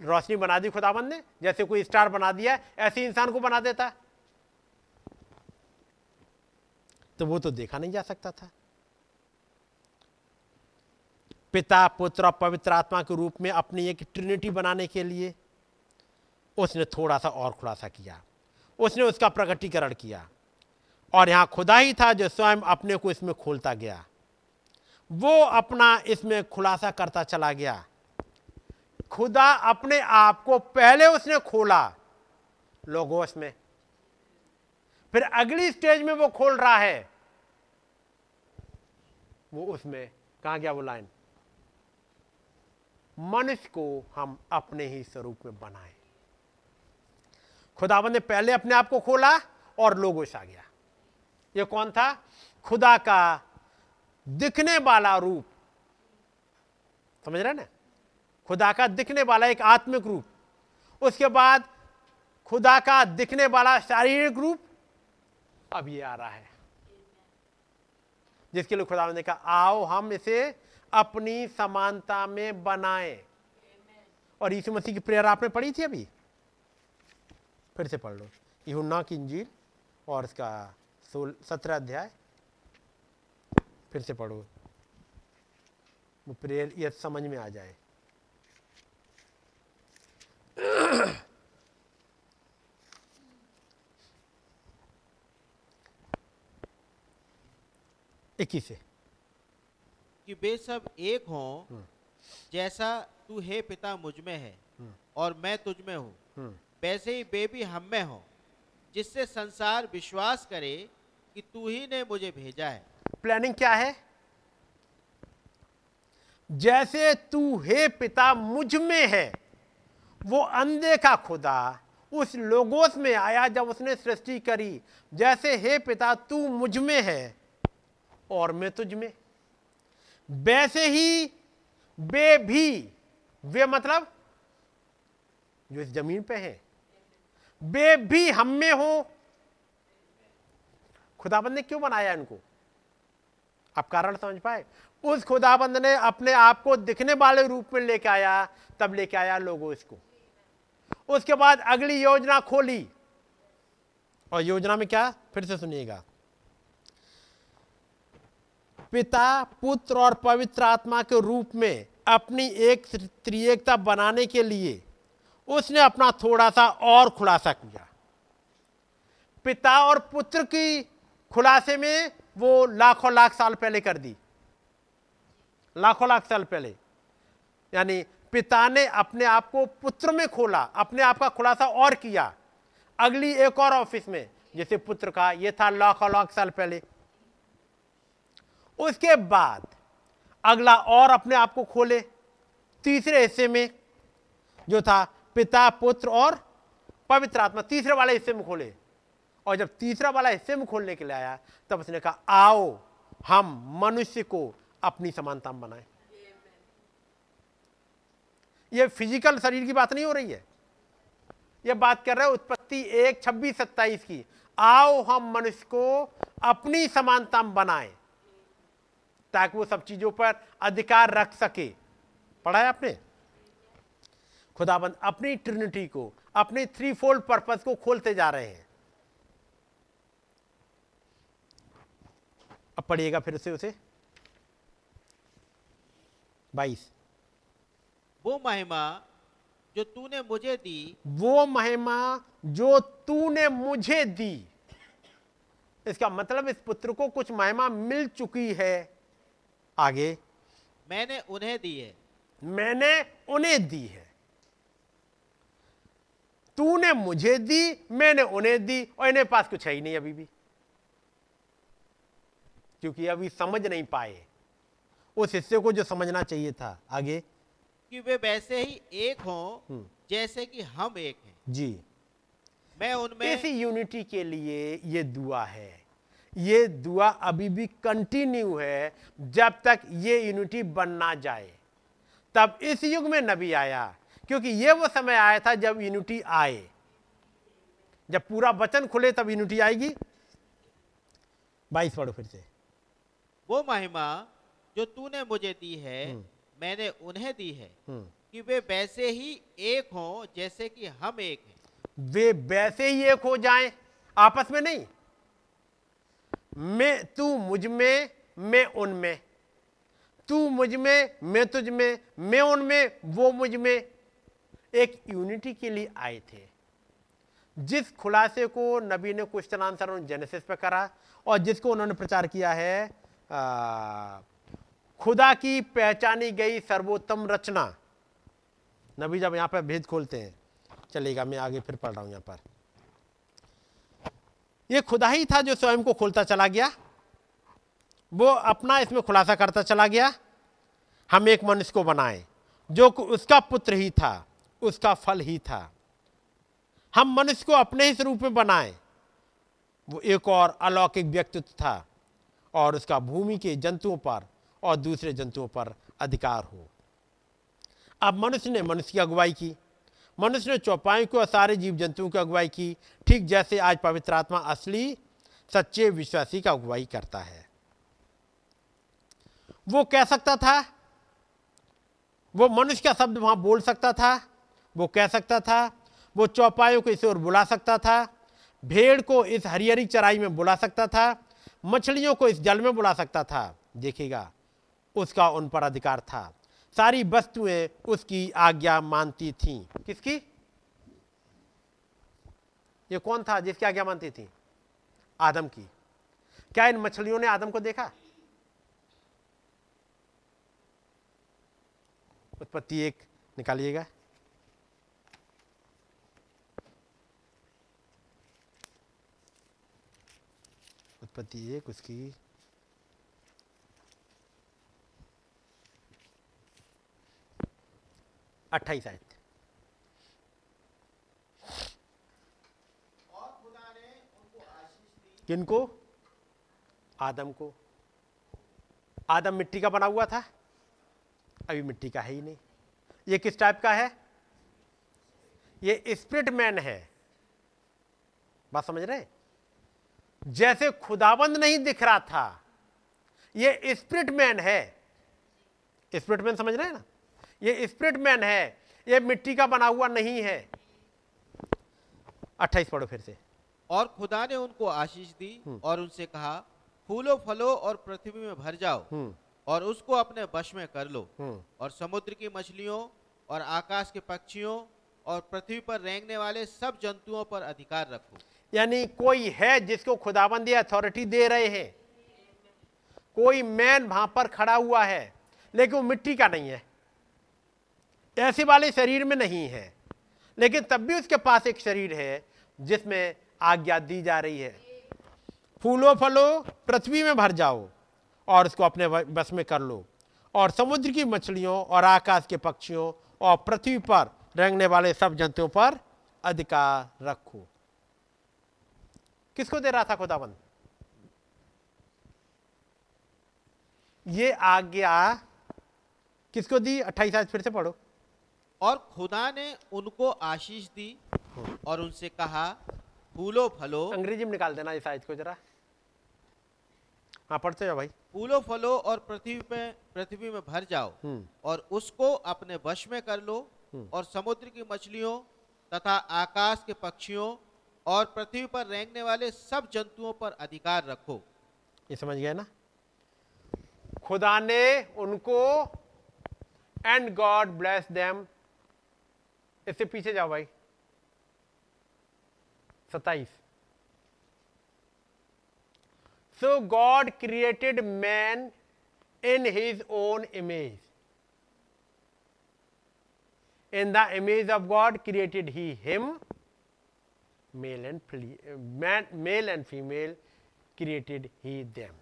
रोशनी बना दी खुदाबंद ने, जैसे कोई स्टार बना दिया, ऐसे इंसान को बना देता। तो वो तो देखा नहीं जा सकता था। पिता, पुत्र और पवित्र आत्मा के रूप में अपनी एक ट्रिनिटी बनाने के लिए उसने थोड़ा सा और खुलासा किया। उसने उसका प्रकटीकरण किया। और यहाँ खुदा ही था जो स्वयं अपने को इसमें खोलता गया। वो अपना इसमें खुलासा करता चला गया। खुदा अपने आप को पहले उसने खोला लोगोस में फिर अगली स्टेज में वो खोल रहा है। वो उसमें, कहा गया वो लाइन? मनुष्य को हम अपने ही स्वरूप में बनाए। खुदावन ने पहले अपने आप को खोला और लोगोस आ गया। ये कौन था? खुदा का दिखने वाला रूप। समझ रहे ना? खुदा का दिखने वाला एक आत्मिक रूप। उसके बाद खुदा का दिखने वाला शारीरिक रूप अब ये आ रहा है। जिसके लिए खुदा ने कहा, आओ, हम इसे अपनी समानता में बनाएँ। और यीशु मसीह की प्रेयर आपने पढ़ी थी अभी? फिर से पढ़ लो। यूना की इंजील और इसका सोल सत्रह अध्याय। फिर से पढ़ो। वो प्रेयर ये समझ में आ जाए। इक्कीस से। कि वे सब एक हों जैसा तू हे पिता मुझमें है और मैं तुझ में हूँ। वैसे ही भी हम में हो, जिससे संसार विश्वास करे कि तू ही ने मुझे भेजा है। प्लानिंग क्या है? जैसे तू हे पिता मुझमें है, वो अनदेखा खुदा उस लोगोस में आया जब उसने सृष्टि करी। जैसे हे पिता तू मुझमें है, और मैं तुझ में। वैसे ही वे भी, वे मतलब जो इस ज़मीन पे हैं। वे भी हम में हो। खुदाबंद ने क्यों बनाया इनको? आप कारण समझ पाए? उस खुदाबंद ने अपने आप को दिखने वाले रूप में लेके आया, तब लेके आया लोगों इसको। उसके बाद अगली योजना खोली। और योजना में क्या? फिर से सुनिएगा। पिता, पुत्र और पवित्र आत्मा के रूप में अपनी एक त्रिएकता बनाने के लिए उसने अपना थोड़ा सा और खुलासा किया। पिता और पुत्र की खुलासे में वो लाखों लाख साल पहले कर दी। लाखों लाख साल पहले। यानी पिता ने अपने आप को पुत्र में खोला, अपने आप का खुलासा और किया। अगली एक और ऑफ़िस में, जैसे पुत्र का यह था लाखों लाख साल पहले। उसके बाद अगला और अपने आप को खोले। तीसरे हिस्से में जो था पिता, पुत्र और पवित्र आत्मा तीसरे वाले हिस्से में खोले। और जब तीसरा वाला हिस्से में खोलने के लिए आया, तब उसने कहा, आओ, हम मनुष्य को अपनी समानता में बनाएँ। यह फ़िज़िकल शरीर की बात नहीं हो रही है। यह बात कर रहे हैं उत्पत्ति एक, छब्बीस, सत्ताईस की। आओ, हम मनुष्य को अपनी समानता में बनाएँ, ताकि वो सब चीज़ों पर अधिकार रख सके। पढ़ा है आपने? खुदाबंद अपनी ट्रिनिटी को अपनी थ्री फोल्ड पर्पज को खोलते जा रहे हैं। अब पढ़िएगा फिर से उसे। बाईस। वो महिमा जो तूने मुझे दी वो महिमा जो तूने मुझे दी। इसका मतलब इस पुत्र को कुछ महिमा मिल चुकी है। आगे। मैंने उन्हें दी है। मैंने उन्हें दी है। तूने मुझे दी मैंने उन्हें दी और इन्हें पास कुछ है ही नहीं अभी भी। क्योंकि अभी समझ नहीं पाए। उस हिस्से को जो समझना चाहिए था आगे। कि वे वैसे ही एक हों जैसे कि हम एक हैं। जी। मैं उनमें इस यूनिटी के लिए ये दुआ है। ये दुआ अभी भी कंटिन्यू है जब तक ये यूनिटी बन ना जाए। तब इस युग में नबी आया। क्योंकि ये वो समय आया था जब यूनिटी आए। जब पूरा वचन खुले तब यूनिटी आएगी। बाईस पढ़ो फिर से। वो महिमा जो तूने मुझे दी है मैंने उन्हें दी है हम्म। कि वे वैसे ही एक हो जैसे कि हम एक हैं। वे वैसे ही एक हो जाएँ आपस में नहीं। मैं तू मुझमें मैं उनमें तू मुझमें मैं तुझ में मैं उनमें वो मुझमें एक यूनिटी के लिए आए थे। जिस खुलासे को नबी ने क्वेश्चन आंसर जेनेसिस पे करा और जिसको उन्होंने प्रचार किया है आ, खुदा की पहचानी गई सर्वोत्तम रचना। नबी जब यहाँ पर भेद खोलते हैं चलेगा मैं आगे फिर पढ़ रहा हूँ यहाँ पर। ये खुदा ही था जो स्वयं को खोलता चला गया। वो अपना इसमें खुलासा करता चला गया। हम एक मनुष्य को बनाए जो उसका पुत्र ही था। उसका फल ही था। हम मनुष्य को अपने ही स्वरूप में बनाए। वो एक और अलौकिक व्यक्तित्व था और उसका भूमि के जंतुओं पर और दूसरे जंतुओं पर अधिकार हो। अब मनुष्य ने मनुष्य की अगुवाई की। मनुष्य ने चौपाई को और सारे जीव जंतुओं की अगुवाई की। ठीक जैसे आज पवित्र आत्मा असली, सच्चे विश्वासी का अगुवाई करता है। वो कह सकता था, वो मनुष्य का शब्द वहाँ बोल सकता था वो कह सकता था, वो चौपाइयों को इसे और बुला सकता था, भेड़ को इस हरियरी चराई में बुला सकता था, मछलियों को इस जल में बुला सकता था। देखिएगा, उसका उन पर अधिकार था। सारी वस्तुएँ उसकी आज्ञा मानती थीं। किसकी? ये कौन था जिसकी आज्ञा मानती थी? आदम की। क्या इन मछलियों ने आदम को देखा? उत्पत्ति एक, निकालिएगा। उत्पत्ति एक, उसकी अट्ठाईस आयत। किनको? आदम को। आदम मिट्टी का बना हुआ था, अभी मिट्टी का है ही नहीं। ये किस टाइप का है? ये स्पिरिट मैन है। बात समझ रहे जैसे खुदाबंद नहीं दिख रहा था ये स्पिरिट मैन है। स्पिरिट मैन समझ रहे हैं ना? ये स्पिरिट मैन है ये मिट्टी का बना हुआ नहीं है। अट्ठाईस पढ़ो फिर से। और खुदा ने उनको आशीष दी और उनसे कहा फूलो फलो और पृथ्वी में भर जाओ हम्म। और उसको अपने वश में कर लो हम्म। और समुद्र की मछलियों और आकाश के पक्षियों और पृथ्वी पर रेंगने वाले सब जंतुओं पर अधिकार रखो। यानी कोई है जिसको खुदाबंदी अथॉरिटी दे रहे हैं। कोई मैन वहाँ पर खड़ा हुआ है, लेकिन वो मिट्टी का नहीं है। ऐसे वाले शरीर में नहीं है, लेकिन तब भी उसके पास एक शरीर है जिसमें आज्ञा दी जा रही है। फूलो, फलो पृथ्वी में भर जाओ और उसको अपने बस में कर लो। और समुद्र की मछलियों और आकाश के पक्षियों और पृथ्वी पर रंगने वाले सब जंतुओं पर अधिकार रखो। किसको दे रहा था खुदाबंद? ये आज्ञा किसको दी? अट्ठाईस आज फिर से पढ़ो। और खुदा ने उनको आशीष दी और उनसे कहा फूलो फलो अंग्रेज़ी में निकाल देना इस आयत को जरा। हाँ पढ़ते जाओ भाई। फूलो फलो और पृथ्वी में पृथ्वी में भर जाओ हम्म। और उसको अपने वश में कर लो और समुद्र की मछलियों तथा आकाश के पक्षियों और पृथ्वी पर रेंगने वाले सब जंतुओं पर अधिकार रखो। ये समझ गए ना? खुदा ने उनको एंड गॉड ब्लेस देम इससे पीछे जाओ भाई। सत्ताईस। So God created man in his own image in the image of God created he him male and male and female created he them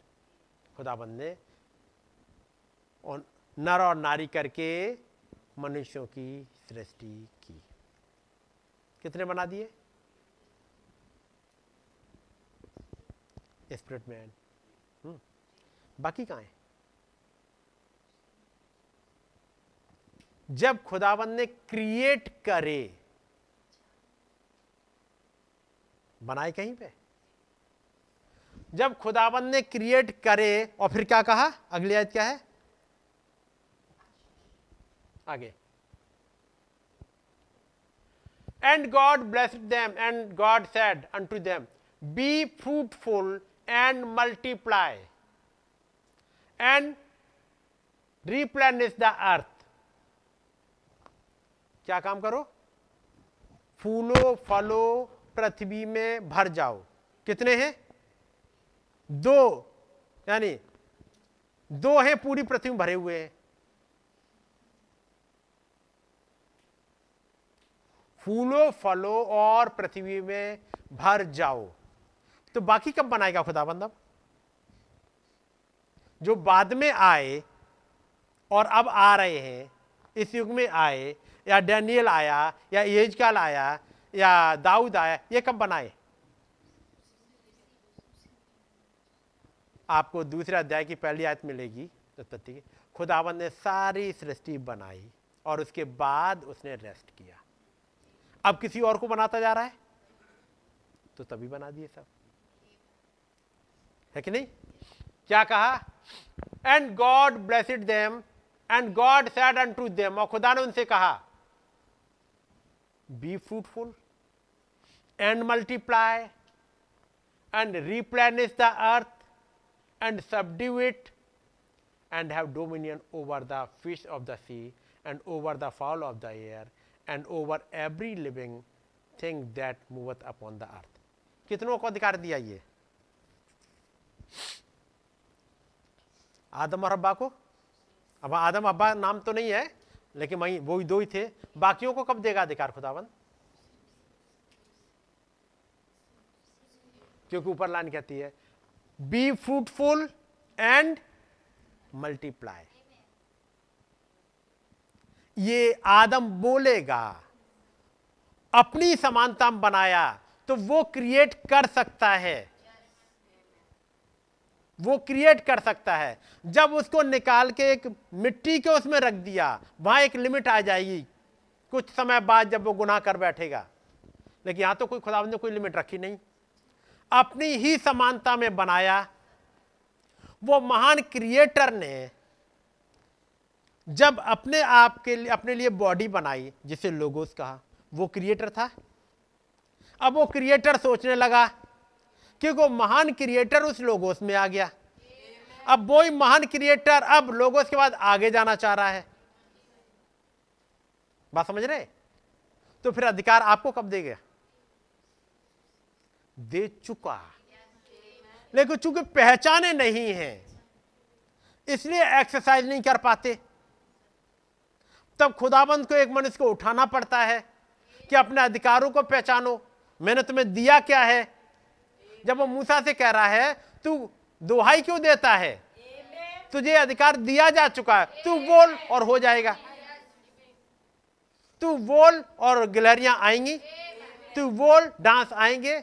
खुदाबंद ने नर और नारी करके मनुष्यों की सृष्टि की। कितने बना दिए? स्पिरिट मैन बाकी कहाँ है? जब खुदाबंद ने क्रिएट करे बनाए कहीं पे। जब खुदाबंद ने क्रिएट करे, और फिर क्या कहा? अगली आयत क्या है? आगे। And God blessed them and God said unto them be fruitful and multiply and replenish the earth क्या काम करो? फूलो, फलो पृथ्वी में भर जाओ। कितने हैं? दो, यानी दो हैं पूरी पृथ्वी में भरे हुए हैं। फूलो, फलो और पृथ्वी में भर जाओ। तो बाकी कब बनाएगा खुदाबंद? अब जो बाद में आए और अब आ रहे हैं, इस युग में आए, या डैनियल आया, या येजकाल आया या दाऊद आया, ये कब बनाए? आपको दूसरे अध्याय की पहली आयत मिलेगी उत्पत्ति की खुदावन ने सारी सृष्टि बनाई और उसके बाद उसने रेस्ट किया। अब किसी और को बनाता जा रहा है? तो तभी बना दिए सब। है कि नहीं? क्या कहा? And God blessed them and God said and to them और खुदा ने उनसे कहा be fruitful and multiply and replenish the earth and subdue it and have dominion over the fish of the sea and over the fowl of the air and over every living thing that moveth upon the earth कितनों को अधिकार दिया ये? आदम और अब्बा को? अब आदम अब्बा नाम तो नहीं है, लेकिन वही, वो ही दो ही थे। बाकियों को कब देगा अधिकार खुदावंद क्योंकि ऊपर लाइन कहती है? बी फ्रूटफुल एंड मल्टीप्लाई ये आदम बोलेगा, अपनी समानता बनाया तो वो क्रिएट कर सकता है। वो क्रिएट कर सकता है। जब उसको निकाल के एक मिट्टी के उसमें रख दिया, वहाँ एक लिमिट आ जाएगी। कुछ समय बाद जब वो गुनाह कर बैठेगा। लेकिन यहाँ तो कोई खुदा ने कोई लिमिट रखी नहीं। अपनी ही समानता में बनाया। वो महान क्रिएटर ने जब अपने आप के लिए, अपने लिए बॉडी बनाई, जिसे लोगोस कहा, वो क्रिएटर था। अब वो क्रिएटर सोचने लगा कि वो महान क्रिएटर उस लोगोस में आ गया। अब वो ही महान क्रिएटर अब लोगोस के बाद आगे जाना चाह रहा है। बात समझ रहे? तो फिर अधिकार आपको कब देगा? दे चुका। लेकिन चूँकि पहचाने नहीं है, इसलिए एक्सरसाइज नहीं कर पाते। तब खुदाबंद को एक मनुष्य को उठाना पड़ता है कि अपने अधिकारों को पहचानो। मैंने तुम्हें दिया क्या है? जब वो मूसा से कह रहा है, तू दोहाई क्यों देता है? तुझे अधिकार दिया जा चुका है। तू बोल और हो जाएगा। तू बोल और गिलहरियाँ आएँगी। तू बोल, डांस आएँगे।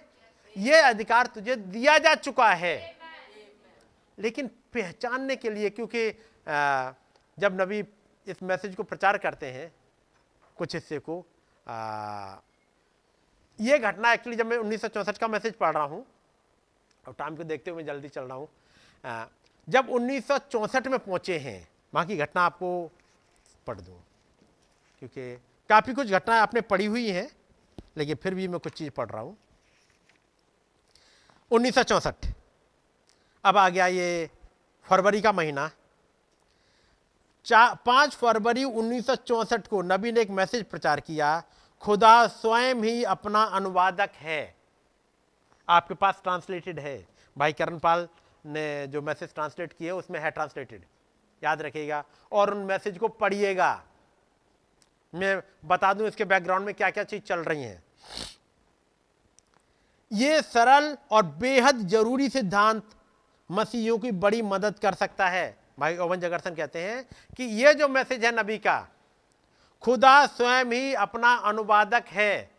ये अधिकार तुझे दिया जा चुका है। लेकिन पहचानने के लिए, क्योंकि जब नबी इस मैसेज को प्रचार करते हैं, कुछ हिस्से को ये घटना एक्चुअली जब मैं उन्नीस सौ चौंसठ का मैसेज पढ़ रहा हूँ, और टाइम को देखते हुए जल्दी चल रहा हूँ जब उन्नीस सौ चौंसठ में पहुँचे हैं, वहाँ की घटना आपको पढ़ दूँ। क्योंकि काफ़ी कुछ घटनाएँ आपने पढ़ी हुई हैं, लेकिन फिर भी मैं कुछ चीज़ पढ़ रहा हूँ। उन्नीस अब आ गया ये फरवरी का महीना। पाँच फरवरी उन्नीस सौ चौंसठ को नबी ने एक मैसेज प्रचार किया, खुदा स्वयं ही अपना अनुवादक है। आपके पास ट्रांसलेटेड है। भाई करणपाल ने जो मैसेज ट्रांसलेट किए, उसमें है ट्रांसलेटेड याद रखिएगा। और उन मैसेज को पढ़िएगा। मैं बता दूँ इसके बैकग्राउंड में क्या क्या चीज़ चल रही हैं। ये सरल और बेहद ज़रूरी सिद्धांत मसीहियों की बड़ी मदद कर सकता है। भाई ओवन जगरसन कहते हैं कि ये जो मैसेज है नबी का, खुदा स्वयं ही अपना अनुवादक है।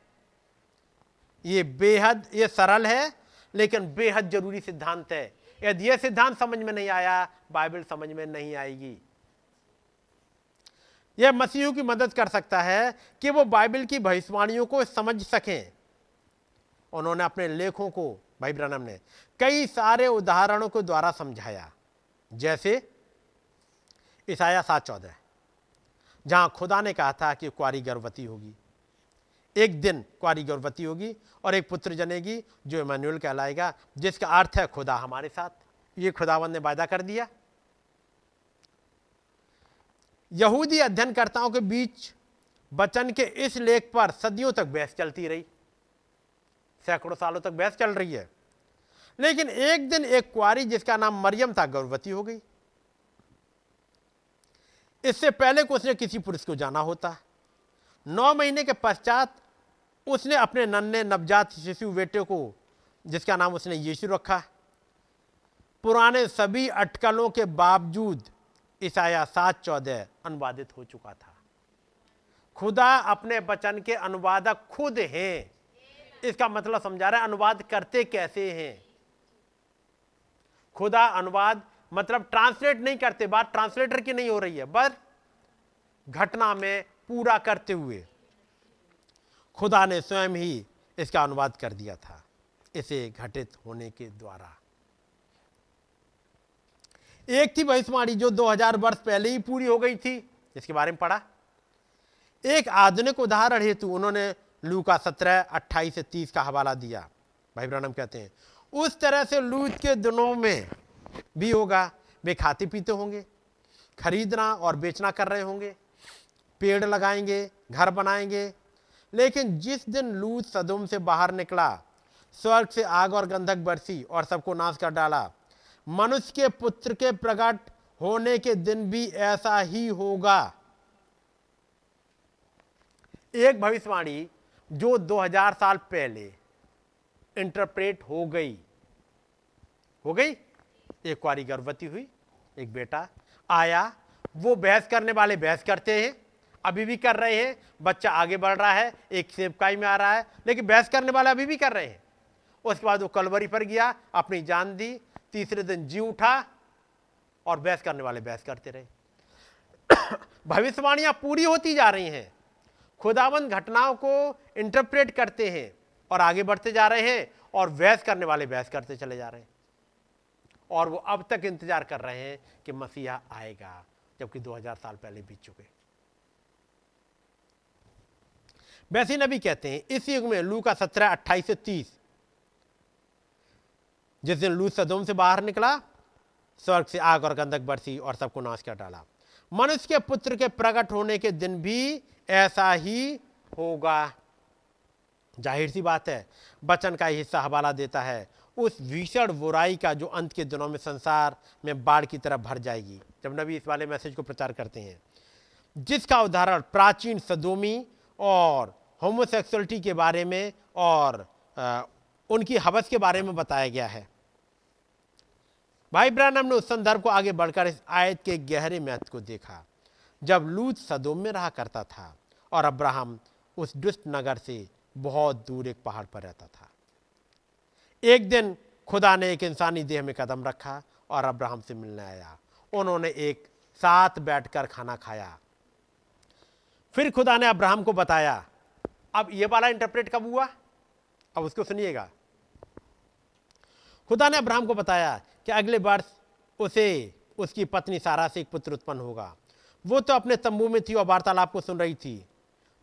ये बेहद, ये सरल है, लेकिन बेहद ज़रूरी सिद्धांत है। यदि यह सिद्धांत समझ में नहीं आया, बाइबल समझ में नहीं आएगी। यह मसीहों की मदद कर सकता है कि वो बाइबल की भविष्यवाणियों को समझ सकें। उन्होंने अपने लेखों को, भाई ब्रनम ने, कई सारे उदाहरणों के द्वारा समझाया। जैसे ईसाया सात चौदह, जहाँ खुदा ने कहा था कि कुआरी गर्भवती होगी। एक दिन कुआरी गर्भवती होगी और एक पुत्र जनेगी जो इमानुअल कहलाएगा, जिसका अर्थ है खुदा हमारे साथ। ये खुदावन ने वायदा कर दिया। यहूदी अध्ययनकर्ताओं के बीच वचन के इस लेख पर सदियों तक बहस चलती रही। सैकड़ों सालों तक बहस चल रही है। लेकिन एक दिन एक कुआरी जिसका नाम मरियम था, गर्भवती हो गई। इससे पहले को उसने किसी पुरुष को जाना होता, नौ महीने के पश्चात उसने अपने नन्हे नवजात शिशु बेटे को, जिसका नाम उसने यीशु रखा, पुराने सभी अटकलों के बावजूद ईसाया सात चौदह अनुवादित हो चुका था। खुदा अपने वचन के अनुवादक खुद हैं। इसका मतलब समझा रहा है, अनुवाद करते कैसे हैं? खुदा अनुवाद मतलब ट्रांसलेट नहीं करते, बात ट्रांसलेटर की नहीं हो रही है बस घटना में पूरा करते हुए खुदा ने स्वयं ही इसका अनुवाद कर दिया था, इसे घटित होने के द्वारा। एक थी भविष्यवाणी जो 2000 वर्ष पहले ही पूरी हो गई थी, इसके बारे में पढ़ा। एक आधुनिक उदाहरण हेतु उन्होंने लू का सत्रह, अट्ठाईस से तीस का हवाला दिया। भाई ब्रनम कहते हैं, उस तरह से लूत के दिनों में भी होगा, वे खाते पीते होंगे, खरीदना और बेचना कर रहे होंगे, पेड़ लगाएँगे, घर बनाएँगे। लेकिन जिस दिन लूज सदुम से बाहर निकला, स्वर्ग से आग और गंधक बरसी और सबको नाश कर डाला, मनुष्य के पुत्र के प्रकट होने के दिन भी ऐसा ही होगा। एक भविष्यवाणी जो 2000 साल पहले इंटरप्रेट हो गई। हो गई? एक कुआरी गर्भवती हुई, एक बेटा आया। वो बहस करने वाले बहस करते हैं, अभी भी कर रहे हैं। बच्चा आगे बढ़ रहा है, एक सेवकाई में आ रहा है, लेकिन बहस करने वाले अभी भी कर रहे हैं। उसके बाद वो कलवरी पर गया, अपनी जान दी, तीसरे दिन जी उठा और बहस करने वाले बहस करते रहे। <coughs> भविष्यवाणियाँ पूरी होती जा रही हैं। खुदाबंद घटनाओं को इंटरप्रेट करते हैं और आगे बढ़ते जा रहे हैं और बहस करने वाले बहस करते चले जा रहे हैं। और वो अब तक इंतज़ार कर रहे हैं कि मसीहा आएगा, जबकि 2000 साल पहले बीत चुके वैसे नबी कहते हैं, इस युग में लू का सत्रह, अट्ठाईस से तीस, जिस दिन लू सदोम से बाहर निकला, स्वर्ग से आग और गंधक बरसी और सबको नाश कर डाला। मनुष्य के पुत्र के प्रकट होने के दिन भी ऐसा ही होगा। ज़ाहिर सी बात है बचन का हिस्सा हवाला देता है उस भीषण बुराई का जो अंत के दिनों में संसार में बाढ़ की तरफ़ भर जाएगी। जब नबी इस वाले मैसेज को प्रचार करते हैं जिसका उदाहरण प्राचीन सदोमी और होमोसेक्सुअलिटी के बारे में और अ, उनकी हवस के बारे में बताया गया है। भाई ब्रानम ने उस संदर्भ को आगे बढ़कर इस आयत के गहरे महत्व को देखा। जब लूत सदोम में रहा करता था और अब्राहम उस दुष्ट नगर से बहुत दूर एक पहाड़ पर रहता था। एक दिन खुदा ने एक इंसानी देह में कदम रखा और अब्राहम से मिलने आया। उन्होंने एक साथ बैठकर खाना खाया। फिर खुदा ने अब्राहम को बताया, अब ये वाला इंटरप्रेट कब हुआ? अब उसको सुनिएगा। खुदा ने अब्राहम को बताया कि अगले वर्ष उसे, उसकी पत्नी सारा से एक पुत्र उत्पन्न होगा। वो तो अपने तंबू में थी और वार्तालाप को सुन रही थी।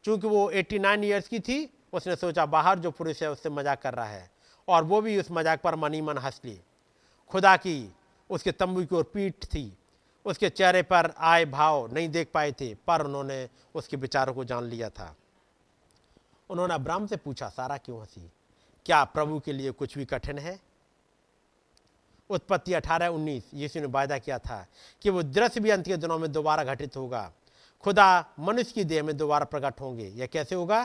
चूँकि वो 89 नाइन ईयर्स की थी, उसने सोचा बाहर जो पुरुष है उससे मज़ाक कर रहा है और वो भी उस मज़ाक पर मनी मन हंस ली। खुदा की उसके तंबू की ओर पीठ थी। उसके चेहरे पर आए भाव नहीं देख पाए थे, पर उन्होंने उसके विचारों को जान लिया था। उन्होंने अब्राम से पूछा, सारा क्यों हँसी? क्या प्रभु के लिए कुछ भी कठिन है? उत्पत्ति अठारह उन्नीस, यीशु ने वायदा किया था कि वो दृश्य भी अंत के दिनों में दोबारा घटित होगा। खुदा मनुष्य की देह में दोबारा प्रकट होंगे। यह कैसे होगा?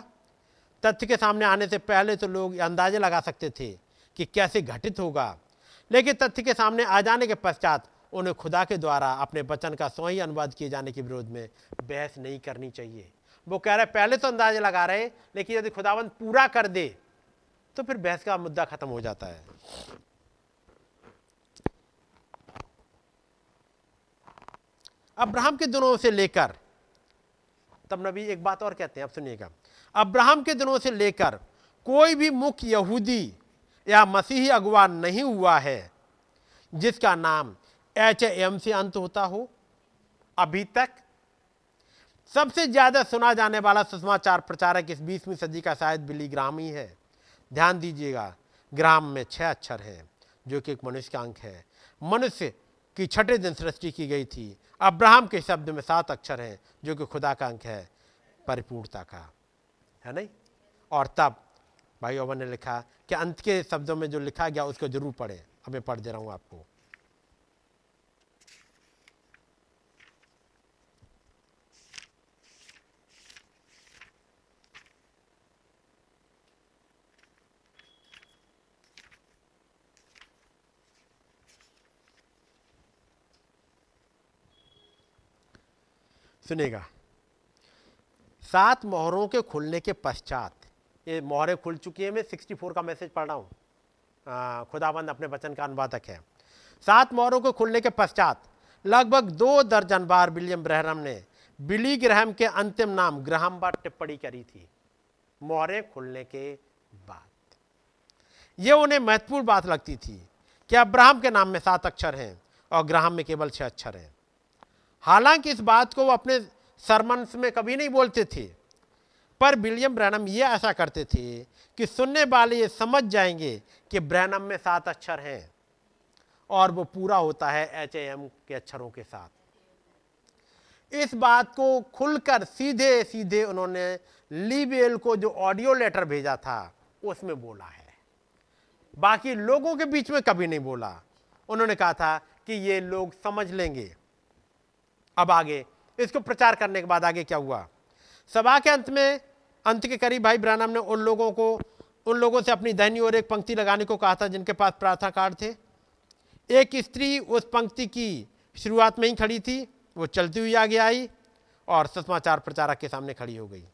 तथ्य के सामने आने से पहले तो लोग अंदाजे लगा सकते थे कि कैसे घटित होगा। लेकिन तथ्य के सामने आ जाने के पश्चात उन्हें खुदा के द्वारा अपने वचन का स्वयं अनुवाद किए जाने के विरोध में बहस नहीं करनी चाहिए। वो कह रहे पहले तो अंदाजे लगा रहे लेकिन यदि खुदावंत पूरा कर दे तो फिर बहस का मुद्दा खत्म हो जाता है। अब्राहम के दिनों से लेकर, तब नबी एक बात और कहते हैं आप सुनिएगा। अब्राहम के दिनों से लेकर कोई भी मुख्य यहूदी या मसीही अगुवा नहीं हुआ है, जिसका नाम एच एम से अंत होता हो, अभी तक। सबसे ज़्यादा सुना जाने वाला सुषमाचार प्रचारक इस बीसवीं सदी का शायद बिली ग्राम ही है। ध्यान दीजिएगा, ग्राम में छह अक्षर हैं, जो कि एक मनुष्य का अंक है। मनुष्य की छठे दिन सृष्टि की गई थी अब्राहम के शब्द में सात अक्षर हैं, जो कि खुदा का अंक है, परिपूर्णता का, है नहीं? और तब भाई ओवन ने लिखा कि अंत के शब्दों में जो लिखा गया, उसको ज़रूर पढ़े। अब मैं पढ़ दे रहा हूँ आपको। सुनेगा। सात मोहरों के खुलने के पश्चात, ये मोहरें खुल चुकी हैं, मैं 64 का मैसेज पढ़ रहा हूँ। खुदाबंद अपने वचन का अनुवादक है। सात मोहरों के खुलने के पश्चात, लगभग दो दर्जन बार विलियम ब्रहरम ने बिली ग्रहम के अंतिम नाम, ग्रहम पर टिप्पणी करी थी, मोहरें खुलने के बाद। ये उन्हें महत्वपूर्ण बात लगती थी कि अब्राहम के नाम में सात अक्षर हैं और ग्राहम में केवल छह अक्षर हैं। हालाँकि इस बात को वो अपने सरमन्स में कभी नहीं बोलते थे, पर विलियम ब्रैनम ये ऐसा करते थे कि सुनने वाले ये समझ जाएँगे कि ब्रैनम में सात अक्षर हैं और वो पूरा होता है एच एम के अक्षरों के साथ। इस बात को खुलकर सीधे सीधे उन्होंने लीबेल को जो ऑडियो लेटर भेजा था, उसमें बोला है। बाकी लोगों के बीच में कभी नहीं बोला। उन्होंने कहा था कि ये लोग समझ लेंगे। अब आगे। इसको प्रचार करने के बाद आगे क्या हुआ? सभा के अंत में, अंत के करीब भाई ब्रानम ने उन लोगों को, उन लोगों से अपनी दहनी और एक पंक्ति लगाने को कहा था, जिनके पास प्रार्थना कार्ड थे। एक स्त्री उस पंक्ति की शुरुआत में ही खड़ी थी, वो चलती हुई आगे आई और समाचार प्रचारक के सामने खड़ी हो गई।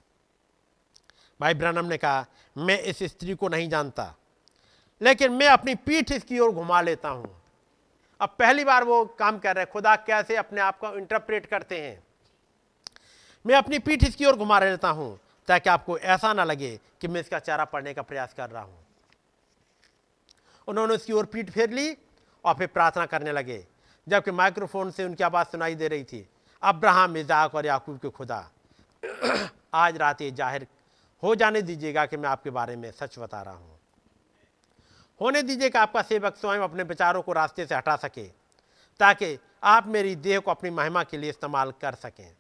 भाई ब्रानम ने कहा, मैं इस स्त्री को नहीं जानता, लेकिन मैं अपनी पीठ इसकी ओर घुमा लेता हूँ। अब पहली बार वो काम कर रहे हैं। खुदा कैसे अपने आप को इंटरप्रेट करते हैं। मैं अपनी पीठ इसकी ओर घुमा रहता हूँ, ताकि आपको ऐसा ना लगे कि मैं इसका चेहरा पढ़ने का प्रयास कर रहा हूँ। उन्होंने उसकी ओर पीठ फेर ली और फिर प्रार्थना करने लगे, जबकि माइक्रोफोन से उनकी आवाज़ सुनाई दे रही थी, अब्राहम, इजाक और याकूब के खुदा। <clears throat> आज रात ये ज़ाहिर हो जाने दीजिएगा कि मैं आपके बारे में सच बता रहा हूँ। होने दीजिए कि आपका सेवक स्वयं अपने विचारों को रास्ते से हटा सके, ताकि आप मेरी देह को अपनी महिमा के लिए इस्तेमाल कर सकें।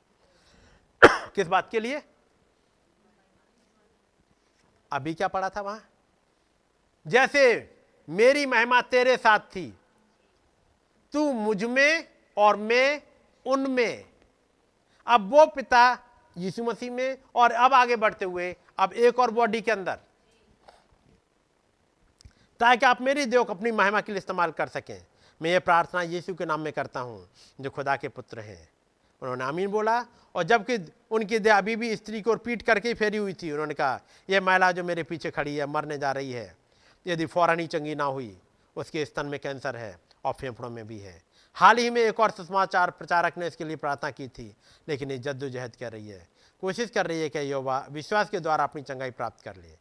किस बात के लिए? अभी क्या पढ़ा था वहाँ? जैसे, मेरी महिमा तेरे साथ थी, तू मुझमें और मैं उनमें अब वो पिता यीशु मसीह में, और अब आगे बढ़ते हुए, अब एक और बॉडी के अंदर। ताकि आप मेरी देव को अपनी महिमा के लिए इस्तेमाल कर सकें। मैं ये प्रार्थना यीशु के नाम में करता हूँ, जो खुदा के पुत्र हैं। उन्होंने आमीन बोला, और जबकि उनकी देह अभी भी स्त्री को पीट करके ही फेरी हुई थी, उन्होंने कहा, यह महिला जो मेरे पीछे खड़ी है, मरने जा रही है। यदि फ़ौरन ही चंगी ना हुई, उसके स्तन में कैंसर है, और फेफड़ों में भी है। हाल ही में एक और सुषमाचार प्रचारक ने इसके लिए प्रार्थना की थी, लेकिन ये जद्दोजहद कर रही है। कोशिश कर रही है कि युवा विश्वास के द्वारा अपनी चंगाई प्राप्त कर ले,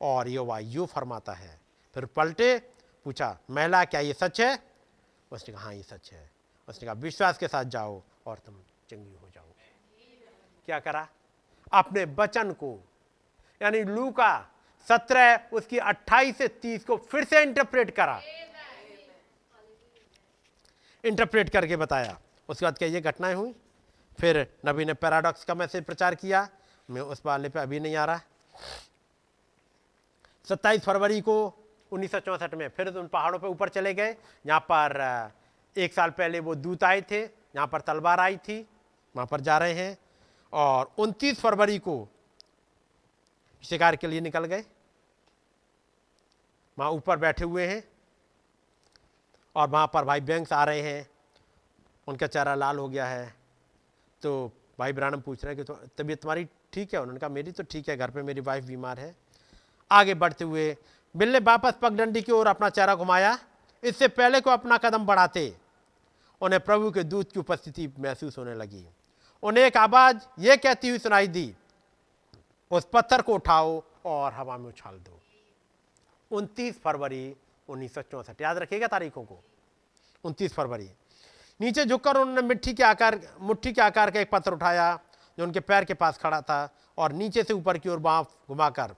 और युवा यूँ फरमाता है फिर पलटे, पूछा, महिला, क्या ये सच है? उसने कहा हाँ ये सच है। उसने कहा, विश्वास के साथ जाओ और तुम चंगी हो जाओ क्या करा? अपने वचन को, यानी लू का सत्रह, उसकी अट्ठाईस से तीस को फिर से इंटरप्रेट करा। इंटरप्रेट करके बताया। उसके बाद क्या ये घटनाएँ हुई? फिर नबी ने पैराडॉक्स का मैसेज प्रचार किया। मैं उस वाले पे अभी नहीं आ रहा। सत्ताईस फरवरी को उन्नीस में फिर उन पहाड़ों पर ऊपर चले गए। यहाँ पर एक साल पहले वो दूत आए थे, यहाँ पर तलवार आई थी, वहाँ पर जा रहे हैं और 29 फरवरी को शिकार के लिए निकल गए। वहाँ ऊपर बैठे हुए हैं और वहाँ पर भाई बैंक्स आ रहे हैं। उनका चेहरा लाल हो गया है। तो भाई ब्रानम पूछ रहे हैं कि तो तबीयत तुम्हारी ठीक है? उन्होंने कहा, मेरी तो ठीक है, घर पे मेरी वाइफ बीमार है। आगे बढ़ते हुए बिल ने वापस पगडंडी की ओर अपना चेहरा घुमाया। इससे पहले को अपना कदम बढ़ाते। उन्हें प्रभु के दूत की उपस्थिति महसूस होने लगी। उन्हें एक आवाज़ ये कहती हुई सुनाई दी, उस पत्थर को उठाओ और हवा में उछाल दो। 29 फरवरी उन्नीस याद रखिएगा तारीखों को। 29 फरवरी, नीचे झुककर उन्होंने मिट्टी के आकार, मुट्ठी के आकार का एक पत्थर उठाया, जो उनके पैर के पास खड़ा था, और नीचे से ऊपर की ओर बाँह घुमाकर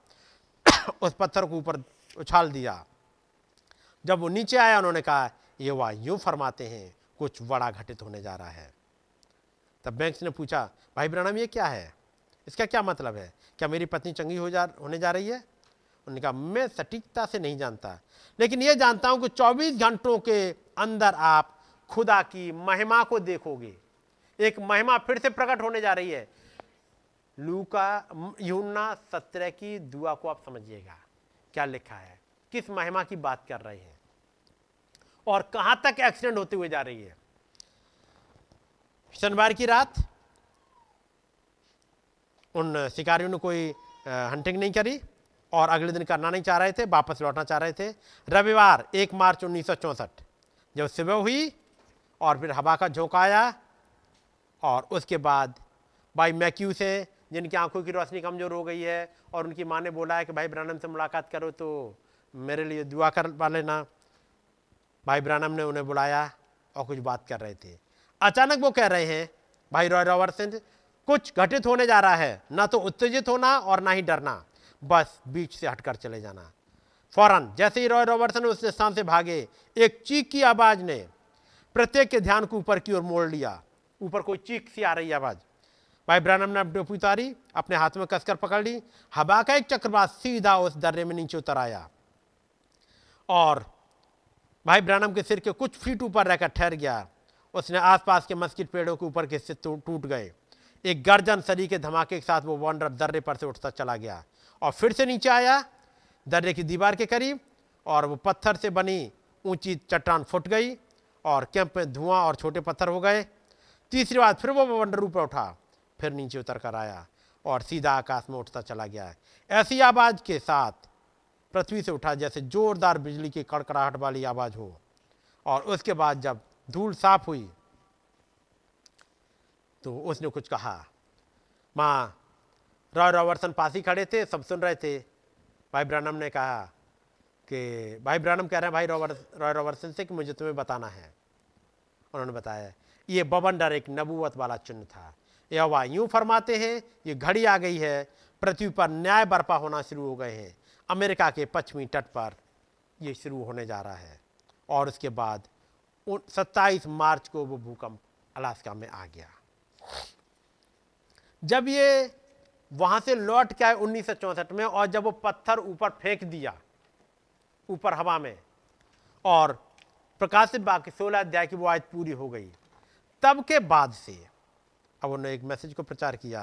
उस पत्थर को ऊपर उछाल दिया। जब वो नीचे आया, उन्होंने कहा, ये वाह यूँ फरमाते हैं, कुछ बड़ा घटित होने जा रहा है। तब बैंक्स ने पूछा, भाई ब्रणाम, ये क्या है? इसका क्या मतलब है? क्या मेरी पत्नी चंगी हो जा, होने जा रही है? उन्होंने कहा, मैं सटीकता से नहीं जानता, लेकिन ये जानता हूँ कि 24 घंटों के अंदर आप खुदा की महिमा को देखोगे। एक महिमा फिर से प्रकट होने जा रही है। लू का यूना सत्रह की दुआ को आप समझिएगा। क्या लिखा है? किस महिमा की बात कर रहे हैं? और कहाँ तक एक्सीडेंट होते हुए जा रही है? शनिवार की रात उन शिकारियों ने कोई हंटिंग नहीं करी और अगले दिन करना नहीं चाह रहे थे, वापस लौटना चाह रहे थे। रविवार, एक मार्च उन्नीस जब सुबह हुई और फिर हवा का झोंका आया और उसके बाद भाई मैक्यू से जिनकी आँखों की रोशनी कमज़ोर हो गई है और उनकी माँ ने बोला है कि, भाई ब्रानम से मुलाकात करो तो मेरे लिए दुआ कर पा लेना। भाई ब्रानम ने उन्हें बुलाया और कुछ बात कर रहे थे। अचानक वो कह रहे हैं, भाई रॉय रॉबर्टसन कुछ घटित होने जा रहा है। ना तो उत्तेजित होना और ना ही डरना। बस बीच से हटकर चले जाना। फ़ौरन, जैसे ही रॉय रॉबर्टसन उस स्थान से भागे, एक चीख की आवाज़ ने प्रत्येक के ध्यान को ऊपर की ओर मोड़ लिया। ऊपर कोई चीख सी आ रही आवाज़। भाई ब्रानम ने टोपी उतारी, अपने हाथ में कसकर पकड़ ली। हवा का एक चक्रवात सीधा उस दर्रे में नीचे उतर आया। और भाई ब्रानम के सिर के कुछ फीट ऊपर रहकर ठहर गया। उसने आसपास के मस्किट पेड़ों के ऊपर के हिस्से टूट गए। एक गर्जन सरी के धमाके के साथ वो वॉन्डर दर्रे पर से उठता चला गया और फिर से नीचे आया। दर्रे की दीवार के करीब और वो पत्थर से बनी ऊँची चट्टान फुट गई और कैंप में धुआँ और छोटे पत्थर हो गए। तीसरी बार फिर वो वंडर ऊपर उठा। फिर नीचे उतर कर आया और सीधा आकाश में उठता चला गया। ऐसी आवाज़ के साथ पृथ्वी से उठा, जैसे जोरदार बिजली की कड़कड़ाहट वाली आवाज़ हो। और उसके बाद जब धूल साफ़ हुई तो उसने कुछ कहा, माँ रॉय रॉबर्टसन पास ही खड़े थे, सब सुन रहे थे। भाई ब्रानम ने कहा कि, भाई ब्रानम कह रहे हैं, भाई रॉय रॉबर्टसन से कि मुझे तुम्हें बताना है? उन्होंने बताया, ये बवंडर एक नबूवत वाला चिन्ह था। यह यूँ फरमाते हैं, ये घड़ी आ गई है, पृथ्वी पर न्याय बर्पा होना शुरू हो गए हैं। अमेरिका के पश्चिमी तट पर ये शुरू होने जा रहा है। और उसके बाद सत्ताईस मार्च को वो भूकंप अलास्का में आ गया। जब ये वहाँ से लौट के आए उन्नीस में और जब वो पत्थर ऊपर फेंक दिया, ऊपर हवा में, और प्रकाशित बाकी सोलह अध्याय की वो आज पूरी हो गई, तब के बाद से अब उन्होंने एक मैसेज को प्रचार किया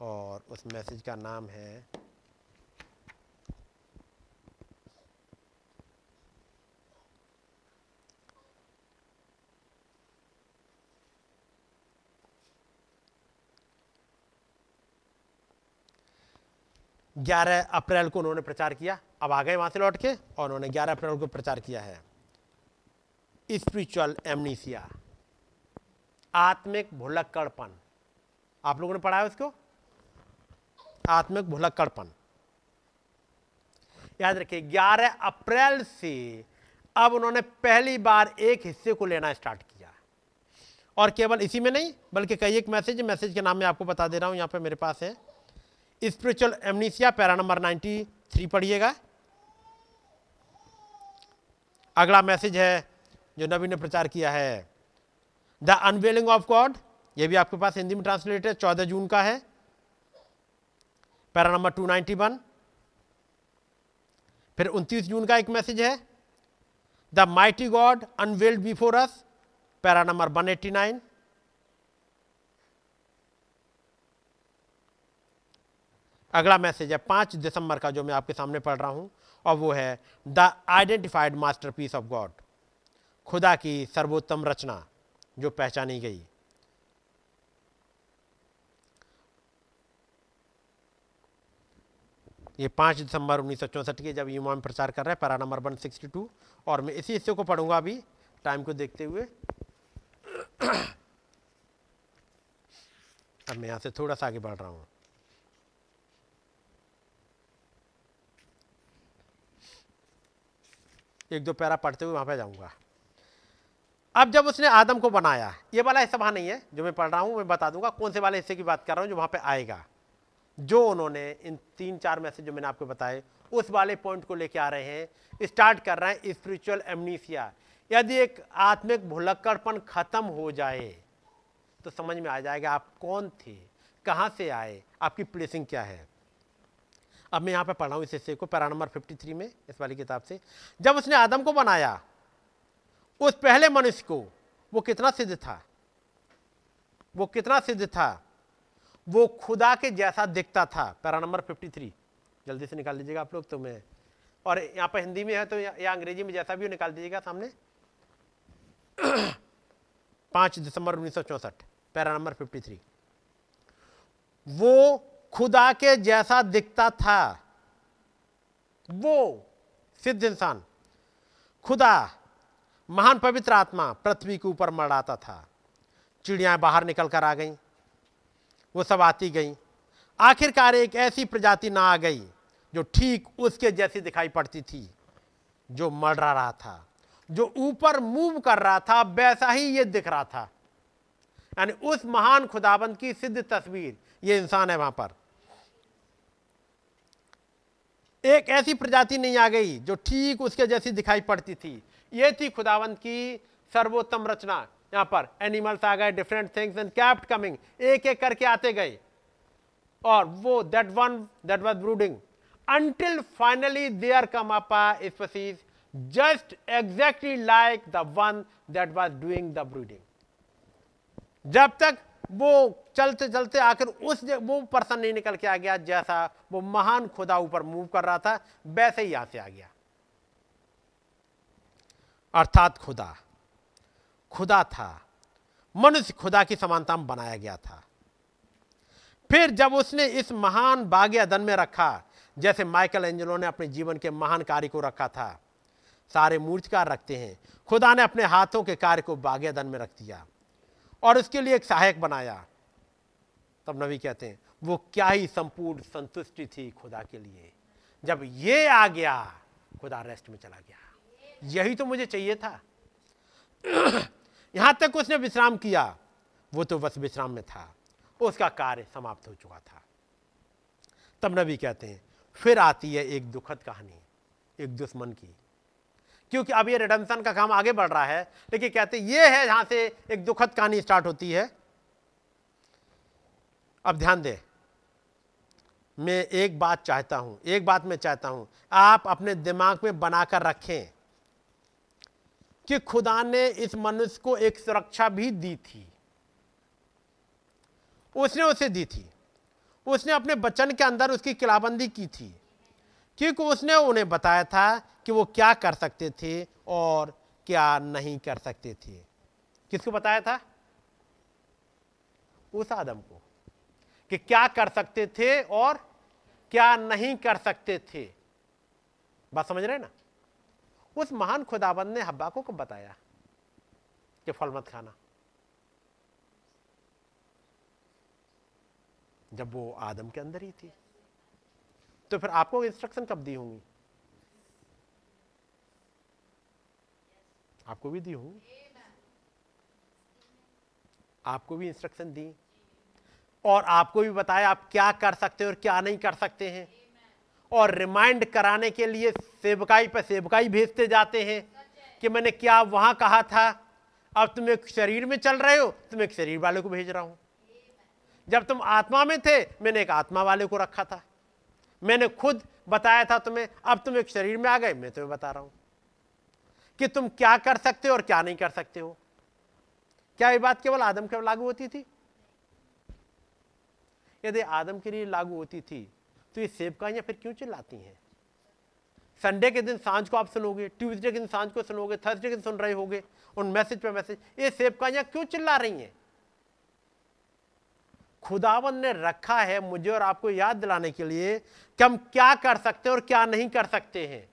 और उस मैसेज का नाम है ग्यारह अप्रैल को उन्होंने प्रचार किया। अब आ गए वहाँ से लौट के और उन्होंने ग्यारह अप्रैल को प्रचार किया है। स्पिरिचुअल एमनीसिया आत्मिक भुलक्कड़पन। आप लोगों ने पढ़ा है उसको? आत्मिक भुलक्कड़पन। याद रखिए 11 अप्रैल से अब उन्होंने पहली बार एक हिस्से को लेना स्टार्ट किया। और केवल इसी में नहीं, बल्कि कई एक मैसेज मैसेज के नाम में आपको बता दे रहा हूँ, यहाँ पे मेरे पास है। स्पिरिचुअल एमनीसिया, पैरा नंबर 93 पढ़िएगा। अगला मैसेज है जो नबी ने प्रचार किया है। द अनवेलिंग ऑफ़ गॉड, ये भी आपके पास हिंदी में ट्रांसलेट है, चौदह जून का है। पैरा नंबर 291 फिर 29 जून का एक मैसेज है, the mighty God unveiled before us, para number 189 अगला मैसेज है, पाँच दिसंबर का जो मैं आपके सामने पढ़ रहा हूँ, और वो है, the identified masterpiece of God, खुदा की सर्वोत्तम रचना। जो पहचानी गई। ये पाँच दिसंबर उन्नीस के जब युवा में प्रचार कर रहे हैं, para number one sixty two, और मैं इसी हिस्से को पढ़ूँगा अभी, टाइम को देखते हुए। अब मैं यहाँ से थोड़ा सा आगे बढ़ रहा हूँ। एक दो पैरा पढ़ते हुए वहाँ पे जाऊँगा। अब जब उसने आदम को बनाया, ये वाला हिस्सा वहाँ नहीं है जो मैं पढ़ रहा हूँ, मैं बता दूँगा कौन से वाले हिस्से की बात कर रहा हूँ जो वहाँ पे आएगा। जो उन्होंने इन तीन चार मैसेज जो मैंने आपको बताए, उस वाले पॉइंट को लेके आ रहे हैं स्टार्ट कर रहे हैं स्पिरिचुअल एमनीसिया यदि एक आत्मिक भुलक्कड़पन खत्म हो जाए तो समझ में आ जाएगा आप कौन थे, कहाँ से आए, आपकी प्लेसिंग क्या है। अब मैं यहाँ पर पढ़ रहा हूँ इस हिस्से को, पैरा नंबर 53 में, इस वाली किताब से। जब उसने आदम को बनाया उस पहले मनुष्य को वो कितना सिद्ध था? वो कितना सिद्ध था? वो खुदा के जैसा दिखता था। पैरा नंबर 53 जल्दी से निकाल लीजिएगा आप लोग तो मैं और यहाँ पर हिंदी में है तो या, अंग्रेज़ी में जैसा भी हो निकाल दीजिएगा सामने। <clears throat> पाँच दिसंबर उन्नीस सौ चौसठ पैरा नंबर 53 वो खुदा के जैसा दिखता था। वो सिद्ध इंसान। खुदा महान पवित्र आत्मा पृथ्वी के ऊपर मड़ाता था। चिड़ियाँ बाहर निकल कर आ गईं। वो सब आती गईं। आखिरकार एक ऐसी प्रजाति ना आ गई जो ठीक उसके जैसी दिखाई पड़ती थी, जो मडरा रहा था, जो ऊपर मूव कर रहा था, वैसा ही ये दिख रहा था। यानी उस महान खुदाबंद की सिद्ध तस्वीर ये इंसान है वहाँ पर। एक ऐसी प्रजाति नहीं आ गई जो ठीक उसके जैसी दिखाई पड़ती थी ये थी खुदावंत की सर्वोत्तम रचना। यहाँ पर एनिमल्स आ गए different things and kept coming एक एक करके आते गए। और वो that one that was brooding until finally there come up a species just exactly like the one that was doing जब तक वो चलते चलते आखिर उस वो पर्सन नहीं निकल के आ गया, जैसा वो महान खुदा ऊपर मूव कर रहा था, वैसे ही यहाँ से आ गया। अर्थात खुदा। खुदा था। मनुष्य खुदा की समानता में बनाया गया था। फिर जब उसने इस महान बाग अदन में रखा, जैसे माइकल एंजलो ने अपने जीवन के महान कार्य को रखा था, सारे मूर्तिकार रखते हैं। खुदा ने अपने हाथों के कार्य को बाग अदन में रख दिया और उसके लिए एक सहायक बनाया। तब नबी कहते हैं, वो क्या ही संपूर्ण संतुष्टि थी खुदा के लिए। जब ये आ गया, खुदा रेस्ट में चला गया। यही तो मुझे चाहिए था। यहाँ तक उसने विश्राम किया। वो तो बस विश्राम में था। उसका कार्य समाप्त हो चुका था। तब नबी कहते हैं, फिर आती है एक दुखद कहानी, एक दुश्मन की। क्योंकि अब ये रिडम्सन का काम आगे बढ़ रहा है, लेकिन कहते ये है जहाँ से एक दुखद कहानी स्टार्ट होती है। अब ध्यान दे, मैं एक बात चाहता हूँ, एक बात मैं चाहता हूँ, आप अपने दिमाग में बनाकर रखें। कि खुदा ने इस मनुष्य को एक सुरक्षा भी दी थी। उसने उसे दी थी। उसने अपने बचन के अंदर उसकी किलाबंदी की थी। क्योंकि उसने उन्हें बताया था कि वो क्या कर सकते थे और क्या नहीं कर सकते थे। किसको बताया था? उस आदम को कि क्या कर सकते थे और क्या नहीं कर सकते थे। बात समझ रहे ना? उस महान खुदाबंद ने हब्बा को बताया कि फल मत खाना। जब वो आदम के अंदर ही थी तो फिर आपको इंस्ट्रक्शन कब दी होंगी? आपको भी दी होंगी। आपको भी इंस्ट्रक्शन दी। और आपको भी बताया आप क्या कर सकते हैं और क्या नहीं कर सकते हैं। और रिमाइंड कराने के लिए सेवकाई पर सेवकाई भेजते जाते हैं कि मैंने क्या वहाँ कहा था? अब तुम एक शरीर में चल रहे हो, तुम एक शरीर वाले को भेज रहा हूँ। जब तुम आत्मा में थे, मैंने एक आत्मा वाले को रखा था। मैंने खुद बताया था तुम्हें, अब तुम एक शरीर में आ गए, मैं तुम्हें बता रहा हूँ कि तुम क्या कर सकते हो और क्या नहीं कर सकते हो। क्या ये बात केवल आदम के लागू होती थी? यदि आदम के लिए लागू होती थी तो ये सेवकाइयाँ फिर क्यों चिल्लाती हैं? संडे के दिन साँझ को आप सुनोगे ट्यूसडे के दिन साँझ को सुनोगे थर्सडे के दिन सुन रहे होगे उन मैसेज पे मैसेज ये सेवकाइयाँ क्यों चिल्ला रही हैं? खुदावन ने रखा है मुझे और आपको याद दिलाने के लिए कि हम क्या कर सकते हैं और क्या नहीं कर सकते हैं।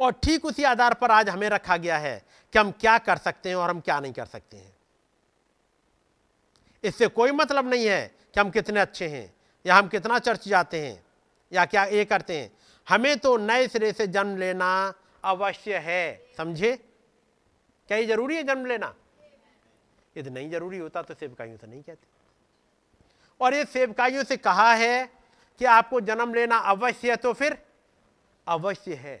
और ठीक उसी आधार पर आज हमें रखा गया है कि हम क्या कर सकते हैं और हम क्या नहीं कर सकते हैं। इससे कोई मतलब नहीं है कि हम कितने अच्छे हैं, या हम कितना चर्च जाते हैं, या क्या ये करते हैं। हमें तो नए सिरे से जन्म लेना अवश्य है, समझे? क्या ये ज़रूरी है जन्म लेना? यदि नहीं ज़रूरी होता तो सेवकाइयों से नहीं कहते। और ये सेवकाइयों से कहा है कि आपको जन्म लेना अवश्य है तो फिर अवश्य है।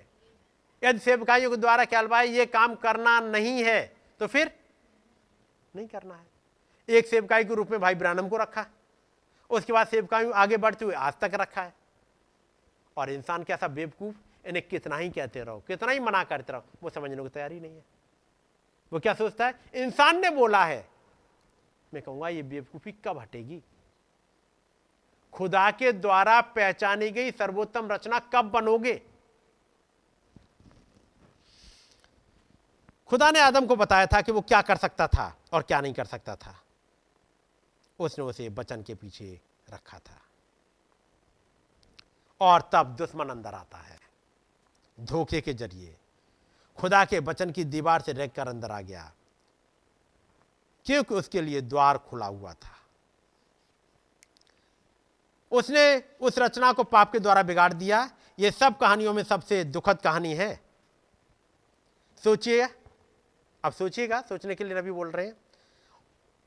यदि सेवकाइयों के द्वारा ख्याल भाई ये काम करना नहीं है तो फिर नहीं करना है। एक सेवकाई के रूप में भाई ब्रानम को रखा। उसके बाद सेवकाई आगे बढ़ते हुए आज तक रखा है। और इंसान कैसा बेवकूफ़, इन्हें कितना ही कहते रहो, कितना ही मना करते रहो, वो समझने को तैयार ही नहीं है। वो क्या सोचता है? इंसान ने बोला है। मैं कहूँगा, ये बेवकूफ़ी कब हटेगी? खुदा के द्वारा पहचानी गई सर्वोत्तम रचना कब बनोगे? खुदा ने आदम को बताया था कि वो क्या कर सकता था और क्या नहीं कर सकता था। उसने उसे बचन के पीछे रखा था। और तब दुश्मन अंदर आता है, धोखे के ज़रिए। खुदा के बचन की दीवार से रेख कर अंदर आ गया, क्योंकि उसके लिए द्वार खुला हुआ था। उसने उस रचना को पाप के द्वारा बिगाड़ दिया। यह सब कहानियों में सबसे दुखद कहानी है। सोचिए, अब सोचिएगा, सोचने के लिए नबी बोल रहे हैं।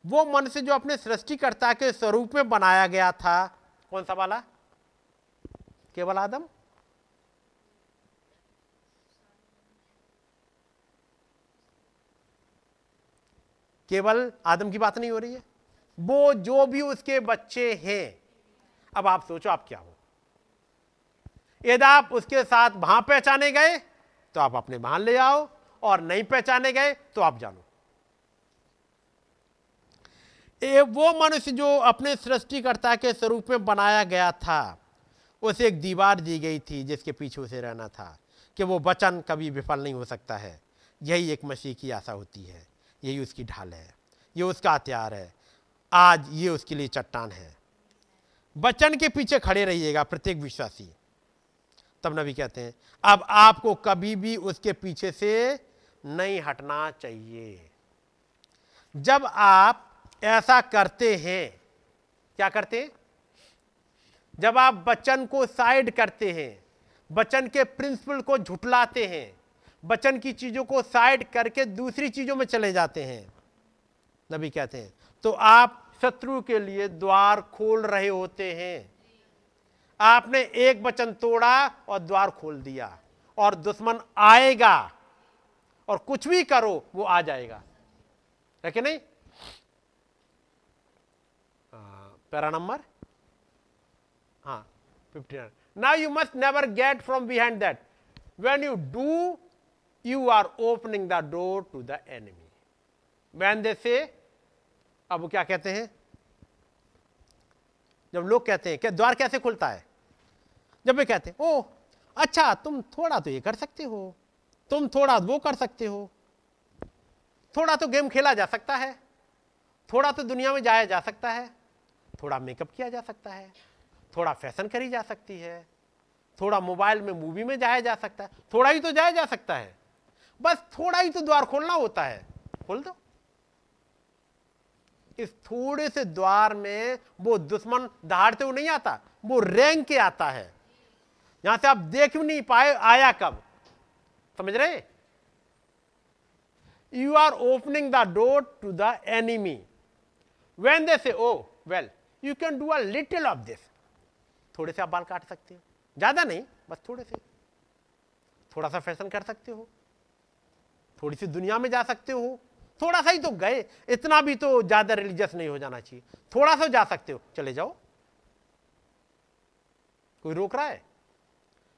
वो मनुष्य जो अपने सृष्टिकर्ता के स्वरूप में बनाया गया था, कौन सा वाला? केवल आदम? केवल आदम की बात नहीं हो रही है। वो जो भी उसके बच्चे हैं, अब आप सोचो आप क्या हो। यदि आप उसके साथ वहाँ पहचाने गए तो आप अपने वहाँ ले आओ, और नहीं पहचाने गए तो आप जानो। ए, वो मनुष्य जो अपने सृष्टिकर्ता के स्वरूप में बनाया गया था उसे एक दीवार दी गई थी जिसके पीछे उसे रहना था कि वो वचन कभी विफल नहीं हो सकता है। यही एक मसीह की आशा होती है। यही उसकी ढाल है। ये उसका हथियार है। आज ये उसके लिए चट्टान है। वचन के पीछे खड़े रहिएगा प्रत्येक विश्वासी। तब नबी कहते हैं अब आपको कभी भी उसके पीछे से नहीं हटना चाहिए। जब आप ऐसा करते हैं। क्या करते? हैं जब आप बच्चन को साइड करते हैं बच्चन के प्रिंसिपल को झुटलाते हैं बच्चन की चीज़ों को साइड करके दूसरी चीज़ों में चले जाते हैं, नबी कहते हैं तो आप शत्रु के लिए द्वार खोल रहे होते हैं। आपने एक वचन तोड़ा और द्वार खोल दिया, और दुश्मन आएगा, और कुछ भी करो, वो आ जाएगा। है कि नहीं? नंबर हाँ fifty nine now you must never get from behind that when you do you are opening the door to the enemy when they say अब वो क्या कहते हैं? जब लोग कहते हैं, क्या द्वार कैसे खुलता है? जब वे कहते हैं ओ अच्छा तुम थोड़ा तो ये कर सकते हो। तुम थोड़ा वो कर सकते हो। थोड़ा तो गेम खेला जा सकता है। थोड़ा तो दुनिया में जाया जा सकता है। थोड़ा मेकअप किया जा सकता है, थोड़ा फ़ैशन करी जा सकती है, थोड़ा मोबाइल में मूवी में जाया जा सकता है, थोड़ा ही तो जाया जा सकता है। बस थोड़ा ही तो द्वार खोलना होता है। खोल दो। इस थोड़े से द्वार में वो दुश्मन दहाड़ते हुए नहीं आता, वो रैंक के आता है। यहाँ से आप देख भी नहीं पाए आया कब। समझ रहे? You are opening the door to the enemy when they say oh well you can do a little of this थोड़े से आप बाल काट सकते हो। ज़्यादा नहीं, बस थोड़े से। थोड़ा सा फ़ैशन कर सकते हो। थोड़ी सी दुनिया में जा सकते हो। थोड़ा सा ही तो गए। इतना भी तो ज़्यादा रिलीजियस नहीं हो जाना चाहिए। थोड़ा सा जा सकते हो। चले जाओ। कोई रोक रहा है?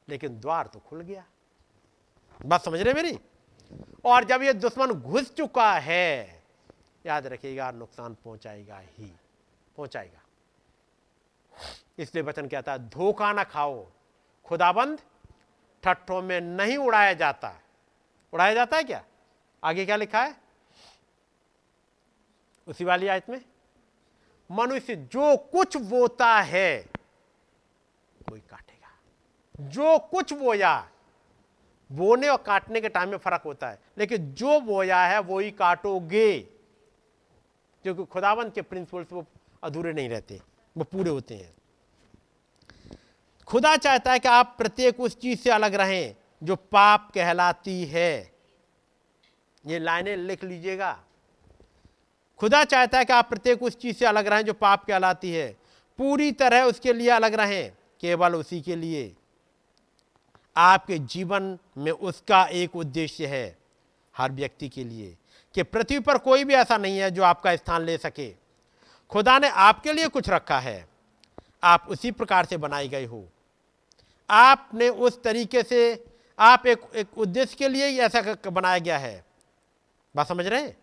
लेकिन द्वार तो खुल गया। बात समझ रहे मेरी? और जब ये दुश्मन घुस चुका है, याद रखिएगा, नुकसान पहुंचाएगा ही। पहुंचाएगा। इसलिए वचन कहता है, धोखा ना खाओ। खुदाबंद, ठट्ठों में नहीं उड़ाया जाता। उड़ाया जाता है क्या? आगे क्या लिखा है? उसी वाली आयत में, मनुष्य जो कुछ बोता है वही काटेगा। जो कुछ बोया, बोने और काटने के टाइम में फ़र्क होता है। लेकिन जो बोया है वो ही काटोगे। क्योंकि खुदावंत के प्रिंसिपल्स वो अधूरे नहीं रहते, वो पूरे होते हैं। खुदा चाहता है कि आप प्रत्येक उस चीज़ से अलग रहें जो पाप कहलाती है। ये लाइनें लिख लीजिएगा। खुदा चाहता है कि आप प्रत्येक उस चीज़ से अलग रहें जो पाप कहलाती है। पूरी तरह उसके लिए अलग रहें, केवल उसी के लिए। आपके जीवन में उसका एक उद्देश्य है, हर व्यक्ति के लिए, कि पृथ्वी पर कोई भी ऐसा नहीं है जो आपका स्थान ले सके। खुदा ने आपके लिए कुछ रखा है। आप उसी प्रकार से बनाई गए हो। आपने उस तरीके से आप एक एक उद्देश्य के लिए ही ऐसा बनाया गया है। बात समझ रहे हैं?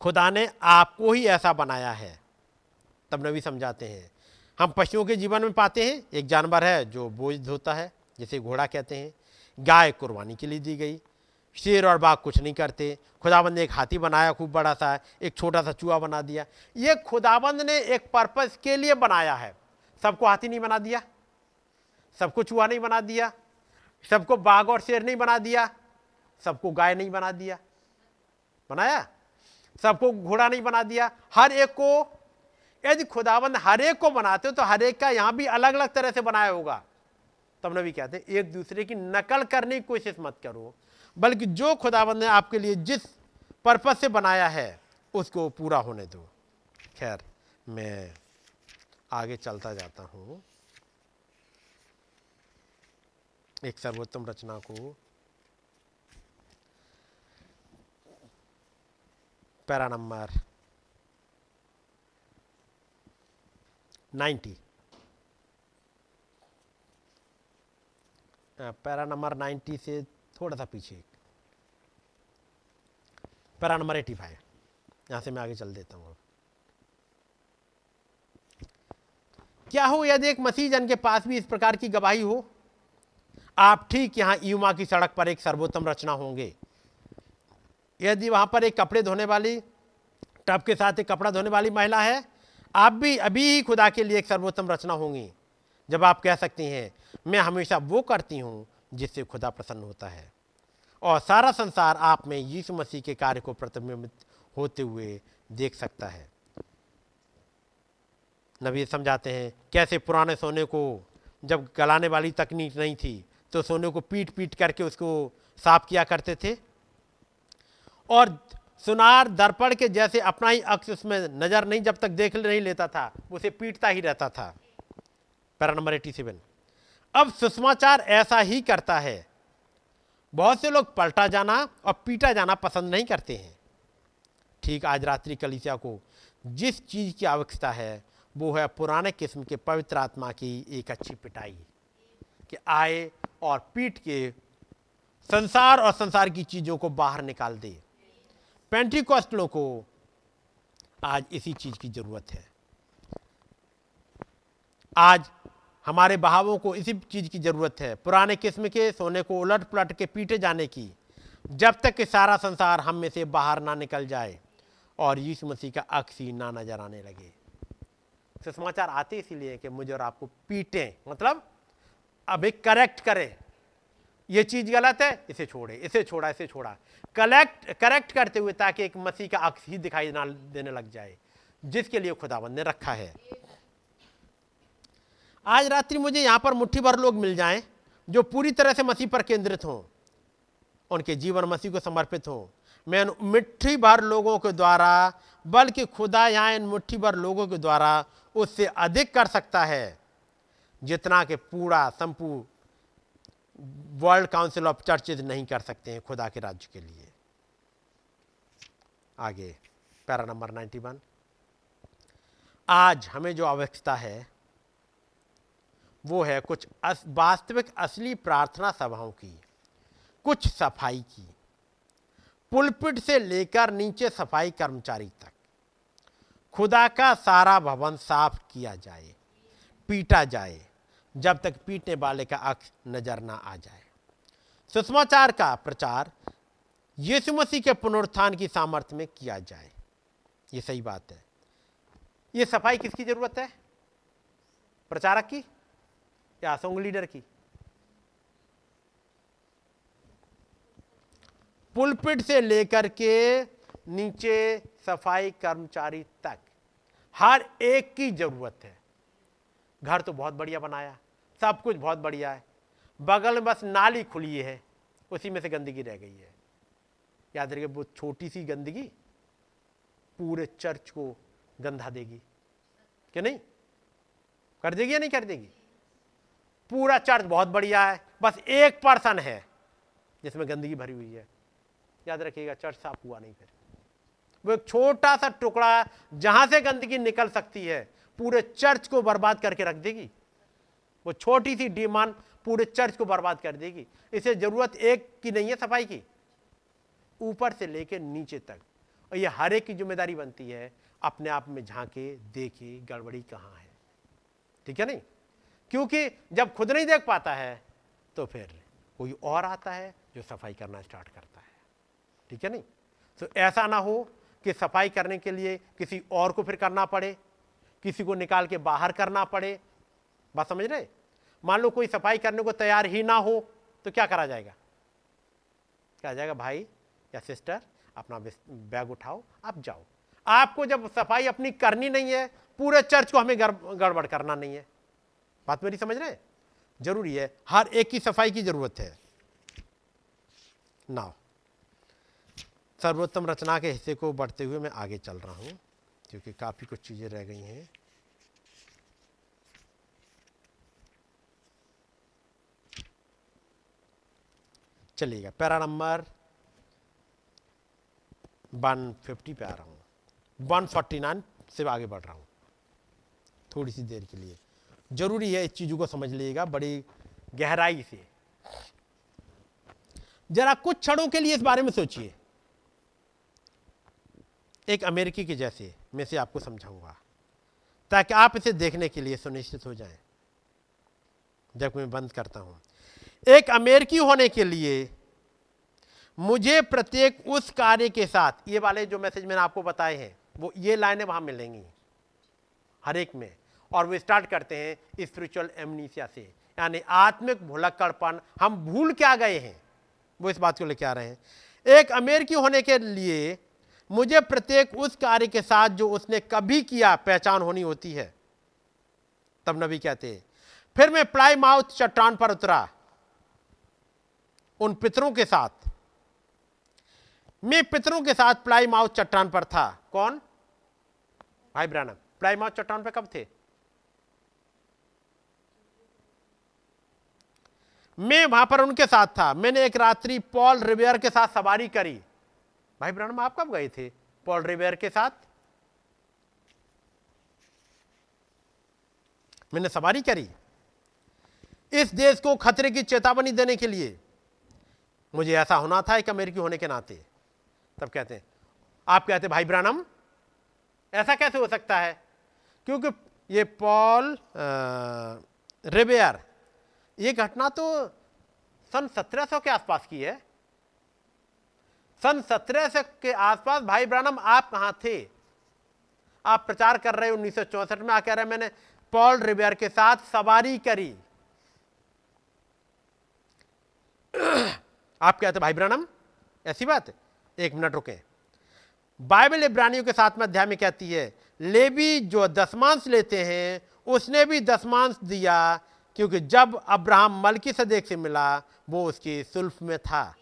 खुदा ने आपको ही ऐसा बनाया है। तब नबी समझाते हैं। हम पशुओं के जीवन में पाते हैं। एक जानवर है जो बोझ धोता है, जिसे घोड़ा कहते हैं। गाय कुर्बानी के लिए दी गई। शेर और बाघ कुछ नहीं करते। खुदाबंद ने एक हाथी बनाया, खूब बड़ा सा, एक छोटा सा चूहा बना दिया। ये खुदाबंद ने एक पर्पज़ के लिए बनाया है। सबको हाथी नहीं बना दिया? सबको चूहा नहीं बना दिया। सबको बाघ और शेर नहीं बना दिया। सबको गाय नहीं बना दिया। बनाया? सबको घोड़ा नहीं बना दिया। हर एक को, यदि खुदाबंद हर एक को बनाते हो तो हर एक का यहाँ भी अलग अलग तरह से बनाया होगा। तब नबी कहते हैं, एक दूसरे की नकल करने की कोशिश मत करो, बल्कि जो खुदाबंद ने आपके लिए जिस पर्पस से बनाया है, उसको पूरा होने दो। खैर, मैं आगे चलता जाता हूँ। एक सर्वोत्तम रचना को पैरा नंबर 90 पैरा नंबर 90 से थोड़ा सा पीछे पैरा नंबर 85 यहाँ से मैं आगे चल देता हूँ। क्या हो यदि एक मसीह जन के पास भी इस प्रकार की गवाही हो? आप ठीक यहाँ यूमा की सड़क पर एक सर्वोत्तम रचना होंगे। यदि वहाँ पर एक कपड़े धोने वाली, टब के साथ एक कपड़ा धोने वाली महिला है, आप भी अभी ही खुदा के लिए एक सर्वोत्तम रचना होंगी। जब आप कह सकती हैं, मैं हमेशा वो करती हूँ जिससे खुदा प्रसन्न होता है। और सारा संसार आप में यीशु मसीह के कार्य को प्रतिबिंबित होते हुए देख सकता है। नबी समझाते हैं, कैसे पुराने सोने को जब गलाने वाली तकनीक नहीं थी तो सोने को पीट पीट करके उसको साफ़ किया करते थे। और सुनार दर्पण के जैसे अपना ही अक्ष उसमें नज़र नहीं जब तक देख नहीं लेता था, उसे पीटता ही रहता था। Para number eighty seven. अब सुषमाचार ऐसा ही करता है। बहुत से लोग पलटा जाना और पीटा जाना पसंद नहीं करते हैं। ठीक आज रात्रि कलिसिया को जिस चीज़ की आवश्यकता है, वो है पुराने किस्म के पवित्र आत्मा की एक अच्छी पिटाई। कि आए और पीट के संसार और संसार की चीज़ों को बाहर निकाल दे। पेंटिकॉस्टलों को आज इसी चीज़ की ज़रूरत है। आज हमारे बहावों को इसी चीज़ की ज़रूरत है। पुराने किस्म के सोने को उलट पलट के पीटे जाने की। जब तक कि सारा संसार हम में से बाहर ना निकल जाए और यीशु मसीह का अक्स ना नज़र आने लगे। सुसमाचार आते इसीलिए कि मुझे और आपको पीटें मतलब अभी करेक्ट करे। ये चीज़ गलत है, इसे छोड़े, इसे छोड़ा इसे छोड़ा। कलेक्ट करेक्ट करते हुए ताकि एक मसीह का अक्स ही दिखाई ना देने लग जाए, जिसके लिए खुदाबंद ने रखा है। आज रात्रि मुझे यहाँ पर मुट्ठी भर लोग मिल जाएँ, जो पूरी तरह से मसीह पर केंद्रित हों, उनके जीवन मसीह को समर्पित हो। मैं उन मुट्ठी भर लोगों के द्वारा, बल्कि खुदा यहाँ इन मुट्ठी भर लोगों के द्वारा उससे अधिक कर सकता है। जितना कि पूरा संपूर्ण वर्ल्ड काउंसिल ऑफ़ चर्चेज नहीं कर सकते हैं खुदा के राज्य के लिए। आगे पैरा नंबर 91 आज हमें जो आवश्यकता है वो है कुछ अस, वास्तविक असली प्रार्थना सभाओं की कुछ सफ़ाई की। पुलपिट से लेकर नीचे सफ़ाई कर्मचारी तक खुदा का सारा भवन साफ़ किया जाए पीटा जाए जब तक पीटने वाले का अक्ष नज़र ना आ जाए। सुषमाचार का प्रचार यीशु मसीह के पुनरुत्थान की सामर्थ्य में किया जाए। ये सही बात है। ये सफ़ाई किसकी ज़रूरत है? प्रचारक की या सॉन्ग लीडर की? पुलपिट से लेकर के नीचे सफ़ाई कर्मचारी तक हर एक की ज़रूरत है। घर तो बहुत बढ़िया बनाया, सब कुछ बहुत बढ़िया है। बगल में बस नाली खुली है, उसी में से गंदगी रह गई है। याद रखिए, वो छोटी सी गंदगी पूरे चर्च को गंधा देगी। कि नहीं? कर देगी या नहीं कर देगी? पूरा चर्च बहुत बढ़िया है, बस एक पर्सन है जिसमें गंदगी भरी हुई है। याद रखिएगा, चर्च साफ़ हुआ नहीं फिर। वो एक छोटा सा टुकड़ा जहाँ से गंदगी निकल सकती है पूरे चर्च को बर्बाद करके रख देगी। वो छोटी सी डिमांड पूरे चर्च को बर्बाद कर देगी। इसे ज़रूरत एक की नहीं है सफ़ाई की। ऊपर से लेकर नीचे तक। और ये हर एक की ज़िम्मेदारी बनती है, अपने आप में झांके, देखे, गड़बड़ी कहाँ है। ठीक है नहीं? क्योंकि जब खुद नहीं देख पाता है तो फिर कोई और आता है जो सफ़ाई करना स्टार्ट करता है। ठीक है नहीं? तो ऐसा ना हो कि सफ़ाई करने के लिए किसी और को फिर करना पड़े। किसी को निकाल के बाहर करना पड़े। बात समझ रहे? मान लो कोई सफ़ाई करने को तैयार ही ना हो तो क्या करा जाएगा? क्या जाएगा, भाई या सिस्टर, अपना बैग उठाओ, आप जाओ। आपको जब सफ़ाई अपनी करनी नहीं है, पूरे चर्च को हमें गड़बड़ करना नहीं है। बात मेरी समझ रहे? ज़रूरी है, हर एक की सफ़ाई की ज़रूरत है। नाउ, सर्वोत्तम रचना के हिस्से को बढ़ते हुए मैं आगे चल रहा हूँ। क्योंकि काफ़ी कुछ चीज़ें रह गई हैं। चलिएगा पैरा नंबर 150 पे आ रहा हूँ। 149 से आगे बढ़ रहा हूँ। थोड़ी सी देर के लिए। ज़रूरी है इस चीज़ों को समझ लीजिएगा, बड़ी गहराई से। जरा कुछ क्षणों के लिए इस बारे में सोचिए। एक अमेरिकी के जैसे मैं इसे आपको समझाऊँगा, ताकि आप इसे देखने के लिए सुनिश्चित हो जाएँ, जब मैं बंद करता हूँ। एक अमेरिकी होने के लिए मुझे प्रत्येक उस कार्य के साथ, ये वाले जो मैसेज मैंने आपको बताए हैं, वो, ये लाइनें वहाँ मिलेंगी, हर एक में। और वो स्टार्ट करते हैं स्पिरिचुअल एमनीसिया से, यानी आत्मिक भुलक्कड़पन। हम भूल क्या गए हैं? वो इस बात को लेके आ रहे हैं। एक अमेरिकी होने के लिए मुझे प्रत्येक उस कार्य के साथ जो उसने कभी किया पहचान होनी होती है। तब नबी कहते हैं, फिर मैं प्लाई माउथ चट्टान पर उतरा, उन पितरों के साथ। मैं पितरों के साथ प्लाई माउथ चट्टान पर था। कौन? भाई ब्रानम प्लाई माउथ चट्टान पर कब थे? मैं वहाँ पर उनके साथ था। मैंने एक रात्रि पॉल रिवियर के साथ सवारी करी। भाई ब्रह्म आप कब गए थे? पॉल रिवेयर के साथ? मैंने सवारी करी। इस देश को खतरे की चेतावनी देने के लिए मुझे ऐसा होना था एक अमेरिकी होने के नाते। तब कहते हैं, आप कहते हैं, भाई ब्रानम ऐसा कैसे हो सकता है? क्योंकि ये पॉल रिवेयर ये घटना तो सन 1700 के आसपास की है। सन सत्रह के आसपास भाई ब्रानम, आप कहाँ थे? आप प्रचार कर रहे उन्नीस में आ कह रहे मैंने पॉल रिवियर के साथ सवारी करी। आप कहते भाई ब्रानम? ऐसी बात एक मिनट रुके। बाइबल इब्रानियों के साथ में अध्याय में कहती है, लेवी जो दसमांश लेते हैं, उसने भी दसमांश दिया, क्योंकि जब अब्राहम मलकी सदेक से मिला, वो उसकी सुल्फ में था।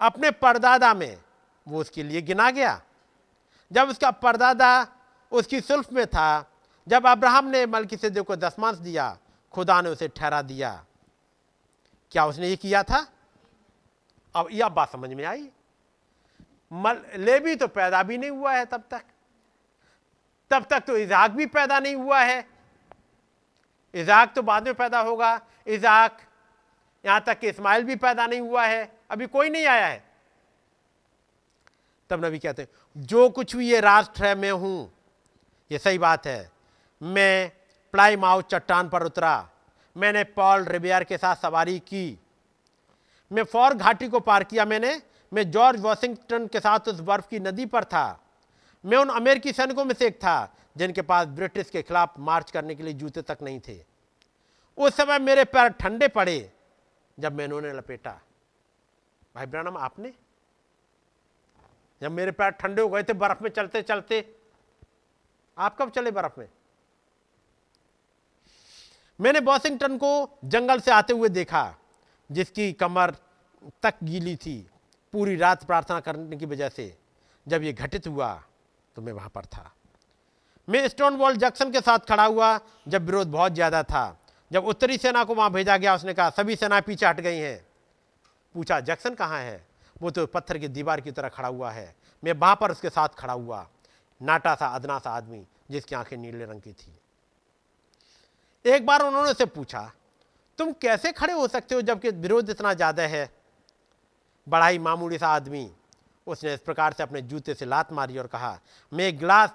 अपने परदादा में, वो उसके लिए गिना गया। जब उसका परदादा उसकी सुल्फ में था, जब अब्राहम ने मलकी सदेक को दसमांश दिया, खुदा ने उसे ठहरा दिया, क्या उसने ये किया था? अब यह बात समझ में आई। मल, लेवी तो पैदा भी नहीं हुआ है तब तक। तब तक तो इजाक भी पैदा नहीं हुआ है। इजाक तो बाद में पैदा होगा। इजाक यहाँ तक कि इस्माइल भी पैदा नहीं हुआ है, अभी कोई नहीं आया है। तब नबी कहते हैं, जो कुछ भी ये राष्ट्र है, मैं हूँ। ये सही बात है। मैं प्लाई माउ चट्टान पर उतरा। मैंने पॉल रिबियर के साथ सवारी की। मैं फॉर घाटी को पार किया मैंने। मैं जॉर्ज वॉशिंगटन के साथ उस बर्फ़ की नदी पर था। मैं उन अमेरिकी सैनिकों में से एक था, जिनके पास ब्रिटिश के खिलाफ मार्च करने के लिए जूते तक नहीं थे। उस समय मेरे पैर ठंडे पड़े। जब मैंने उन्हें लपेटा, भाई ब्रानम आपने? जब मेरे पैर ठंडे हो गए थे, बर्फ़ में चलते चलते, आप कब चले बर्फ़ में? मैंने वॉशिंगटन को जंगल से आते हुए देखा, जिसकी कमर तक गीली थी, पूरी रात प्रार्थना करने की वजह से। जब ये घटित हुआ तो मैं वहाँ पर था। मैं स्टोन वॉल जैक्सन के साथ खड़ा हुआ, जब विरोध बहुत ज़्यादा था जब उत्तरी सेना को वहाँ भेजा गया, उसने कहा, सभी सेना पीछे हट गई हैं। पूछा जंक्शन कहाँ है? वो तो पत्थर की दीवार की तरह खड़ा हुआ है। मैं वहाँ पर उसके साथ खड़ा हुआ। नाटा सा, अदना सा आदमी, जिसकी आँखें नीले रंग की थी। एक बार उन्होंने उसे पूछा, तुम कैसे खड़े हो सकते हो जबकि विरोध इतना ज़्यादा है? बड़ा ही मामूली सा आदमी। उसने इस प्रकार से अपने जूते से लात मारी और कहा, मैं एक गिलास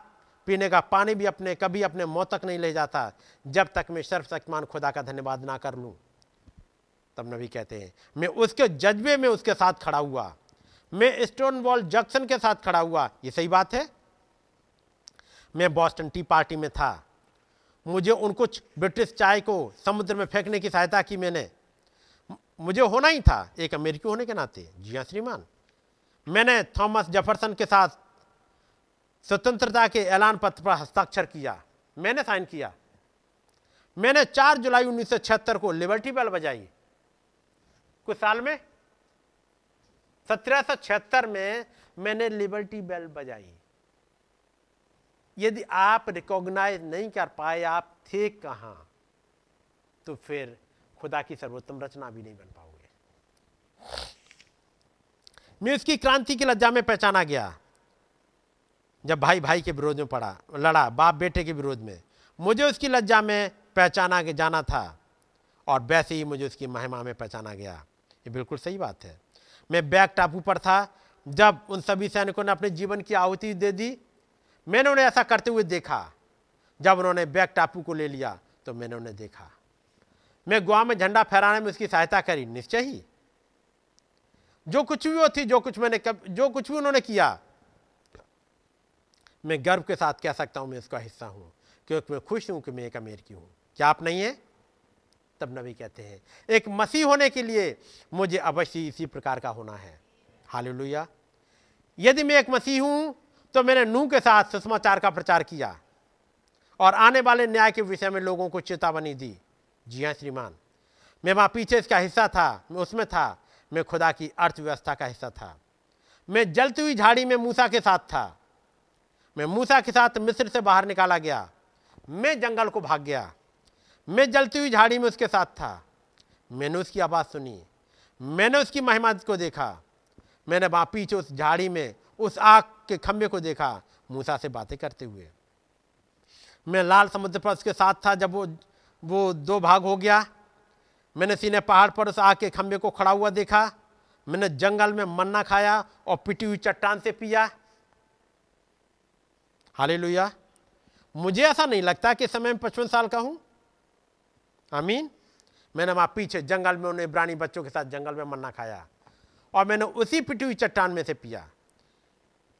पीने का पानी भी अपने, कभी अपने मौत तक नहीं ले जाता। जब तक मैं सर्वशक्तिमान खुदा का धन्यवाद ना कर लूँ, तब नबी कहते हैं, मैं उसके जज्बे में उसके साथ खड़ा हुआ। मैं स्टोन वॉल जंक्शन के साथ खड़ा हुआ। ये सही बात है? मैं बॉस्टन टी पार्टी में था। मुझे उन कुछ ब्रिटिश चाय को समुद्र में फेंकने की सहायता की मैंने। मुझे होना ही था। एक अमेरिकी होने के नाते। जी हाँ श्रीमान। मैंने थॉमस जेफरसन के साथ स्वतंत्रता के ऐलान पत्र पर हस्ताक्षर किया। मैंने साइन किया। मैंने 4 जुलाई 1976 को लिबर्टी बेल बजाई। कुछ साल में 1776 में मैंने लिबर्टी बेल बजाई। यदि आप रिकॉग्नाइज नहीं कर पाए, आप थे कहाँ? तो फिर खुदा की सर्वोत्तम रचना भी नहीं बन पाओगे। मैं उसकी क्रांति की लज्जा में पहचाना गया। जब भाई भाई के विरोध में पड़ा, लड़ा, बाप बेटे के विरोध में, मुझे उसकी लज्जा में पहचाना के जाना था। और वैसे ही मुझे उसकी महिमा में पहचाना गया। ये बिल्कुल सही बात है। मैं बैग टापू पर था। जब उन सभी सैनिकों ने अपने जीवन की आहुति दे दी, मैंने उन्हें ऐसा करते हुए देखा। जब उन्होंने बैग टापू को ले लिया तो मैंने उन्हें देखा। मैं गोवा में झंडा फहराने में उसकी सहायता करी, निश्चय ही। जो कुछ भी वो थी, जो कुछ मैंने कब, जो कुछ भी उन्होंने किया मैं गर्व के साथ कह सकता हूँ, मैं इसका हिस्सा हूँ, क्योंकि मैं खुश हूँ कि मैं एक अमेरिकी हूँ। क्या आप नहीं है? तब नबी कहते हैं, एक मसीह होने के लिए मुझे अवश्य इसी प्रकार का होना है। हालेलुया। यदि मैं एक मसीह हूँ तो मैंने नूह के साथ सुषमाचार का प्रचार किया और आने वाले न्याय के विषय में लोगों को चेतावनी दी। जी हाँ श्रीमान। मैं वहाँ पीछे इसका हिस्सा था, मैं उसमें था, मैं खुदा की अर्थव्यवस्था का हिस्सा था। मैं जलती हुई झाड़ी में मूसा के साथ था। मैं मूसा के साथ मिस्र से बाहर निकाला गया। मैं जंगल को भाग गया। मैं जलती हुई झाड़ी में उसके साथ था। मैंने उसकी आवाज़ सुनी। मैंने उसकी महिमा को देखा। मैंने वहाँ पीछे उस झाड़ी में, उस आग के खंभे को देखा। मूसा से बातें करते हुए। मैं लाल समुद्र पर उसके साथ था जब वो वो दो भाग हो गया। मैंने सीने पहाड़ पर उस आग के खंभे को खड़ा हुआ देखा। मैंने जंगल में मन्ना खाया और पिटी हुई चट्टान से पिया। हाले मुझे ऐसा नहीं लगता कि समय में पचपन साल का हूँ। आमीन। मैंने वहाँ पीछे जंगल में उन्हें इब्रानी बच्चों के साथ जंगल में मन्ना खाया और मैंने उसी पिटी हुई चट्टान में से पिया।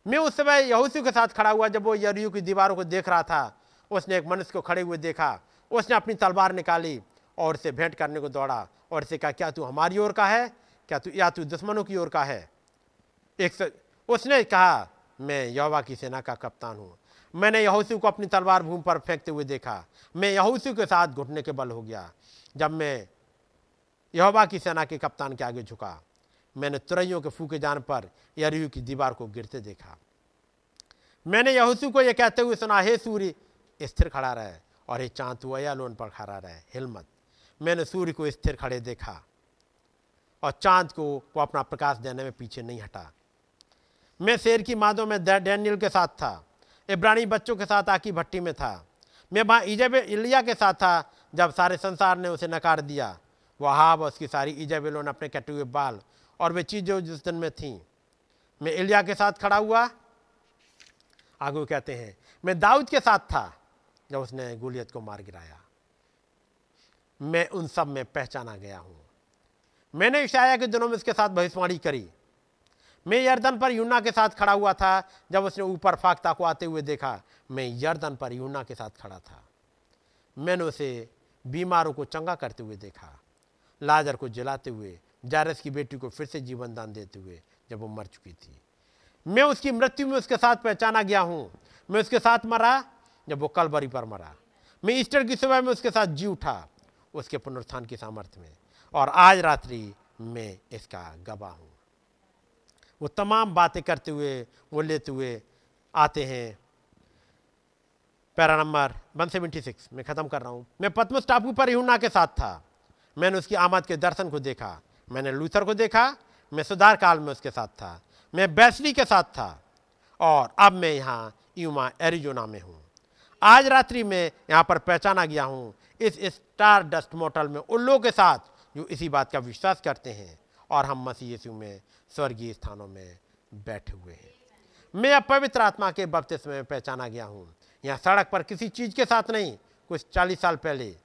मैं उस समय यहूसी के साथ खड़ा हुआ जब वो यरियो की दीवारों को देख रहा था, उसने एक मनुष्य को खड़े हुए देखा, उसने अपनी तलवार निकाली और उसे भेंट करने को दौड़ा और उसे कहा, क्या तू हमारी ओर का है? क्या तू, या तू दुश्मनों की ओर का है? एक उसने कहा, मैं यहोवा की सेना का कप्तान हूँ। मैंने यहूसी को अपनी तलवार भूमि पर फेंकते हुए देखा। मैं यहूसी के साथ घुटने के बल हो गया, जब मैं यहोवा की सेना के कप्तान के आगे झुका। मैंने तुरैयों के फूके जान पर यरियू की दीवार को गिरते देखा। मैंने यहूसी को यह कहते हुए सुना, हे सूर्य, स्थिर खड़ा रहे और हे चाँद तू अयालोन पर खड़ा रहे हिलमत मैंने सूर्य को स्थिर खड़े देखा और चाँद को वो अपना प्रकाश देने में पीछे नहीं हटा। मैं शेर की मादों में डैनियल के साथ था। इब्रानी बच्चों के साथ आकी भट्टी में था। मैं वहाँ इजब इलिया के साथ था, जब सारे संसार ने उसे नकार दिया। वो हाब और उसकी सारी इजबेलों ने अपने कटे हुए बाल और वे चीज़ें जिस दिन में थीं। मैं इलिया के साथ खड़ा हुआ। आगे कहते हैं, मैं दाऊद के साथ था, जब उसने गुलियत को मार गिराया। मैं उन सब में पहचाना गया हूँ। मैंने ईशाया के दिनों में उसके साथ भविष्यवाणी करी। मैं यर्दन पर यूना के साथ खड़ा हुआ था, जब उसने ऊपर फाख्ता को आते हुए देखा मैं यर्दन पर यूना के साथ खड़ा था। मैंने उसे बीमारों को चंगा करते हुए देखा, लाजर को जलाते हुए, जारस की बेटी को फिर से जीवन दान देते हुए, जब वो मर चुकी थी। मैं उसकी मृत्यु में उसके साथ पहचाना गया हूँ। मैं उसके साथ मरा, जब वो कलबरी पर मरा। मैं ईस्टर की सुबह में उसके साथ जी उठा, उसके पुनरुत्थान की सामर्थ्य में। और आज रात्रि मैं इसका गवाह हूँ। वो तमाम बातें करते हुए, वो लेते हुए आते हैं। Para number one seventy six, मैं ख़त्म कर रहा हूँ। मैं पद्मस टापू पर यूना के साथ था। मैंने उसकी आमद के दर्शन को देखा। मैंने लूथर को देखा। मैं सुधार काल में उसके साथ था। मैं बैसली के साथ था। और अब मैं यहाँ यूमा, एरिजोना में हूँ। आज रात्रि में यहाँ पर पहचाना गया हूँ। इस स्टार डस्ट मोटल में उन लोगों के साथ जो इसी बात का विश्वास करते हैं। और हम मसीह यीशु में, स्वर्गीय स्थानों में बैठे हुए हैं। मैं अब पवित्र आत्मा के बपतिस्मे में पहचाना गया हूँ। यहाँ सड़क पर किसी चीज़ के साथ नहीं, कुछ चालीस साल पहले।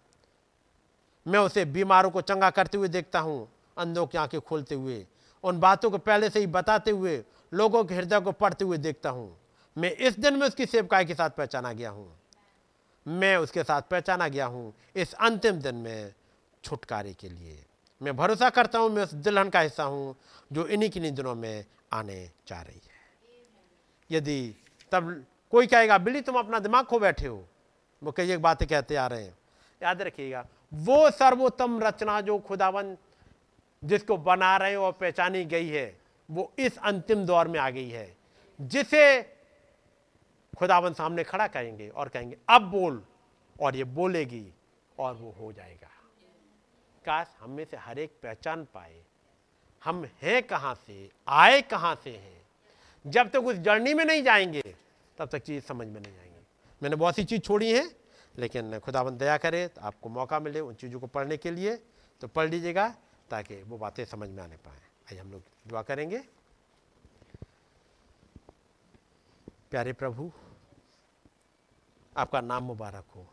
मैं उसे बीमारों को चंगा करते हुए देखता हूँ, अंधों की आँखें खोलते हुए। उन बातों को पहले से ही बताते हुए, लोगों के हृदय को पढ़ते हुए देखता हूँ। मैं इस दिन में उसकी सेवकाई के साथ पहचाना गया हूँ। मैं उसके साथ पहचाना गया हूँ इस अंतिम दिन में छुटकारे के लिए। मैं भरोसा करता हूँ, मैं उस दुल्हन का हिस्सा हूँ, जो इन्हीं किन्हीं दिनों में आने जा रही है। यदि तब कोई कहेगा, बिल्ली, तुम अपना दिमाग खो बैठे हो। वो कई एक बातें कहते आ रहे हैं। याद रखिएगा, वो सर्वोत्तम रचना जो खुदावन जिसको बना रहे और पहचानी गई है, वो इस अंतिम दौर में आ गई है। जिसे खुदावन सामने खड़ा करेंगे और कहेंगे, अब बोल। और ये बोलेगी और वो हो जाएगा। काश हम में से हर एक पहचान पाए। हम हैं कहाँ से, आए कहाँ से हैं? जब तक उस जर्नी में नहीं जाएँगे, तब तक चीज़ समझ में नहीं आएँगी। मैंने बहुत सी चीज़ छोड़ी हैं, लेकिन खुदाबंद दया करे तो आपको मौका मिले उन चीज़ों को पढ़ने के लिए तो पढ़ लीजिएगा ताकि वो बातें समझ में आने पाए। आइए हम लोग दुआ करेंगे। प्यारे प्रभु, आपका नाम मुबारक हो।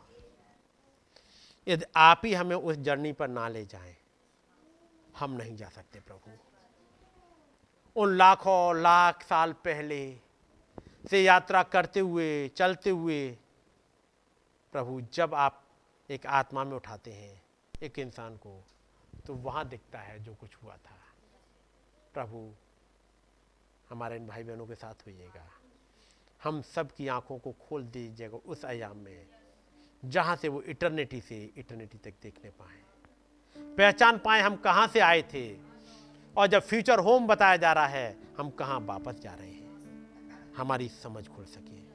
यदि आप ही हमें उस जर्नी पर ना ले जाएँ, हम नहीं जा सकते प्रभु। उन लाखों लाख साल पहले से यात्रा करते हुए, चलते हुए, प्रभु, जब आप एक आत्मा में उठाते हैं, एक इंसान को तो वहाँ दिखता है जो कुछ हुआ था। प्रभु, हमारे इन भाई बहनों के साथ होइएगा। हम सब की आँखों को खोल दीजिएगा उस आयाम में। जहाँ से वो इटर्निटी से इटर्निटी तक देखने पाए। पहचान पाए हम कहाँ से आए थे। और जब फ्यूचर होम बताया जा रहा है, हम कहाँ वापस जा रहे हैं। हमारी समझ खुल सके।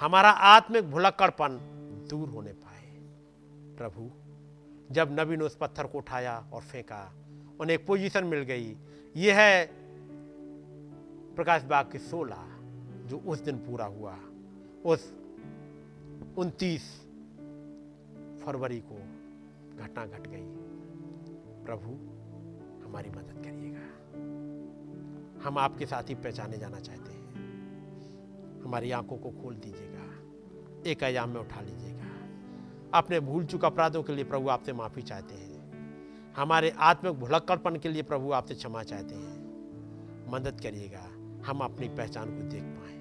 हमारा आत्मिक भुलक्कड़पन दूर होने पाए। प्रभु, जब नबी ने उस पत्थर को उठाया और फेंका, उन्हें एक पोजीशन मिल गई। यह है प्रकाश बाग की सोलह, जो उस दिन पूरा हुआ। उस उनतीस फरवरी को घटना घट गई। प्रभु, हमारी मदद करिएगा। हम आपके साथ ही पहचाने जाना चाहते हैं। हमारी आँखों को खोल दीजिएगा। एक आयाम में उठा लीजिएगा। अपने भूल चुका अपराधों के लिए प्रभु आपसे माफ़ी चाहते हैं। हमारे आत्मिक भुलक्कड़पन के लिए प्रभु आपसे क्षमा चाहते हैं। मदद करिएगा। हम अपनी पहचान को देख पाए।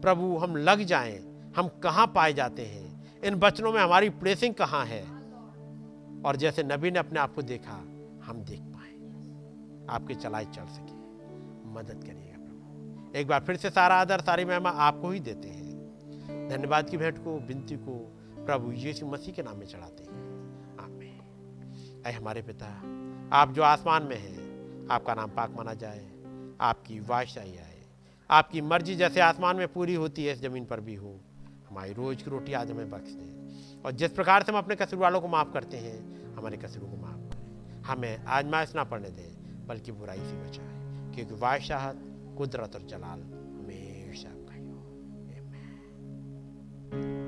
प्रभु, हम लग जाएँ। हम कहाँ पाए जाते हैं? इन वचनों में हमारी प्लेसिंग कहाँ है? और जैसे नबी ने अपने आप को देखा, हम देख पाए। आपकी चलाई चल सके। मदद करिएगा प्रभु। एक बार फिर से सारा आदर, सारी महिमा आपको ही देते हैं। धन्यवाद की भेंट को, विनती को प्रभु यीशु मसीह के नाम में चढ़ाते हैं। आमीन। ऐ हमारे पिता, आप जो आसमान में हैं, आपका नाम पाक माना जाए, आपकी वाशाई आए। आपकी मर्ज़ी जैसे आसमान में पूरी होती है, इस ज़मीन पर भी हो। हमारी रोज की रोटी आज हमें बख्श दें। और जिस प्रकार से हम अपने कसूर वालों को माफ़ करते हैं, हमारे कसूरों को माफ़ करें। हमें आजमाइश ना पढ़ने दें, बल्कि बुराई से बचाए, क्योंकि वाशाहत कुदरत और जलाल हमेशा कहीं ही